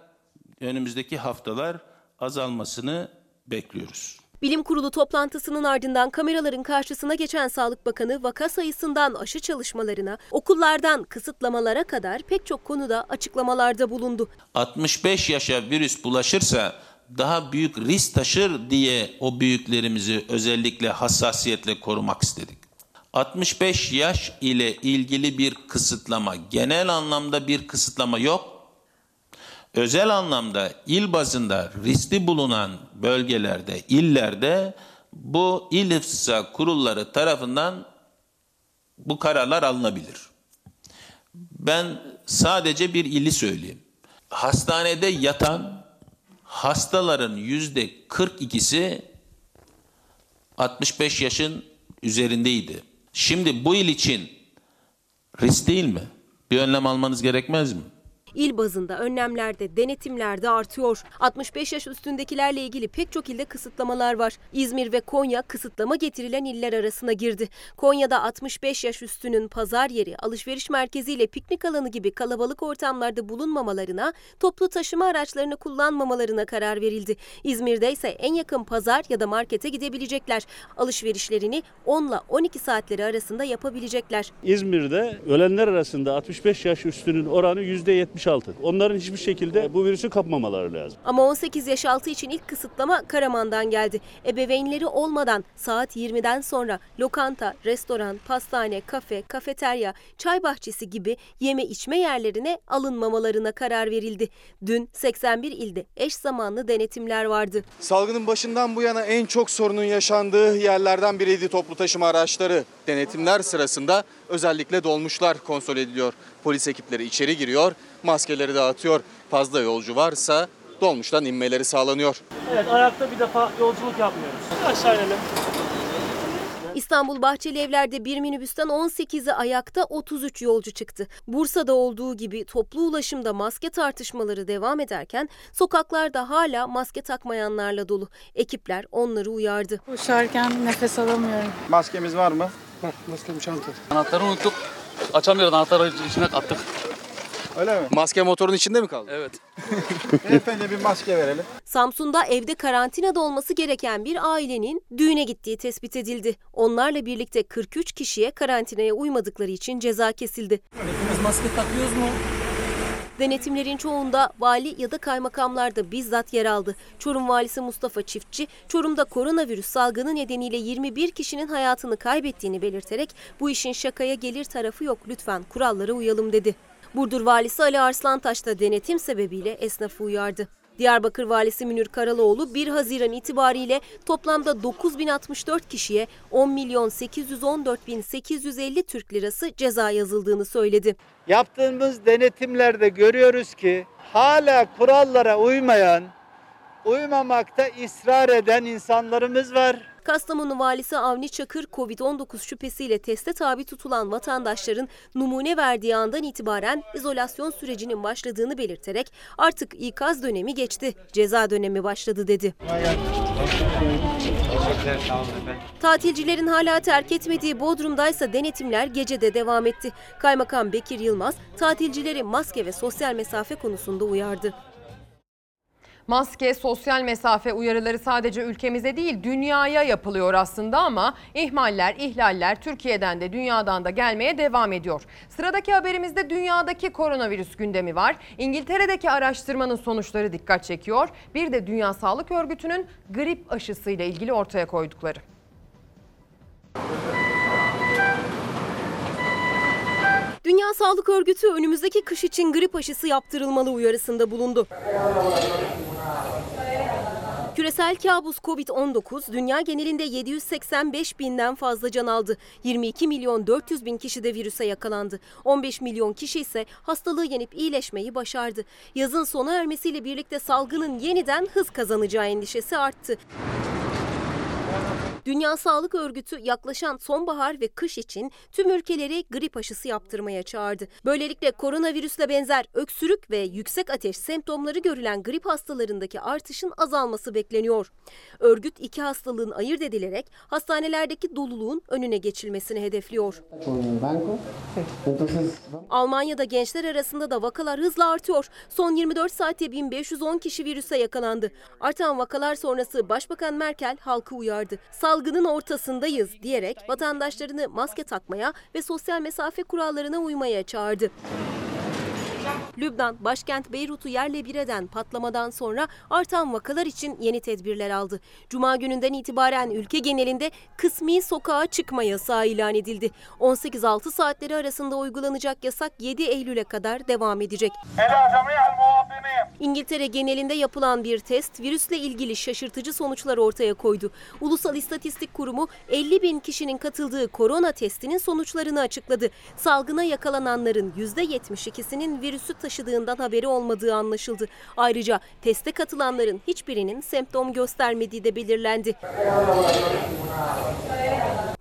Speaker 7: önümüzdeki haftalar azalmasını bekliyoruz.
Speaker 4: Bilim Kurulu toplantısının ardından kameraların karşısına geçen Sağlık Bakanı vaka sayısından aşı çalışmalarına, okullardan kısıtlamalara kadar pek çok konuda açıklamalarda bulundu.
Speaker 7: 65 yaşa virüs bulaşırsa daha büyük risk taşır diye o büyüklerimizi özellikle hassasiyetle korumak istedik. 65 yaş ile ilgili bir kısıtlama, genel anlamda bir kısıtlama yok. Özel anlamda il bazında riskli bulunan bölgelerde, illerde bu il ihtisas kurulları tarafından bu kararlar alınabilir. Ben sadece bir ili söyleyeyim. Hastanede yatan hastaların yüzde 42'si 65 yaşın üzerindeydi. Şimdi bu il için risk değil mi? Bir önlem almanız gerekmez mi?
Speaker 4: İl bazında önlemlerde, denetimlerde artıyor. 65 yaş üstündekilerle ilgili pek çok ilde kısıtlamalar var. İzmir ve Konya kısıtlama getirilen iller arasına girdi. Konya'da 65 yaş üstünün pazar yeri, alışveriş merkezi ile piknik alanı gibi kalabalık ortamlarda bulunmamalarına, toplu taşıma araçlarını kullanmamalarına karar verildi. İzmir'de ise en yakın pazar ya da markete gidebilecekler. Alışverişlerini 10 ile 12 saatleri arasında yapabilecekler.
Speaker 28: İzmir'de ölenler arasında 65 yaş üstünün oranı %76. Onların hiçbir şekilde bu virüsü kapmamaları lazım.
Speaker 4: Ama 18 yaş altı için ilk kısıtlama Karaman'dan geldi. Ebeveynleri olmadan saat 20'den sonra lokanta, restoran, pastane, kafe, kafeterya, çay bahçesi gibi yeme içme yerlerine alınmamalarına karar verildi. Dün 81 ilde eş zamanlı denetimler vardı.
Speaker 29: Salgının başından bu yana en çok sorunun yaşandığı yerlerden biriydi toplu taşıma araçları. Denetimler sırasında özellikle dolmuşlar kontrol ediliyor. Polis ekipleri içeri giriyor, maskeleri dağıtıyor. Fazla yolcu varsa dolmuştan inmeleri sağlanıyor.
Speaker 30: Evet ayakta bir defa yolculuk yapmıyoruz. Aşağı inelim.
Speaker 4: İstanbul Bahçeli Evler'de bir minibüsten 18'i ayakta 33 yolcu çıktı. Bursa'da olduğu gibi toplu ulaşımda maske tartışmaları devam ederken sokaklarda hala maske takmayanlarla dolu. Ekipler onları uyardı.
Speaker 31: Koşarken nefes alamıyorum.
Speaker 29: Maskemiz var mı?
Speaker 30: Var maskem çanta.
Speaker 32: Anahtarı unuttuk. Açamıyoruz anahtarı içine attık.
Speaker 29: Öyle mi? Maske motorun içinde mi kaldı?
Speaker 32: Evet.
Speaker 29: Beyefendi bir maske verelim.
Speaker 4: Samsun'da evde karantinada olması gereken bir ailenin düğüne gittiği tespit edildi. Onlarla birlikte 43 kişiye karantinaya uymadıkları için ceza kesildi.
Speaker 32: Hepimiz maske takıyoruz mu?
Speaker 4: Denetimlerin çoğunda vali ya da kaymakamlar da bizzat yer aldı. Çorum valisi Mustafa Çiftçi, Çorum'da koronavirüs salgını nedeniyle 21 kişinin hayatını kaybettiğini belirterek bu işin şakaya gelir tarafı yok lütfen kurallara uyalım dedi. Burdur valisi Ali Arslantaş da denetim sebebiyle esnafı uyardı. Diyarbakır valisi Münir Karaloğlu 1 Haziran itibariyle toplamda 9064 kişiye 10 milyon 814 bin 850 Türk lirası ceza yazıldığını söyledi.
Speaker 33: Yaptığımız denetimlerde görüyoruz ki hala kurallara uymayan, uymamakta ısrar eden insanlarımız var.
Speaker 4: Kastamonu valisi Avni Çakır Covid-19 şüphesiyle teste tabi tutulan vatandaşların numune verdiği andan itibaren izolasyon sürecinin başladığını belirterek artık ikaz dönemi geçti, ceza dönemi başladı dedi. Tatilcilerin hala terk etmediği Bodrum'daysa denetimler gecede devam etti. Kaymakam Bekir Yılmaz tatilcileri maske ve sosyal mesafe konusunda uyardı.
Speaker 1: Maske, sosyal mesafe uyarıları sadece ülkemize değil dünyaya yapılıyor aslında ama ihmaller, ihlaller Türkiye'den de dünyadan da gelmeye devam ediyor. Sıradaki haberimizde dünyadaki koronavirüs gündemi var. İngiltere'deki araştırmanın sonuçları dikkat çekiyor. Bir de Dünya Sağlık Örgütü'nün grip aşısıyla ilgili ortaya koydukları.
Speaker 4: Dünya Sağlık Örgütü önümüzdeki kış için grip aşısı yaptırılmalı uyarısında bulundu. Küresel kabus Covid-19 dünya genelinde 785 binden fazla can aldı. 22 milyon 400 bin kişi de virüse yakalandı. 15 milyon kişi ise hastalığı yenip iyileşmeyi başardı. Yazın sona ermesiyle birlikte salgının yeniden hız kazanacağı endişesi arttı. Dünya Sağlık Örgütü yaklaşan sonbahar ve kış için tüm ülkeleri grip aşısı yaptırmaya çağırdı. Böylelikle koronavirüsle benzer öksürük ve yüksek ateş semptomları görülen grip hastalarındaki artışın azalması bekleniyor. Örgüt iki hastalığın ayırt edilerek hastanelerdeki doluluğun önüne geçilmesini hedefliyor. Almanya'da gençler arasında da vakalar hızla artıyor. Son 24 saatte 1510 kişi virüse yakalandı. Artan vakalar sonrası Başbakan Merkel halkı uyardı. Salgının ortasındayız diyerek vatandaşlarını maske takmaya ve sosyal mesafe kurallarına uymaya çağırdı. Lübnan başkent Beyrut'u yerle bir eden patlamadan sonra artan vakalar için yeni tedbirler aldı. Cuma gününden itibaren ülke genelinde kısmi sokağa çıkma yasağı ilan edildi. 18-6 saatleri arasında uygulanacak yasak 7 Eylül'e kadar devam edecek. İngiltere genelinde yapılan bir test virüsle ilgili şaşırtıcı sonuçlar ortaya koydu. Ulusal İstatistik Kurumu 50 bin kişinin katıldığı korona testinin sonuçlarını açıkladı. Salgına yakalananların %72'sinin virüsü taşıdığından haberi olmadığı anlaşıldı. Ayrıca teste katılanların hiçbirinin semptom göstermediği de belirlendi.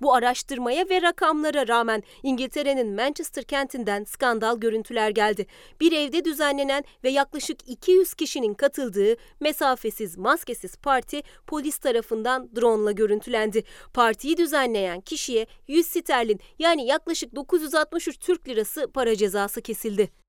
Speaker 4: Bu araştırmaya ve rakamlara rağmen İngiltere'nin Manchester kentinden skandal görüntüler geldi. Bir evde düzenlenen ve yaklaşık 200 kişinin katıldığı mesafesiz maskesiz parti polis tarafından drone ile görüntülendi. Partiyi düzenleyen kişiye 100 sterlin yani yaklaşık 963 Türk lirası para cezası kesildi.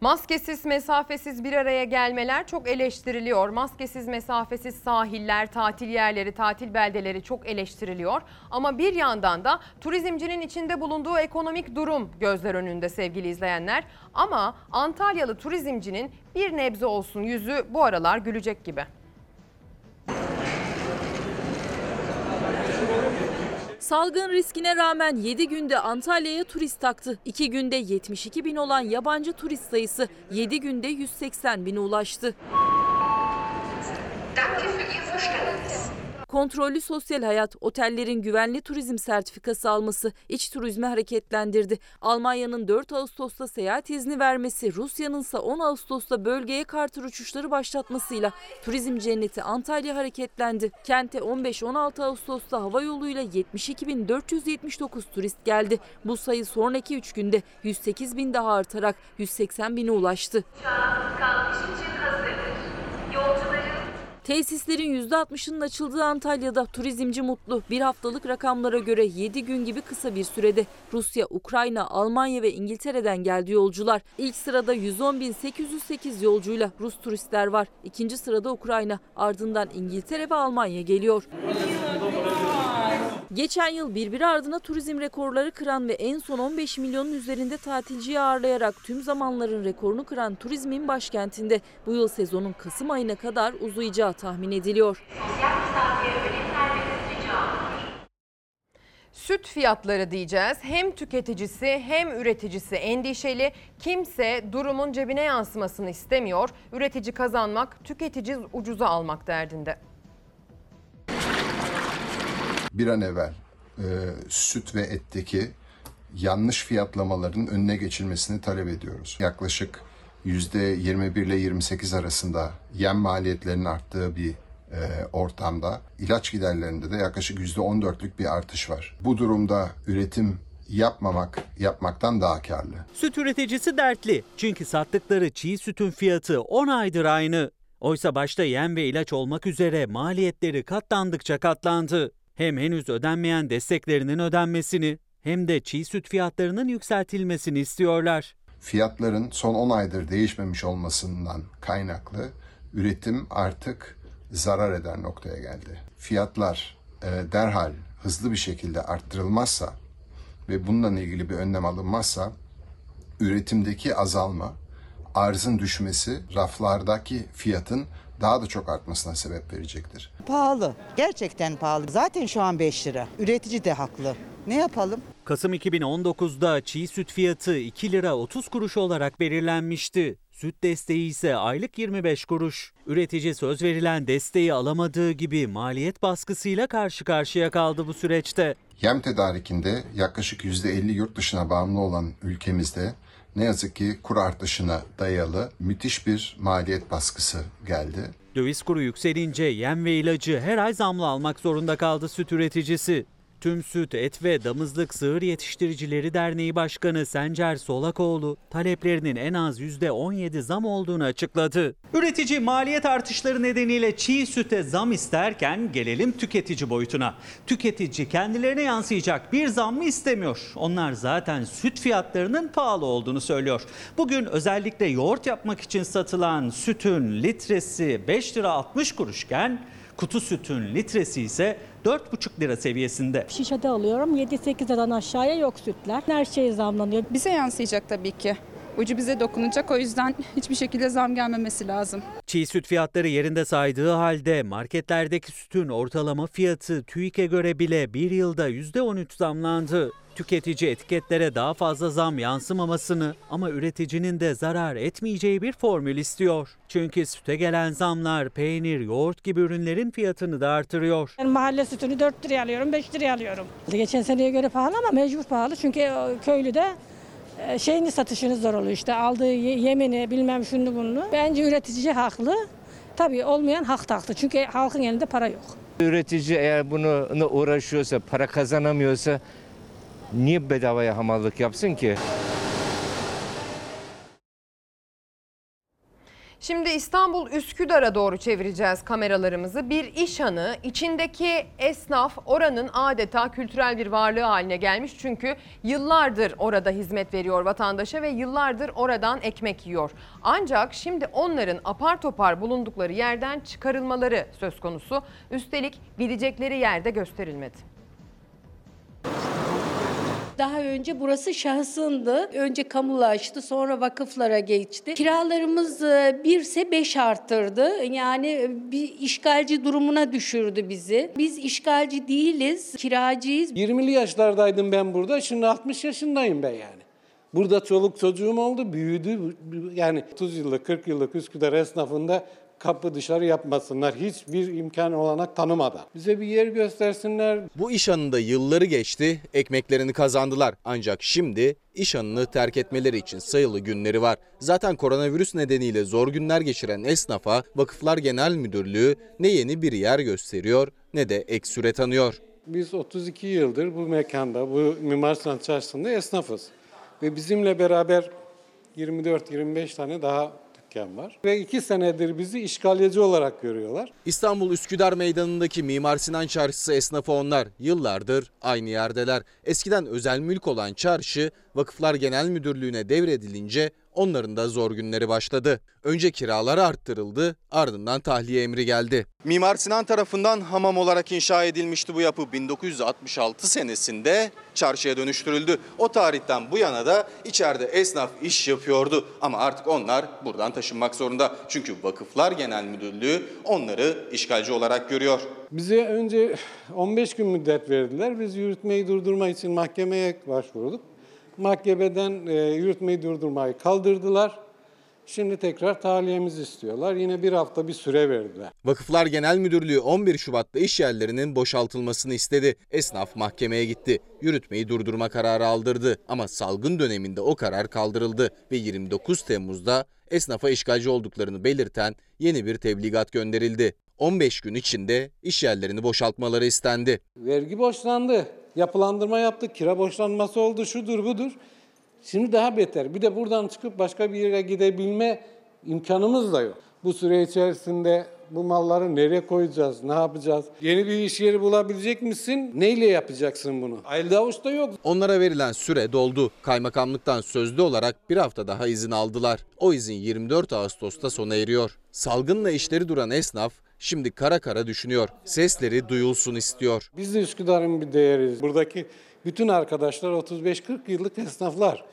Speaker 1: Maskesiz, mesafesiz bir araya gelmeler çok eleştiriliyor. Maskesiz, mesafesiz sahiller, tatil yerleri, tatil beldeleri çok eleştiriliyor. Ama bir yandan da turizmcinin içinde bulunduğu ekonomik durum gözler önünde sevgili izleyenler. Ama Antalyalı turizmcinin bir nebze olsun yüzü bu aralar gülecek gibi.
Speaker 34: Salgın riskine rağmen 7 günde Antalya'ya turist taktı. 2 günde 72 bin olan yabancı turist sayısı 7 günde 180 bine ulaştı. Kontrollü sosyal hayat, otellerin güvenli turizm sertifikası alması iç turizmi hareketlendirdi. Almanya'nın 4 Ağustos'ta seyahat izni vermesi, Rusya'nın ise 10 Ağustos'ta bölgeye kartır uçuşları başlatmasıyla turizm cenneti Antalya hareketlendi. Kente 15-16 Ağustos'ta hava yoluyla 72.479 turist geldi. Bu sayı sonraki 3 günde 108 bin daha artarak 180 bine ulaştı. Tesislerin %60'ının açıldığı Antalya'da turizmci mutlu. Bir haftalık rakamlara göre 7 gün gibi kısa bir sürede Rusya, Ukrayna, Almanya ve İngiltere'den geldi yolcular. İlk sırada 110.808 yolcuyla Rus turistler var. İkinci sırada Ukrayna, ardından İngiltere ve Almanya geliyor. Geçen yıl birbiri ardına turizm rekorları kıran ve en son 15 milyonun üzerinde tatilciyi ağırlayarak tüm zamanların rekorunu kıran turizmin başkentinde bu yıl sezonun Kasım ayına kadar uzayacağı tahmin ediliyor.
Speaker 1: Süt fiyatları diyeceğiz. Hem tüketicisi hem üreticisi endişeli. Kimse durumun cebine yansımasını istemiyor. Üretici kazanmak, tüketici ucuza almak derdinde.
Speaker 35: Bir an evvel e, süt ve etteki yanlış fiyatlamaların önüne geçilmesini talep ediyoruz. Yaklaşık %21 ile 28 arasında yem maliyetlerinin arttığı bir e, ortamda ilaç giderlerinde de yaklaşık %14'lük bir artış var. Bu durumda üretim yapmamak yapmaktan daha karlı.
Speaker 3: Süt üreticisi dertli. Çünkü sattıkları çiğ sütün fiyatı 10 aydır aynı. Oysa başta yem ve ilaç olmak üzere maliyetleri katlandıkça katlandı. Hem henüz ödenmeyen desteklerinin ödenmesini hem de çiğ süt fiyatlarının yükseltilmesini istiyorlar.
Speaker 35: Fiyatların son 10 aydır değişmemiş olmasından kaynaklı üretim artık zarar eder noktaya geldi. Fiyatlar e, derhal hızlı bir şekilde arttırılmazsa ve bununla ilgili bir önlem alınmazsa üretimdeki azalma, arzın düşmesi raflardaki fiyatın daha da çok artmasına sebep verecektir.
Speaker 36: Pahalı. Gerçekten pahalı. Zaten şu an 5 lira. Üretici de haklı. Ne yapalım?
Speaker 3: Kasım 2019'da çiğ süt fiyatı 2 lira 30 kuruş olarak belirlenmişti. Süt desteği ise aylık 25 kuruş. Üretici söz verilen desteği alamadığı gibi maliyet baskısıyla karşı karşıya kaldı bu süreçte.
Speaker 35: Yem tedarikinde yaklaşık %50 yurt dışına bağımlı olan ülkemizde ne yazık ki kur artışına dayalı müthiş bir maliyet baskısı geldi.
Speaker 3: Döviz kuru yükselince yem ve ilacı her ay zamlı almak zorunda kaldı süt üreticisi. Tüm Süt, Et ve Damızlık Sığır Yetiştiricileri Derneği Başkanı Sencer Solakoğlu taleplerinin en az %17 zam olduğunu açıkladı. Üretici maliyet artışları nedeniyle çiğ süte zam isterken gelelim tüketici boyutuna. Tüketici kendilerine yansıyacak bir zam mı istemiyor? Onlar zaten süt fiyatlarının pahalı olduğunu söylüyor. Bugün özellikle yoğurt yapmak için satılan sütün litresi 5 lira 60 kuruşken kutu sütün litresi ise 4,5 lira seviyesinde.
Speaker 31: Şişede alıyorum 7-8 liradan aşağıya yok sütler. Her şey zamlanıyor.
Speaker 37: Bize yansıyacak tabii ki. Ucu bize dokunacak o yüzden hiçbir şekilde zam gelmemesi lazım.
Speaker 3: Çiğ süt fiyatları yerinde saydığı halde marketlerdeki sütün ortalama fiyatı TÜİK'e göre bile bir yılda %13 zamlandı. Tüketici etiketlere daha fazla zam yansımamasını ama üreticinin de zarar etmeyeceği bir formül istiyor. Çünkü süte gelen zamlar peynir, yoğurt gibi ürünlerin fiyatını da artırıyor.
Speaker 31: Ben mahalle sütünü 4 liraya alıyorum, 5 liraya alıyorum. Geçen seneye göre pahalı ama mecbur pahalı. Çünkü e, köylüde e, şeyini satışını zor oluyor. İşte aldığı ye- yemini bilmem şunu bunu. Bence üretici haklı. Tabii olmayan hak taktı. Çünkü halkın elinde para yok.
Speaker 38: Üretici eğer bunu uğraşıyorsa, para kazanamıyorsa niye bedavaya hamallık yapsın ki?
Speaker 1: Şimdi İstanbul Üsküdar'a doğru çevireceğiz kameralarımızı. Bir iş hanı içindeki esnaf oranın adeta kültürel bir varlığı haline gelmiş. Çünkü yıllardır orada hizmet veriyor vatandaşa ve yıllardır oradan ekmek yiyor. Ancak şimdi onların apar topar bulundukları yerden çıkarılmaları söz konusu. Üstelik gidecekleri yerde gösterilmedi.
Speaker 39: Daha önce burası şahsındı. Önce kamulaştı, sonra vakıflara geçti. Kiralarımız e, birse beş arttırdı. Yani bir işgalci durumuna düşürdü bizi. Biz işgalci değiliz, kiracıyız.
Speaker 40: 20'li yaşlardaydım ben burada. Şimdi 60 yaşındayım ben yani. Burada çoluk çocuğum oldu, büyüdü. Yani 30 yıllık, 40 yıllık Üsküdar esnafında kapı dışarı yapmasınlar. Hiçbir imkan olanak tanımadan. Bize bir yer göstersinler.
Speaker 9: Bu iş hanında yılları geçti, ekmeklerini kazandılar. Ancak şimdi iş hanını terk etmeleri için sayılı günleri var. Zaten koronavirüs nedeniyle zor günler geçiren esnafa Vakıflar Genel Müdürlüğü ne yeni bir yer gösteriyor ne de ek süre tanıyor.
Speaker 40: Biz 32 yıldır bu mekanda, bu Mimar Sinan Çarşısı'nda esnafız. Ve bizimle beraber 24-25 tane daha dükkan var. Ve iki senedir bizi işgalci olarak görüyorlar.
Speaker 9: İstanbul Üsküdar Meydanı'ndaki Mimar Sinan Çarşısı esnafı onlar. Yıllardır aynı yerdeler. Eskiden özel mülk olan çarşı Vakıflar Genel Müdürlüğü'ne devredilince onların da zor günleri başladı. Önce kiralar arttırıldı, ardından tahliye emri geldi.
Speaker 41: Mimar Sinan tarafından hamam olarak inşa edilmişti bu yapı 1966 senesinde çarşıya dönüştürüldü. O tarihten bu yana da içeride esnaf iş yapıyordu ama artık onlar buradan taşınmak zorunda. Çünkü Vakıflar Genel Müdürlüğü onları işgalci olarak görüyor.
Speaker 40: Bize önce 15 gün müddet verdiler. Biz yürütmeyi durdurma için mahkemeye başvurduk. Mahkemeden e, yürütmeyi durdurmayı kaldırdılar. Şimdi tekrar tahliyemizi istiyorlar. Yine bir hafta bir süre verdiler.
Speaker 9: Vakıflar Genel Müdürlüğü 11 Şubat'ta iş yerlerinin boşaltılmasını istedi. Esnaf mahkemeye gitti. Yürütmeyi durdurma kararı aldırdı ama salgın döneminde o karar kaldırıldı ve 29 Temmuz'da esnafa işgalci olduklarını belirten yeni bir tebligat gönderildi. 15 gün içinde iş yerlerini boşaltmaları istendi.
Speaker 40: Vergi borçlandı. Yapılandırma yaptık. Kira borçlanması oldu. Şudur budur. Şimdi daha beter. Bir de buradan çıkıp başka bir yere gidebilme imkanımız da yok. Bu süre içerisinde bu malları nereye koyacağız, ne yapacağız? Yeni bir iş yeri bulabilecek misin? Neyle yapacaksın bunu? Elde avuçta yok.
Speaker 9: Onlara verilen süre doldu. Kaymakamlıktan sözlü olarak bir hafta daha izin aldılar. O izin 24 Ağustos'ta sona eriyor. Salgınla işleri duran esnaf şimdi kara kara düşünüyor. Sesleri duyulsun istiyor.
Speaker 40: Biz de Üsküdar'ın bir değeriz. Buradaki bütün arkadaşlar 35-40 yıllık esnaflar.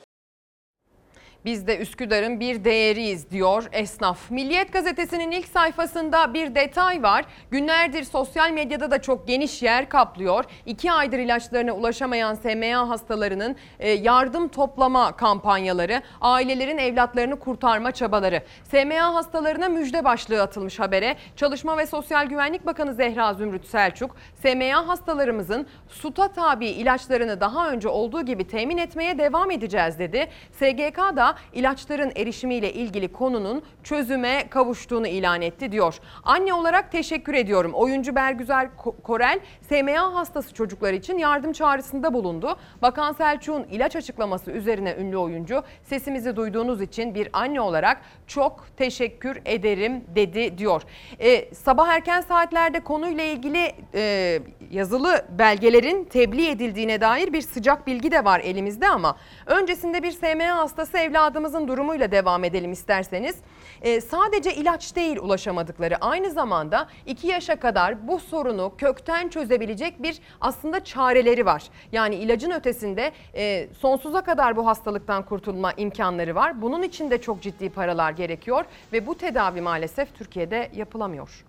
Speaker 1: Biz de Üsküdar'ın bir değeriyiz diyor esnaf. Milliyet gazetesinin ilk sayfasında bir detay var. Günlerdir sosyal medyada da çok geniş yer kaplıyor. İki aydır ilaçlarına ulaşamayan SMA hastalarının e, yardım toplama kampanyaları, ailelerin evlatlarını kurtarma çabaları. SMA hastalarına müjde başlığı atılmış habere. Çalışma ve Sosyal Güvenlik Bakanı Zehra Zümrüt Selçuk, SMA hastalarımızın SUTA tabi ilaçlarını daha önce olduğu gibi temin etmeye devam edeceğiz dedi. SGK da da ilaçların erişimiyle ilgili konunun çözüme kavuştuğunu ilan etti diyor. Anne olarak teşekkür ediyorum. Oyuncu Bergüzar Ko- Korel SMA hastası çocuklar için yardım çağrısında bulundu. Bakan Selçuk'un ilaç açıklaması üzerine ünlü oyuncu sesimizi duyduğunuz için bir anne olarak çok teşekkür ederim dedi diyor. Ee, sabah erken saatlerde konuyla ilgili e, yazılı belgelerin tebliğ edildiğine dair bir sıcak bilgi de var elimizde ama öncesinde bir SMA hastası evladımızın durumuyla devam edelim isterseniz. Ee, sadece ilaç değil ulaşamadıkları aynı zamanda 2 yaşa kadar bu sorunu kökten çözebilecek bir aslında çareleri var. Yani ilacın ötesinde e, sonsuza kadar bu hastalıktan kurtulma imkanları var. Bunun için de çok ciddi paralar gerekiyor ve bu tedavi maalesef Türkiye'de yapılamıyor.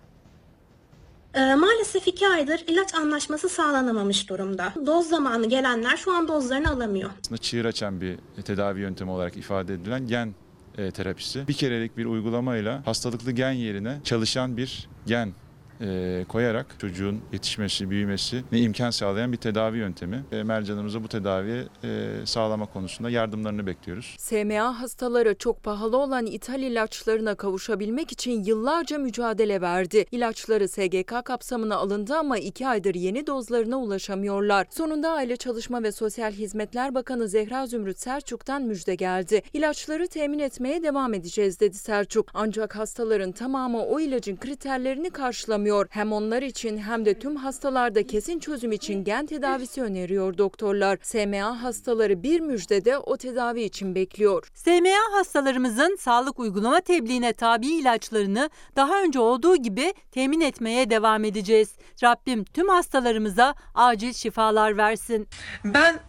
Speaker 42: Ee, maalesef iki aydır ilaç anlaşması sağlanamamış durumda. Doz zamanı gelenler şu an dozlarını alamıyor.
Speaker 39: aslında çığır açan bir tedavi yöntemi olarak ifade edilen gen e, terapisi. Bir kerelik bir uygulamayla hastalıklı gen yerine çalışan bir gen e, koyarak çocuğun yetişmesi, büyümesi ne imkan sağlayan bir tedavi yöntemi. E, mercanımıza bu tedaviyi e, sağlama konusunda yardımlarını bekliyoruz.
Speaker 43: SMA hastaları çok pahalı olan ithal ilaçlarına kavuşabilmek için yıllarca mücadele verdi. İlaçları SGK kapsamına alındı ama iki aydır yeni dozlarına ulaşamıyorlar. Sonunda Aile Çalışma ve Sosyal Hizmetler Bakanı Zehra Zümrüt Selçuk'tan müjde geldi. İlaçları temin etmeye devam edeceğiz dedi Selçuk. Ancak hastaların tamamı o ilacın kriterlerini karşılamıyor. Hem onlar için hem de tüm hastalarda kesin çözüm için gen tedavisi öneriyor doktorlar. SMA hastaları bir müjdede o tedavi için bekliyor.
Speaker 44: SMA hastalarımızın sağlık uygulama tebliğine tabi ilaçlarını daha önce olduğu gibi temin etmeye devam edeceğiz. Rabbim tüm hastalarımıza acil şifalar versin.
Speaker 45: Ben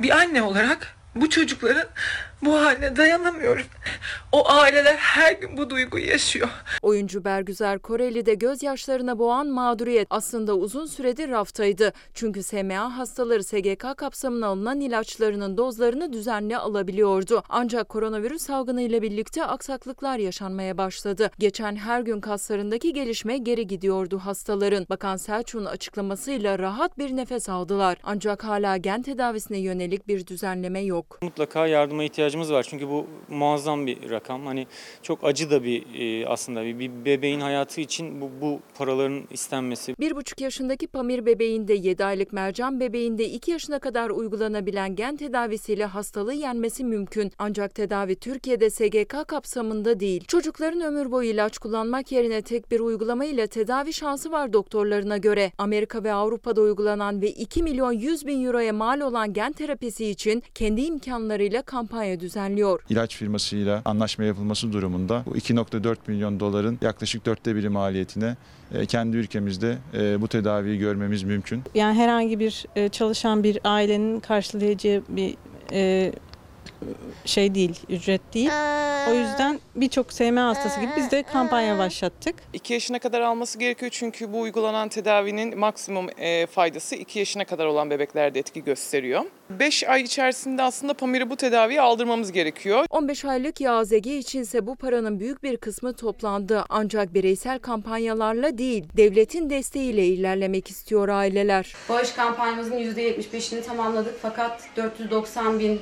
Speaker 45: bir anne olarak bu çocukların bu haline dayanamıyorum. O aileler her gün bu duyguyu yaşıyor.
Speaker 43: Oyuncu Bergüzar Koreli de gözyaşlarına boğan mağduriyet aslında uzun süredir raftaydı. Çünkü SMA hastaları SGK kapsamına alınan ilaçlarının dozlarını düzenli alabiliyordu. Ancak koronavirüs salgını ile birlikte aksaklıklar yaşanmaya başladı. Geçen her gün kaslarındaki gelişme geri gidiyordu hastaların. Bakan Selçuk'un açıklamasıyla rahat bir nefes aldılar. Ancak hala gen tedavisine yönelik bir düzenleme yok.
Speaker 46: Mutlaka yardıma ihtiyacımız var çünkü bu muazzam bir rakam. Hani çok acı da bir e, aslında bir, bir bebeğin hayatı için bu, bu paraların istenmesi.
Speaker 43: Bir buçuk yaşındaki Pamir bebeğinde, 7 aylık Mercan bebeğinde 2 yaşına kadar uygulanabilen gen tedavisiyle hastalığı yenmesi mümkün. Ancak tedavi Türkiye'de SGK kapsamında değil. Çocukların ömür boyu ilaç kullanmak yerine tek bir uygulama ile tedavi şansı var doktorlarına göre. Amerika ve Avrupa'da uygulanan ve 2 milyon 100 bin euroya mal olan gen terapisi için kendi imkanlarıyla kampanya düzenliyor.
Speaker 39: İlaç firmasıyla anlaşma yapılması durumunda bu 2.4 milyon doların yaklaşık dörtte biri maliyetine e, kendi ülkemizde e, bu tedaviyi görmemiz mümkün.
Speaker 12: Yani herhangi bir e, çalışan bir ailenin karşılayacağı bir şey değil, ücret değil. O yüzden birçok SMA hastası gibi biz de kampanya başlattık.
Speaker 45: 2 yaşına kadar alması gerekiyor çünkü bu uygulanan tedavinin maksimum e, faydası 2 yaşına kadar olan bebeklerde etki gösteriyor. 5 ay içerisinde aslında Pamir'e bu tedaviyi aldırmamız gerekiyor.
Speaker 43: 15 aylık YAZG içinse bu paranın büyük bir kısmı toplandı. Ancak bireysel kampanyalarla değil, devletin desteğiyle ilerlemek istiyor aileler.
Speaker 31: Bağış kampanyamızın %75'ini tamamladık fakat 490 bin e,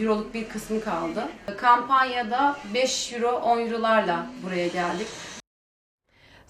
Speaker 31: euroluk bir kısmı kaldı. Kampanyada 5 euro 10 eurolarla buraya geldik.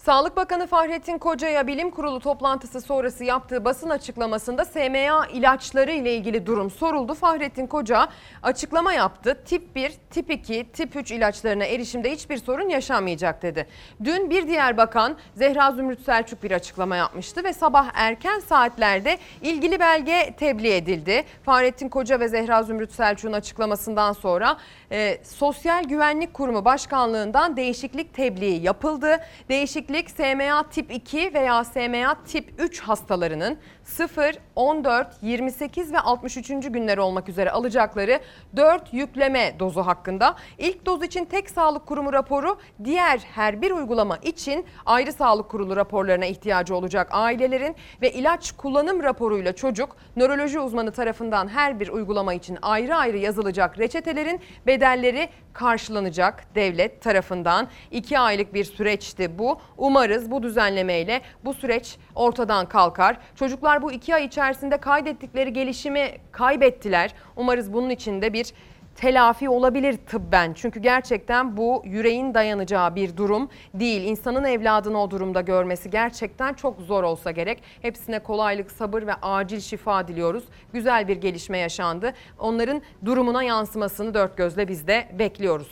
Speaker 1: Sağlık Bakanı Fahrettin Koca'ya bilim kurulu toplantısı sonrası yaptığı basın açıklamasında SMA ilaçları ile ilgili durum soruldu. Fahrettin Koca açıklama yaptı. Tip 1, tip 2, tip 3 ilaçlarına erişimde hiçbir sorun yaşanmayacak dedi. Dün bir diğer bakan Zehra Zümrüt Selçuk bir açıklama yapmıştı ve sabah erken saatlerde ilgili belge tebliğ edildi. Fahrettin Koca ve Zehra Zümrüt Selçuk'un açıklamasından sonra e, Sosyal Güvenlik Kurumu Başkanlığından değişiklik tebliği yapıldı. Değişiklik SMA tip 2 veya SMA tip 3 hastalarının 0, 14, 28 ve 63. günler olmak üzere alacakları 4 yükleme dozu hakkında. İlk doz için tek sağlık kurumu raporu, diğer her bir uygulama için ayrı sağlık kurulu raporlarına ihtiyacı olacak ailelerin ve ilaç kullanım raporuyla çocuk nöroloji uzmanı tarafından her bir uygulama için ayrı ayrı yazılacak reçetelerin bedelleri karşılanacak devlet tarafından. 2 aylık bir süreçti bu. Umarız bu düzenlemeyle bu süreç ortadan kalkar. Çocuklar bu iki ay içerisinde kaydettikleri gelişimi kaybettiler. Umarız bunun için de bir telafi olabilir tıbben. Çünkü gerçekten bu yüreğin dayanacağı bir durum değil. İnsanın evladını o durumda görmesi gerçekten çok zor olsa gerek. Hepsine kolaylık, sabır ve acil şifa diliyoruz. Güzel bir gelişme yaşandı. Onların durumuna yansımasını dört gözle biz de bekliyoruz.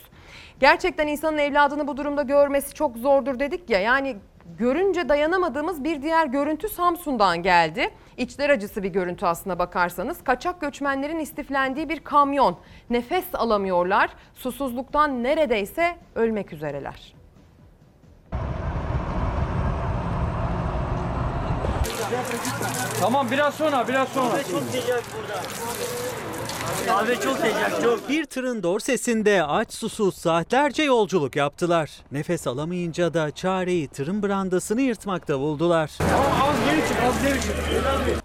Speaker 1: Gerçekten insanın evladını bu durumda görmesi çok zordur dedik ya. Yani görünce dayanamadığımız bir diğer görüntü Samsun'dan geldi. İçler acısı bir görüntü aslına bakarsanız. Kaçak göçmenlerin istiflendiği bir kamyon. Nefes alamıyorlar. Susuzluktan neredeyse ölmek üzereler.
Speaker 47: Tamam biraz sonra biraz sonra.
Speaker 3: Kahve çok sıcak çok. Bir tırın dorsesinde aç susuz saatlerce yolculuk yaptılar. Nefes alamayınca da çareyi tırın brandasını yırtmakta buldular.
Speaker 47: Az geri çık az geri çık.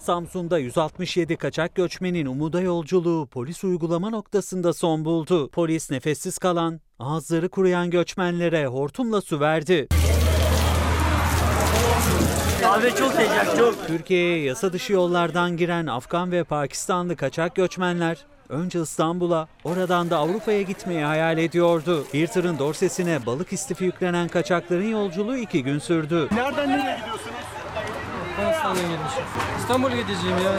Speaker 3: Samsun'da 167 kaçak göçmenin umuda yolculuğu polis uygulama noktasında son buldu. Polis nefessiz kalan, ağızları kuruyan göçmenlere hortumla su verdi.
Speaker 47: Kahve çok sıcak çok.
Speaker 3: Türkiye'ye yasa dışı yollardan giren Afgan ve Pakistanlı kaçak göçmenler önce İstanbul'a, oradan da Avrupa'ya gitmeyi hayal ediyordu. Bir tırın dorsesine balık istifi yüklenen kaçakların yolculuğu iki gün sürdü.
Speaker 47: Nereden nereye gidiyorsunuz? İstanbul'a gelmişim. İstanbul'a gideceğim ya.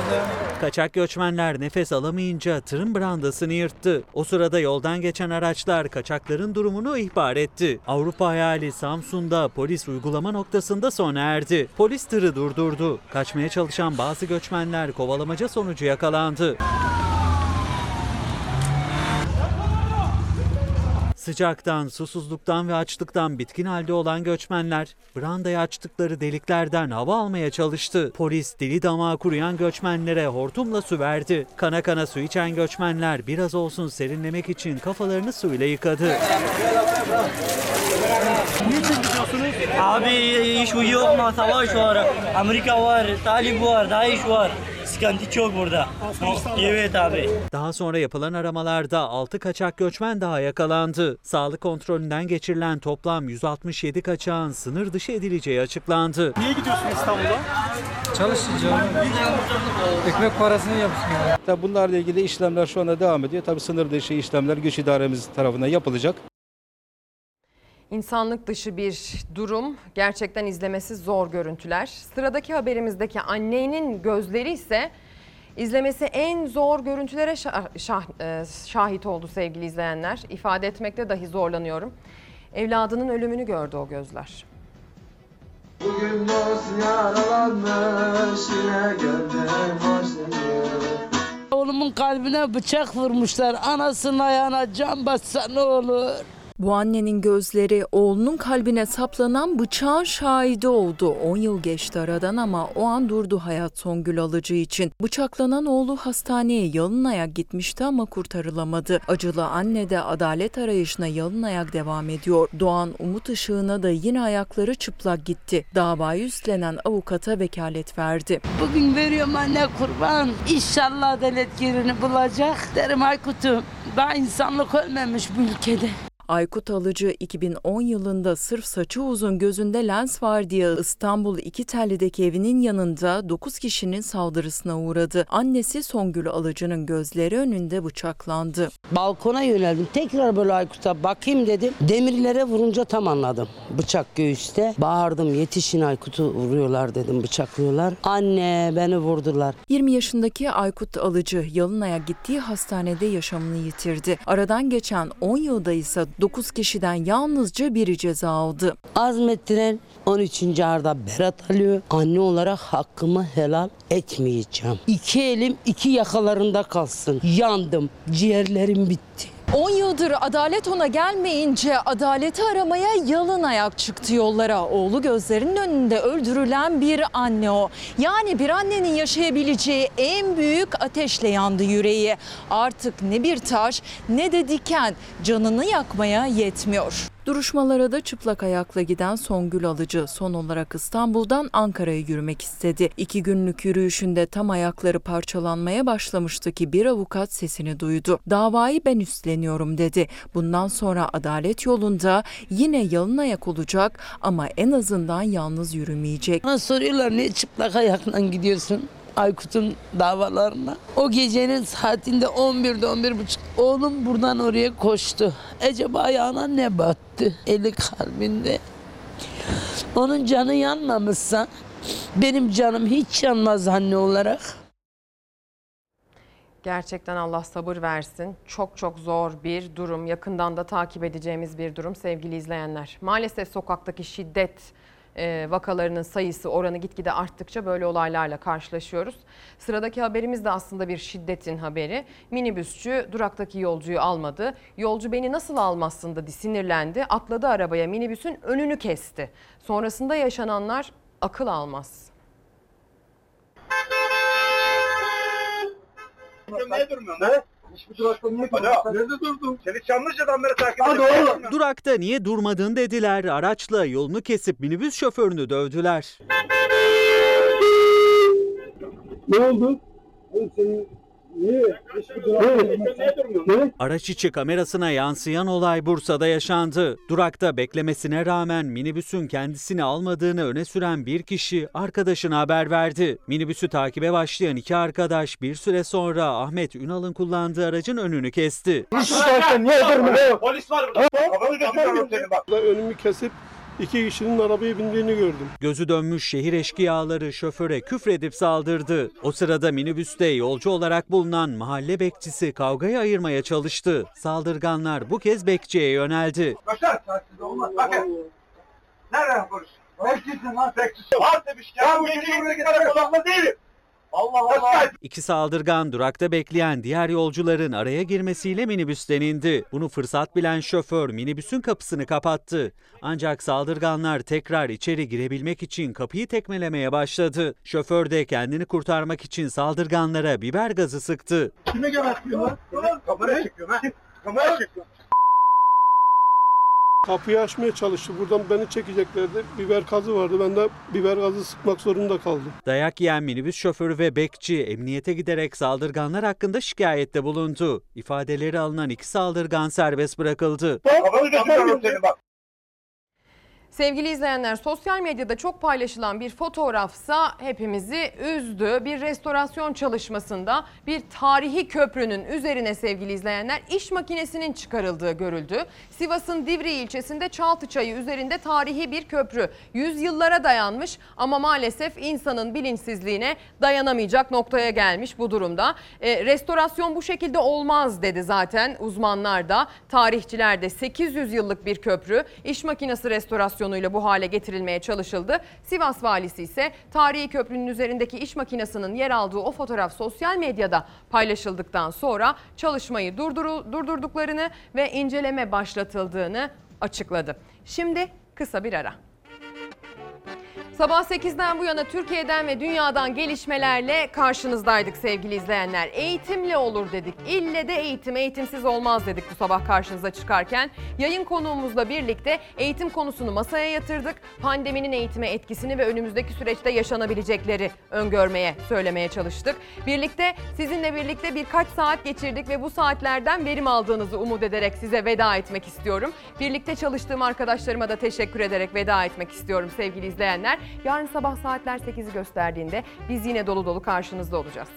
Speaker 3: Kaçak göçmenler nefes alamayınca tırın brandasını yırttı. O sırada yoldan geçen araçlar kaçakların durumunu ihbar etti. Avrupa hayali Samsun'da polis uygulama noktasında sona erdi. Polis tırı durdurdu. Kaçmaya çalışan bazı göçmenler kovalamaca sonucu yakalandı. Sıcaktan, susuzluktan ve açlıktan bitkin halde olan göçmenler brandaya açtıkları deliklerden hava almaya çalıştı. Polis dili damağı kuruyan göçmenlere hortumla su verdi. Kana kana su içen göçmenler biraz olsun serinlemek için kafalarını suyla yıkadı.
Speaker 47: Niçin gidiyorsunuz?
Speaker 48: Abi iş yok mu? Savaş var. Amerika var, Talip var, DAEŞ var. Sıkıntı çok burada. Evet abi.
Speaker 3: Daha sonra yapılan aramalarda 6 kaçak göçmen daha yakalandı. Sağlık kontrolünden geçirilen toplam 167 kaçağın sınır dışı edileceği açıklandı.
Speaker 47: Niye gidiyorsun İstanbul'a?
Speaker 49: Çalışacağım. Ekmek parasını yapsın. Tabii bunlarla ilgili işlemler şu anda devam ediyor. Tabii sınır dışı işlemler güç idaremiz tarafından yapılacak.
Speaker 1: İnsanlık dışı bir durum. Gerçekten izlemesi zor görüntüler. Sıradaki haberimizdeki annenin gözleri ise izlemesi en zor görüntülere şah- şah- e, şahit oldu sevgili izleyenler. İfade etmekte dahi zorlanıyorum. Evladının ölümünü gördü o gözler.
Speaker 50: Bugün dost yaralanmış yine gönlüm hoşlanıyor.
Speaker 39: Oğlumun kalbine bıçak vurmuşlar. Anasının ayağına can bassa ne olur.
Speaker 43: Bu annenin gözleri oğlunun kalbine saplanan bıçağın şahidi oldu. 10 yıl geçti aradan ama o an durdu hayat Songül Alıcı için. Bıçaklanan oğlu hastaneye yalın ayak gitmişti ama kurtarılamadı. Acılı anne de adalet arayışına yalın ayak devam ediyor. Doğan Umut Işığı'na da yine ayakları çıplak gitti. Davayı üstlenen avukata vekalet verdi.
Speaker 39: Bugün veriyorum anne kurban. İnşallah adalet yerini bulacak. Derim Aykut'um daha insanlık ölmemiş bu ülkede.
Speaker 43: Aykut Alıcı 2010 yılında sırf saçı uzun gözünde lens var diye İstanbul İkitelli'deki evinin yanında 9 kişinin saldırısına uğradı. Annesi Songül Alıcı'nın gözleri önünde bıçaklandı.
Speaker 39: Balkona yöneldim. Tekrar böyle Aykut'a bakayım dedim. Demirlere vurunca tam anladım. Bıçak göğüste. Bağırdım yetişin Aykut'u vuruyorlar dedim bıçaklıyorlar. Anne beni vurdular.
Speaker 43: 20 yaşındaki Aykut Alıcı Yalınay'a gittiği hastanede yaşamını yitirdi. Aradan geçen 10 yılda ise 9 kişiden yalnızca biri ceza aldı.
Speaker 39: Azmettiren 13. arda Berat alıyor. Anne olarak hakkımı helal etmeyeceğim. İki elim iki yakalarında kalsın. Yandım. Ciğerlerim bitti.
Speaker 43: 10 yıldır adalet ona gelmeyince adaleti aramaya yalın ayak çıktı yollara. Oğlu gözlerinin önünde öldürülen bir anne o. Yani bir annenin yaşayabileceği en büyük ateşle yandı yüreği. Artık ne bir taş ne de diken canını yakmaya yetmiyor. Duruşmalara da çıplak ayakla giden Songül Alıcı son olarak İstanbul'dan Ankara'ya yürümek istedi. İki günlük yürüyüşünde tam ayakları parçalanmaya başlamıştı ki bir avukat sesini duydu. Davayı ben üstleniyorum dedi. Bundan sonra adalet yolunda yine yalın ayak olacak ama en azından yalnız yürümeyecek.
Speaker 39: Bana soruyorlar niye çıplak ayakla gidiyorsun? Aykut'un davalarına. O gecenin saatinde 11'de 11.30 oğlum buradan oraya koştu. Acaba ayağına ne battı? Eli kalbinde. Onun canı yanmamışsa benim canım hiç yanmaz anne olarak.
Speaker 1: Gerçekten Allah sabır versin. Çok çok zor bir durum. Yakından da takip edeceğimiz bir durum sevgili izleyenler. Maalesef sokaktaki şiddet vakalarının sayısı oranı gitgide arttıkça böyle olaylarla karşılaşıyoruz. Sıradaki haberimiz de aslında bir şiddetin haberi. Minibüsçü duraktaki yolcuyu almadı. Yolcu beni nasıl almazsın dedi sinirlendi. Atladı arabaya minibüsün önünü kesti. Sonrasında yaşananlar akıl almaz.
Speaker 51: Niye durmuyorsun? Hiçbir durakta niye durmuyorsun? Nerede durdun? Seni Çamlıca'dan beri takip ediyorum.
Speaker 3: Durakta niye durmadın dediler. Araçla yolunu kesip minibüs şoförünü dövdüler.
Speaker 51: Ne oldu? Oğlum senin
Speaker 3: Araç içi kamerasına yansıyan olay Bursa'da yaşandı. Durakta beklemesine rağmen minibüsün kendisini almadığını öne süren bir kişi arkadaşına haber verdi. Minibüsü takibe başlayan iki arkadaş bir süre sonra Ahmet Ünal'ın kullandığı aracın önünü kesti.
Speaker 51: Polis var burada. Kafanı götürüyorum seni bak.
Speaker 52: Önümü kesip iki kişinin arabaya bindiğini gördüm.
Speaker 3: Gözü dönmüş şehir eşkıyaları şoföre küfredip saldırdı. O sırada minibüste yolcu olarak bulunan mahalle bekçisi kavgayı ayırmaya çalıştı. Saldırganlar bu kez bekçiye yöneldi.
Speaker 51: Başar. Takside olmaz. Bakın. Nereden konuşuyorsun? Bekçisin lan bekçisi. Var demiş ya. Ben bekçiyim. Karakolakla değilim. Allah Allah.
Speaker 3: İki saldırgan durakta bekleyen diğer yolcuların araya girmesiyle minibüsten indi. Bunu fırsat bilen şoför minibüsün kapısını kapattı. Ancak saldırganlar tekrar içeri girebilmek için kapıyı tekmelemeye başladı. Şoför de kendini kurtarmak için saldırganlara biber gazı sıktı.
Speaker 51: Kime gebertiyorsun lan? Kamera çekiyorum ha. Kamera çekiyorum.
Speaker 52: Kapıyı açmaya çalıştı. Buradan beni çekeceklerdi. Biber gazı vardı. Ben de biber gazı sıkmak zorunda kaldım.
Speaker 3: Dayak yiyen minibüs şoförü ve bekçi emniyete giderek saldırganlar hakkında şikayette bulundu. İfadeleri alınan iki saldırgan serbest bırakıldı.
Speaker 51: Kafanı götürüyorum seni bak.
Speaker 1: Sevgili izleyenler sosyal medyada çok paylaşılan bir fotoğrafsa hepimizi üzdü. Bir restorasyon çalışmasında bir tarihi köprünün üzerine sevgili izleyenler iş makinesinin çıkarıldığı görüldü. Sivas'ın Divri ilçesinde Çaltıçayı üzerinde tarihi bir köprü. Yüzyıllara dayanmış ama maalesef insanın bilinçsizliğine dayanamayacak noktaya gelmiş bu durumda. E, restorasyon bu şekilde olmaz dedi zaten uzmanlar da tarihçiler de 800 yıllık bir köprü iş makinesi restorasyonuyla bu hale getirilmeye çalışıldı. Sivas valisi ise tarihi köprünün üzerindeki iş makinesinin yer aldığı o fotoğraf sosyal medyada paylaşıldıktan sonra çalışmayı durduru, durdurduklarını ve inceleme başlatıldığını açıkladı. Şimdi kısa bir ara. Sabah 8'den bu yana Türkiye'den ve dünyadan gelişmelerle karşınızdaydık sevgili izleyenler. Eğitimli olur dedik. İlle de eğitim, eğitimsiz olmaz dedik bu sabah karşınıza çıkarken. Yayın konuğumuzla birlikte eğitim konusunu masaya yatırdık. Pandeminin eğitime etkisini ve önümüzdeki süreçte yaşanabilecekleri öngörmeye, söylemeye çalıştık. Birlikte sizinle birlikte birkaç saat geçirdik ve bu saatlerden verim aldığınızı umut ederek size veda etmek istiyorum. Birlikte çalıştığım arkadaşlarıma da teşekkür ederek veda etmek istiyorum sevgili izleyenler. Yarın sabah saatler 8'i gösterdiğinde biz yine dolu dolu karşınızda olacağız.